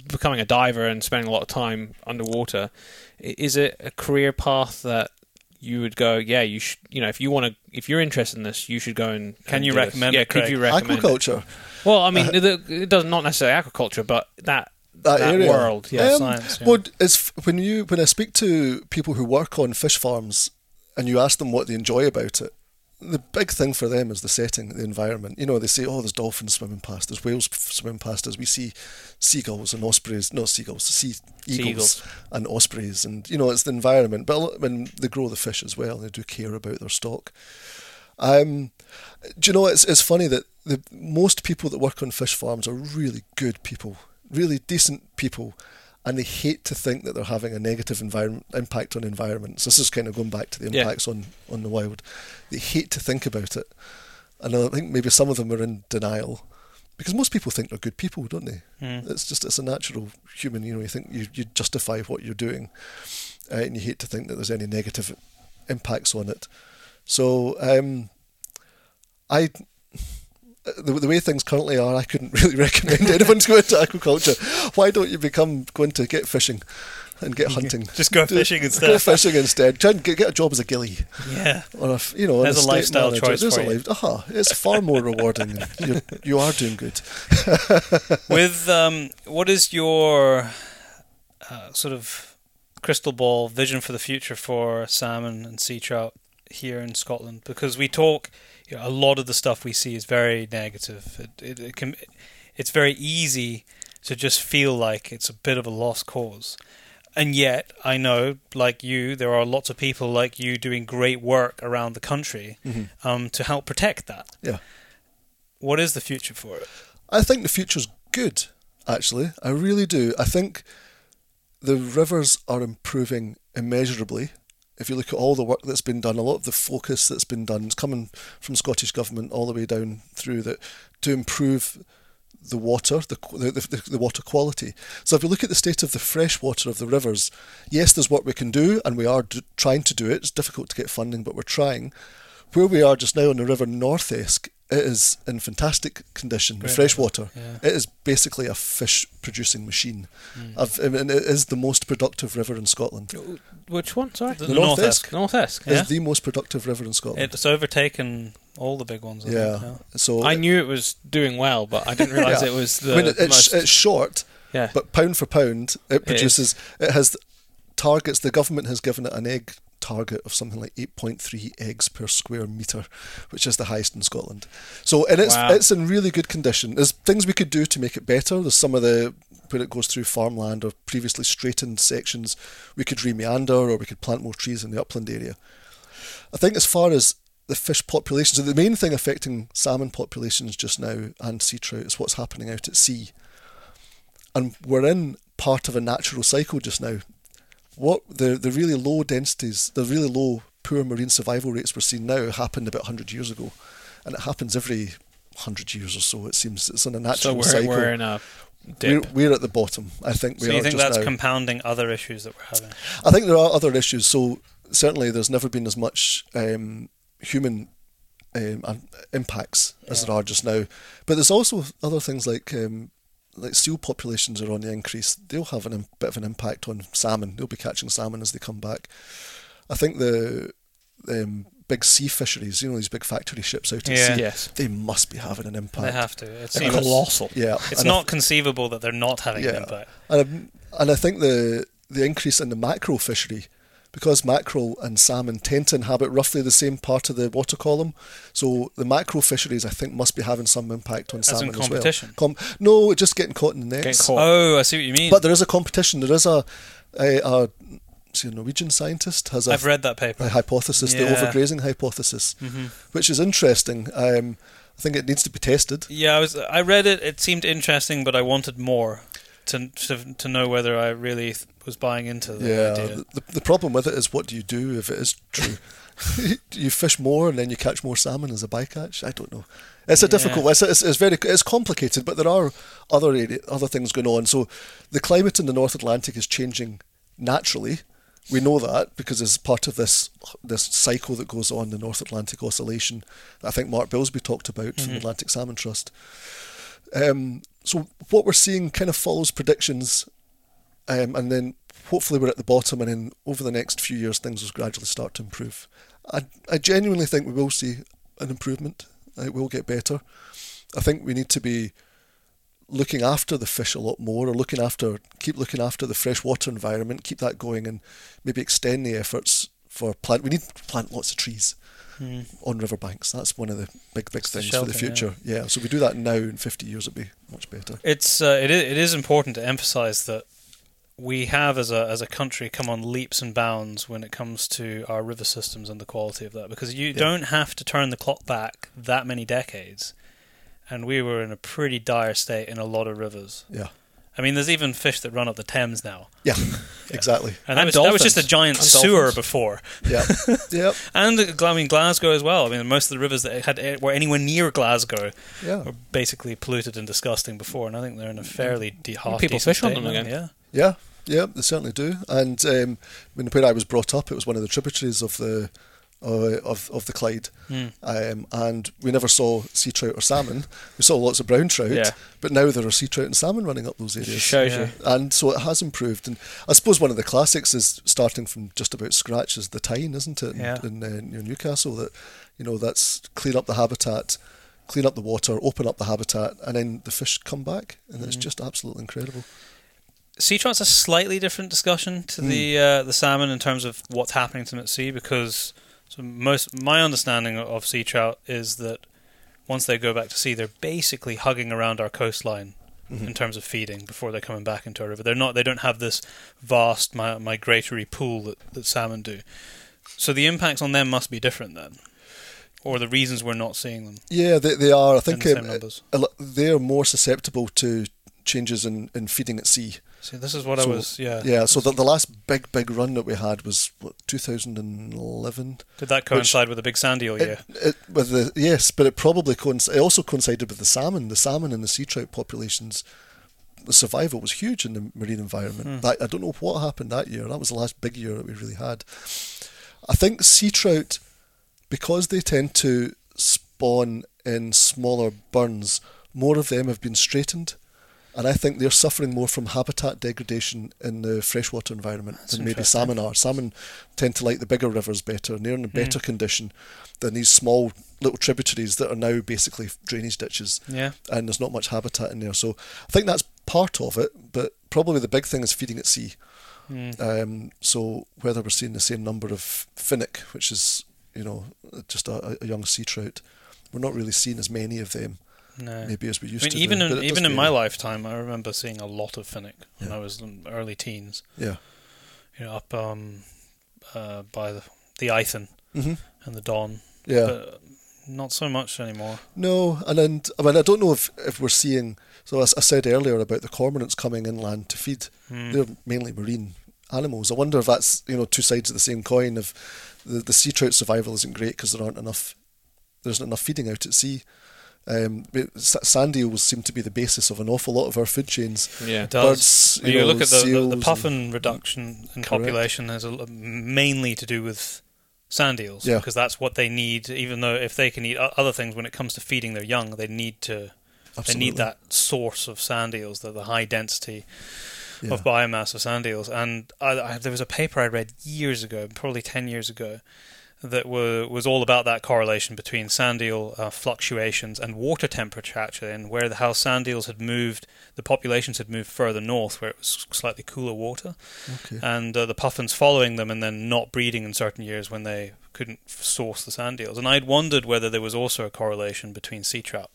becoming a diver and spending a lot of time underwater. Is it a career path that you would go? Yeah, you should. You know, if you want to, if you're interested in this, you should go and. Can and you do this. recommend Yeah, it, could you recommend? it? aquaculture, Well, I mean, the, it does not necessarily aquaculture, but that that, that area, world. Yeah, Um, science, yeah. Well, it's when you when I speak to people who work on fish farms, and you ask them what they enjoy about it. The big thing for them is the setting, the environment. You know, they say, "Oh, there's dolphins swimming past, there's whales swimming past us. We see seagulls and ospreys, not seagulls, sea eagles, Seagulls. and ospreys, and you know, it's the environment. But when they grow the fish as well, they do care about their stock. Um, do you know it's it's funny that the most people that work on fish farms are really good people, really decent people, and they hate to think that they're having a negative environment impact on environments. This is kind of going back to the Yeah. impacts on on the wild. They hate to think about it, and I think maybe some of them are in denial. Because most people think they're good people, don't they? Mm. It's just it's a natural human. You know, you think you, you justify what you're doing, uh, and you hate to think that there's any negative impacts on it. So um, I, the, the way things currently are, I couldn't really recommend anyone to go into aquaculture. Why don't you become going to get fishing and get hunting? Just go fishing instead. Go fishing instead. Try and get, get a job as a gilly Yeah. or a you know. There's an a lifestyle manager. choice There's for a life- uh-huh. It's far more rewarding. you're, you are doing good. With um, what is your uh, sort of crystal ball vision for the future for salmon and sea trout here in Scotland? Because we talk, you know, a lot of the stuff we see is very negative. It, it, it can, it's very easy to just feel like it's a bit of a lost cause. And yet, I know, like you, there are lots of people like you doing great work around the country Mhm. um, to help protect that. Yeah. What is the future for it? I think the future's good, actually. I really do. I think the rivers are improving immeasurably. If you look at all the work that's been done, a lot of the focus that's been done is coming from Scottish Government all the way down through that to improve the water, the, the, the, water quality. So if you look at the state of the fresh water of the rivers, yes, there's what we can do, and we are trying to do it. It's difficult to get funding, but we're trying. Where we are just now on the River North Esk, it is in fantastic condition, the Great fresh river, water. yeah. It is basically a fish producing machine. Mm. I've, I mean, it is the most productive river in Scotland. Which one? Sorry, The, The the North North Esk. Esk. North Esk. Yeah. It's the most productive river in Scotland. It's overtaken all the big ones. I yeah. Think, So I knew it was doing well, but I didn't realise Yeah. it was the I mean, it- it's, most. it's short, yeah, but pound for pound, it produces. It has targets. The government has given it an egg target of something like 8.3 eggs per square metre, which is the highest in Scotland. So, and it's Wow. it's in really good condition. There's things we could do to make it better. There's some of the where it goes through farmland or previously straightened sections. We could remeander or we could plant more trees in the upland area. I think as far as the fish populations, the main thing affecting salmon populations just now and sea trout is what's happening out at sea. And we're in part of a natural cycle just now. What the the really low densities, the really low poor marine survival rates we're seeing now happened about 100 years ago, and it happens every 100 years or so. It seems it's in a so natural we're cycle. we're in a we're, we're at the bottom. I think we So are you think just that's now. compounding other issues that we're having? I think there are other issues. So certainly, there's never been as much um, human um, and impacts as there are just now. But there's also other things like um, like seal populations are on the increase. They'll have a bit of an impact on salmon. They'll be catching salmon as they come back. I think the um, big sea fisheries, you know, these big factory ships out at Yeah. sea, Yes. they must be having an impact. They have to. It's seems colossal. Yeah, it's and I- not conceivable that they're not having an impact. And, and I think the the increase in the mackerel fishery, because mackerel and salmon tend to inhabit roughly the same part of the water column, so the mackerel fisheries I think must be having some impact on As in salmon as well. competition? Com- no, just getting caught in the nets. Oh, I see what you mean. But there is a competition. There is a a, a, see, a Norwegian scientist has a, I've read that paper. a hypothesis, the overgrazing hypothesis, hmm which is interesting. Um, I think it needs to be tested. Yeah, I was. I read it. It seemed interesting, but I wanted more to to, to know whether I really was buying into the Yeah, idea. the, the problem with it is what do you do if it is true? you fish more and then you catch more salmon as a bycatch? I don't know. It's a Yeah. difficult. It's, it's, it's very it's complicated, but there are other area, other things going on. So the climate in the North Atlantic is changing naturally. We know that because as part of this this cycle that goes on, the North Atlantic Oscillation, that I think Mark Bilsby talked about from the. Atlantic Salmon Trust. Um, so what we're seeing kind of follows predictions um, and then hopefully we're at the bottom, and then over the next few years things will gradually start to improve. I, I genuinely think we will see an improvement. It will get better. I think we need to be looking after the fish a lot more, or looking after, keep looking after the freshwater environment, keep that going, and maybe extend the efforts for plant. We need to plant lots of trees Mm. on riverbanks. That's one of the big, big It's the things for the shelter, yeah. future. Yeah. So if we do that now, in 50 years, it'll be much better. It's uh, it is, it is important to emphasize that we have as a as a country come on leaps and bounds when it comes to our river systems and the quality of that because you Yeah. don't have to turn the clock back that many decades and we were in a pretty dire state in a lot of rivers. Yeah. I mean there's even fish that run up the Thames now. Yeah. Exactly. And, that, And was, that was just a giant And sewer dolphins. before. Yeah. yeah. And I mean Glasgow as well. I mean most of the rivers that had were anywhere near Glasgow Yeah. were basically polluted and disgusting before, and I think they're in a fairly de- half People fish on them again. Yeah. Yeah, yeah, they certainly do. And um, when where I was brought up, it was one of the tributaries of the uh, of of the Clyde, Mm. um, and we never saw sea trout or salmon. We saw lots of brown trout, Yeah. but now there are sea trout and salmon running up those areas. shows Yeah. you. And so it has improved, and I suppose one of the classics is starting from just about scratch is the Tyne, isn't it? In, Yeah. in uh, near Newcastle, that you know that's clean up the habitat, clean up the water, open up the habitat, and then the fish come back, and it's Mm. just absolutely incredible. Sea trout's a slightly different discussion to Mm. the uh, the salmon in terms of what's happening to them at sea because so most my understanding of sea trout is that once they go back to sea, they're basically hugging around our coastline Mhm. in terms of feeding before they're coming back into our river. They're not. They don't have this vast migratory pool that, that salmon do. So the impacts on them must be different then, or the reasons we're not seeing them Yeah, they, they are. I think the um, numbers. a lo- they're more susceptible to changes in, in feeding at sea. See, this is what I was. Yeah. Yeah, so the, the last big, big run that we had was what, 2011. Did that coincide with the big sand eel year? It, it, with the yes, but it probably coinc- it also coincided with the salmon. The salmon and the sea trout populations, the survival was huge in the marine environment. Hmm. That, I don't know what happened that year. That was the last big year that we really had. I think sea trout, because they tend to spawn in smaller burns, more of them have been straightened. And I think they're suffering more from habitat degradation in the freshwater environment That's than maybe salmon are. Salmon tend to like the bigger rivers better, and they're in a Hmm. better condition than these small little tributaries that are now basically drainage ditches, Yeah. and there's not much habitat in there. So I think that's part of it, but probably the big thing is feeding at sea. Mm. Um, so whether we're seeing the same number of finnock, which is you know just a, a young sea trout, we're not really seeing as many of them No. maybe as we I used mean, to. even in even in my lifetime, I remember seeing a lot of finnock when Yeah. I was in early teens. yeah, You know, up um, uh, by the the Ythan hmm and the Don. yeah. But not so much anymore. No, and then I mean I don't know if, if we're seeing. So as I said earlier about the cormorants coming inland to feed, Mm. they're mainly marine animals. I wonder if that's you know two sides of the same coin. Of the the sea trout survival isn't great because there aren't enough. There isn't enough feeding out at sea. Um, but sand eels seem to be the basis of an awful lot of our food chains. Yeah. It does. Birds, you, you know, look at the, the, seals the and- puffin reduction in Correct. population has a, l- mainly to do with sand eels Yeah. because that's what they need. Even though if they can eat other things when it comes to feeding their young, they need to Absolutely. they need that source of sand eels, the, the high density Yeah. of biomass of sand eels. And I, I, there was a paper I read years ago, probably ten years ago, that were, was all about that correlation between sand eel uh, fluctuations and water temperature, actually, and where the how sand eels had moved, the populations had moved further north, where it was slightly cooler water, Okay. and uh, the puffins following them, and then not breeding in certain years when they couldn't source the sand eels. And I'd wondered whether there was also a correlation between sea trout.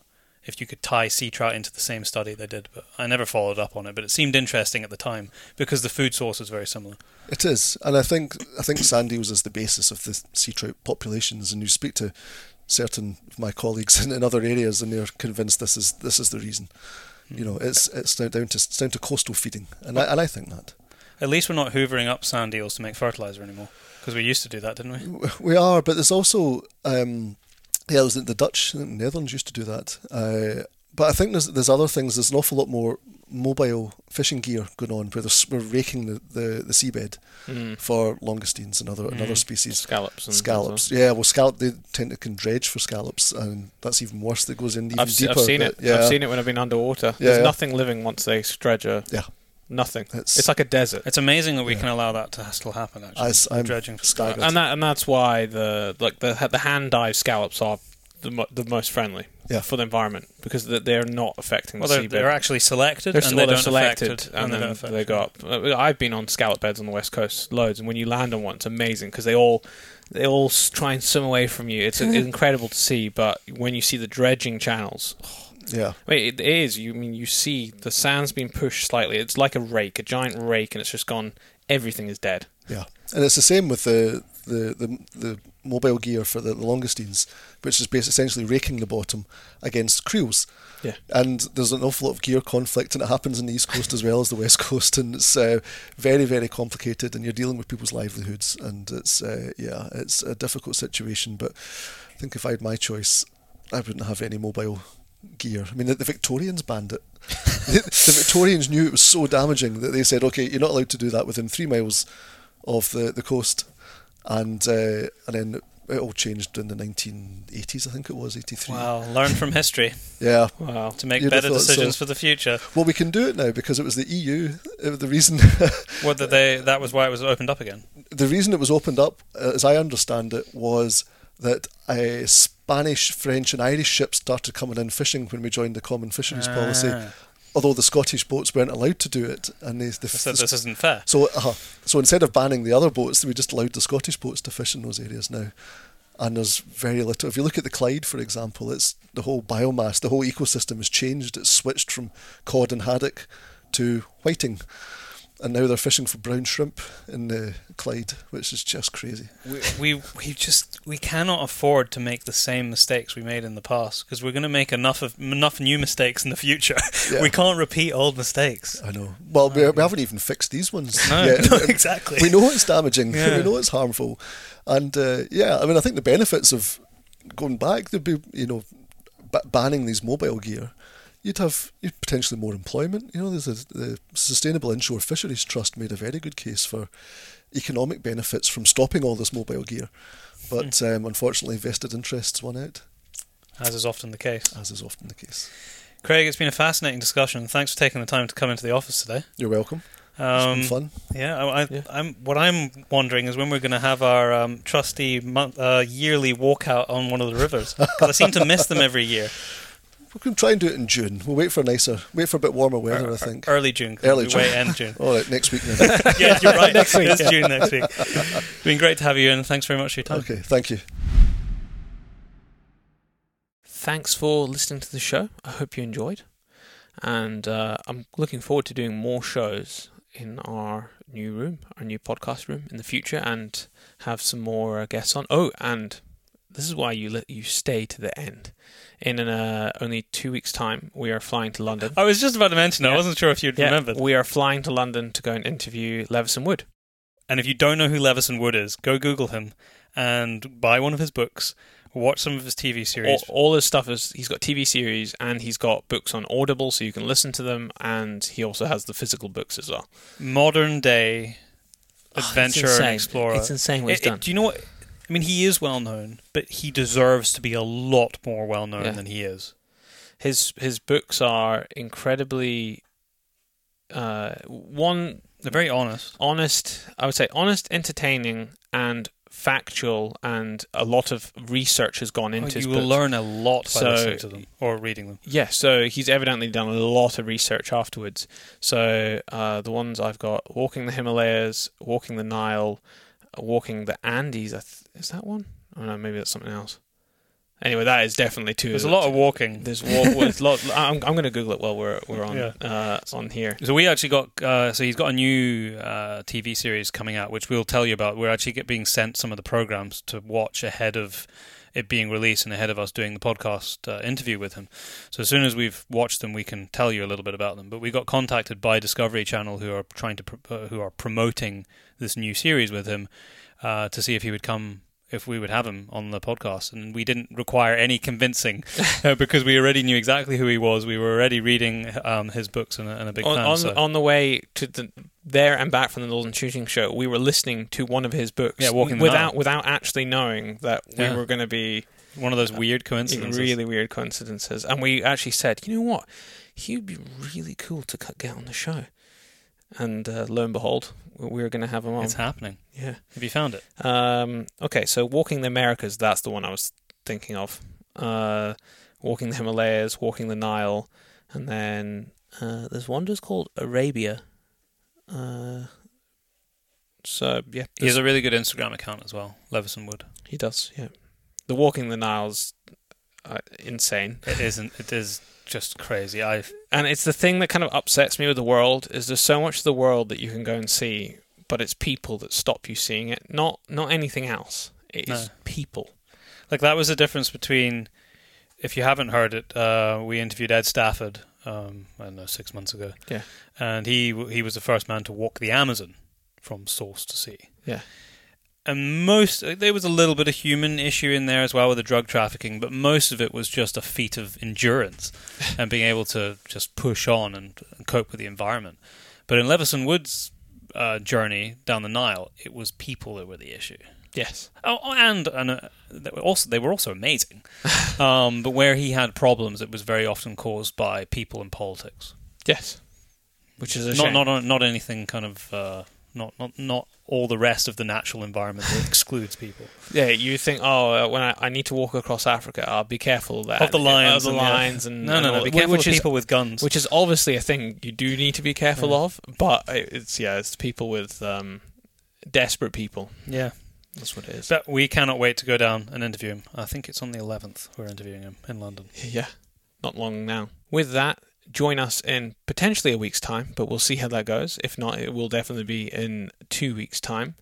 If you could tie sea trout into the same study they did, but I never followed up on it. But it seemed interesting at the time because the food source is very similar. It is, and I think I think sand eels is the basis of the sea trout populations. And you speak to certain of my colleagues in, in other areas, and they're convinced this is this is the reason. You know, it's it's down down to it's down to coastal feeding, and I and I think that At least we're not hoovering up sand eels to make fertilizer anymore because we used to do that, didn't we? We are. But there's also um, yeah, was the the Dutch, the Netherlands used to do that. Uh, but I think there's there's other things. There's an awful lot more mobile fishing gear going on, where we're raking the, the, the seabed Mm. for langoustines and other and other Mm. species. Scallops. And Scallops, yeah. Well, scallop they tend to can dredge for scallops, and that's even worse. That goes in even I've, se- deeper. I've seen but it. Yeah, I've seen it when I've been underwater. Yeah, There's yeah. nothing living once they dredge a. Yeah. Nothing. It's- It's, like a desert. It's amazing that we Yeah. can allow that to still happen. Actually, I s- I'm dredging for staggered. scallops. and that and that's why the like the the hand dive scallops are the mo- the most friendly Yeah. for the environment because they're not affecting Well, the they're, seabed. they're actually selected, They're, and well, they they're don't affect selected, it, and then affect they it. go up. Uh, I've been on scallop beds on the west coast loads, and when you land on one, it's amazing because they all they all try and swim away from you. It's, it's incredible to see, but when you see the dredging channels, yeah. Wait, it is. You I mean you see the sand's being pushed slightly. It's like a rake, a giant rake, and it's just gone. Everything is dead. Yeah, and it's the same with the the, the, the mobile gear for the, the langoustines, which is basically essentially raking the bottom against creels. Yeah. And there's an awful lot of gear conflict, and it happens in the east coast as well as the west coast, and it's uh, very very complicated, and you're dealing with people's livelihoods, and it's uh, yeah, it's a difficult situation. But I think if I had my choice, I wouldn't have any mobile gear. I mean, the, the Victorians banned it. the, the Victorians knew it was so damaging that they said, okay, you're not allowed to do that within three miles of the, the coast. And uh, and then it all changed in the 1980s, I think it was, 83. Wow, learn from history Yeah. Wow. to make You'd better thought so. decisions for the future. Well, we can do it now because it was the EU. The reason Whether they that was why it was opened up again. the reason it was opened up, uh, as I understand it, was that uh, Spanish, French, and Irish ships started coming in fishing when we joined the Common Fisheries Policy. Ah. Although the Scottish boats weren't allowed to do it, and they, said this isn't fair. so uh, so instead of banning the other boats, we just allowed the Scottish boats to fish in those areas now. And there's very little. If you look at the Clyde, for example, it's the whole biomass, the whole ecosystem has changed. It's switched from cod and haddock to whiting, and now they're fishing for brown shrimp in the Clyde, which is just crazy. We, we we just we cannot afford to make the same mistakes we made in the past because we're going to make enough of enough new mistakes in the future. Yeah. We can't repeat old mistakes. I know. Well, we, we haven't even fixed these ones No, yet. no, exactly. We know it's damaging. Yeah. We know it's harmful, and uh, yeah, I mean, I think the benefits of going back, there'd be you know, ba- banning these mobile gear. You'd have you'd potentially more employment. You know, there's a, the Sustainable Inshore Fisheries Trust made a very good case for economic benefits from stopping all this mobile gear, but Hmm. um, unfortunately, vested interests won out, as is often the case. as is often the case. Craig, it's been a fascinating discussion. Thanks for taking the time to come into the office today. You're welcome. It's Um, been fun. Yeah, I, I, Yeah. I'm. What I'm wondering is when we're going to have our um, trusty month, uh, yearly walkout on one of the rivers because I seem to miss them every year. We can try and do it in June. We'll wait for a nicer, wait for a bit warmer weather. I think. Early June. Early June. wait end June. All right, next week then. yeah, you're right. Next week, It's yeah. June next week. It's been great to have you, and thanks very much for your time. okay, thank you. Thanks for listening to the show. I hope you enjoyed. And uh, I'm looking forward to doing more shows in our new room, our new podcast room in the future, and have some more uh, guests on. Oh, and this is why you let you stay to the end. In an, uh, only two weeks' time, we are flying to London. I was just about to mention. I Yeah. wasn't sure if you'd Yeah, remembered. we are flying to London to go and interview Levison Wood. And if you don't know who Levison Wood is, go Google him and buy one of his books. Watch some of his TV series. all his stuff is he's got TV series and he's got books on Audible, so you can listen to them. And he also has the physical books as well. Modern day Oh, adventure and explorer. It's insane what he's It- it- done. do you know what? I mean, he is well known, but he deserves to be a lot more well known Yeah. than he is. His his books are incredibly uh, one They're very honest. honest. I would say honest, entertaining, and factual, and a lot of research has gone into. his you will learn a lot by So- listening to them or reading them. Yeah, so he's evidently done a lot of research afterwards. So uh, the ones I've got: walking the Himalayas, walking the Nile, walking the Andes. I th- is that one? Oh no, maybe that's something else. Anyway, that is definitely two. There's a lot of walking. There's walk. there's lot. I'm, I'm going to Google it while we're we're on Yeah. uh, on here. So we actually got uh, so he's got a new uh, TV series coming out, which we'll tell you about. We're actually get, being sent some of the programs to watch ahead of it being released and ahead of us doing the podcast uh, interview with him. So as soon as we've watched them, we can tell you a little bit about them. But we got contacted by Discovery Channel, who are trying to uh, who are promoting this new series with him uh, to see if he would come. If we would have him on the podcast, and we didn't require any convincing uh, because we already knew exactly who he was. We were already reading um, his books and a, and a big on fan. on, so. on the way to the there and back from the Northern Shooting Show, we were listening to one of his books. Yeah, Walking without without actually knowing that we Yeah. were going to be One of those weird coincidences. really weird coincidences. And we actually said, you know what, he'd be really cool to cut- get on the show. And uh, lo and behold, we were going to have him on. It's happening. yeah. Have you found it? Um, okay, so walking the Americas, that's the one I was thinking of. Uh, walking the Himalayas, walking the Nile, and then uh, there's one just called Arabia. Uh, so yeah, He has a really good Instagram account as well, Levison Wood. he does. Yeah, the walking the Nile's uh, insane, It isn't. It is just crazy. I and it's the thing that kind of upsets me with the world is there's so much of the world that you can go and see, but it's people that stop you seeing it, not not anything else. It's No. people. like that was the difference between. If you haven't heard it, uh, we interviewed Ed Stafford. Um, I don't know, six months ago. Yeah. and he he was the first man to walk the Amazon from source to sea. Yeah. and most there was a little bit of human issue in there as well with the drug trafficking, but most of it was just a feat of endurance and being able to just push on and, and cope with the environment. But in Levison Wood's uh, journey down the Nile, it was people that were the issue. Yes. Oh, and and uh, they were also they were also amazing. um, but where he had problems, it was very often caused by people and politics. Yes. Which is a Not shame. not not anything kind of. Uh, not, not not all the rest of the natural environment that excludes people. Yeah, you think, oh, uh, when I, I need to walk across Africa, I'll be careful of that. Of the lions Of the lions and No, and no, no. all- Be careful which with is people with guns. which is obviously a thing you do need to be careful Yeah. of. But it's yeah, it's people with um, desperate people. yeah. That's what it is. But we cannot wait to go down and interview him. I think it's on the 11th we're interviewing him in London. Yeah, not long now. With that, join us in potentially a week's time, but we'll see how that goes. If not, it will definitely be in two weeks' time.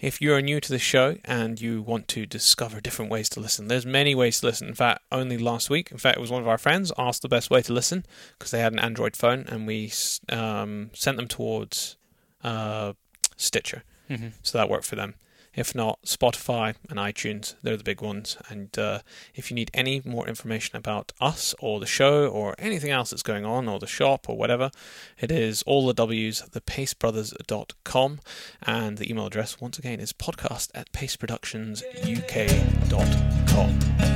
If you are new to the show and you want to discover different ways to listen, there's many ways to listen. In fact, only last week, in fact, it was one of our friends asked the best way to listen because they had an Android phone, and we um, sent them towards uh, Stitcher. Mm-hmm. so that worked for them. If not, Spotify and iTunes, they're the big ones. And uh, if you need any more information about us or the show or anything else that's going on or the shop or whatever, it is all the W's, thepacebrothers.com. And the email address, once again, is podcast at paceproductionsuk.com.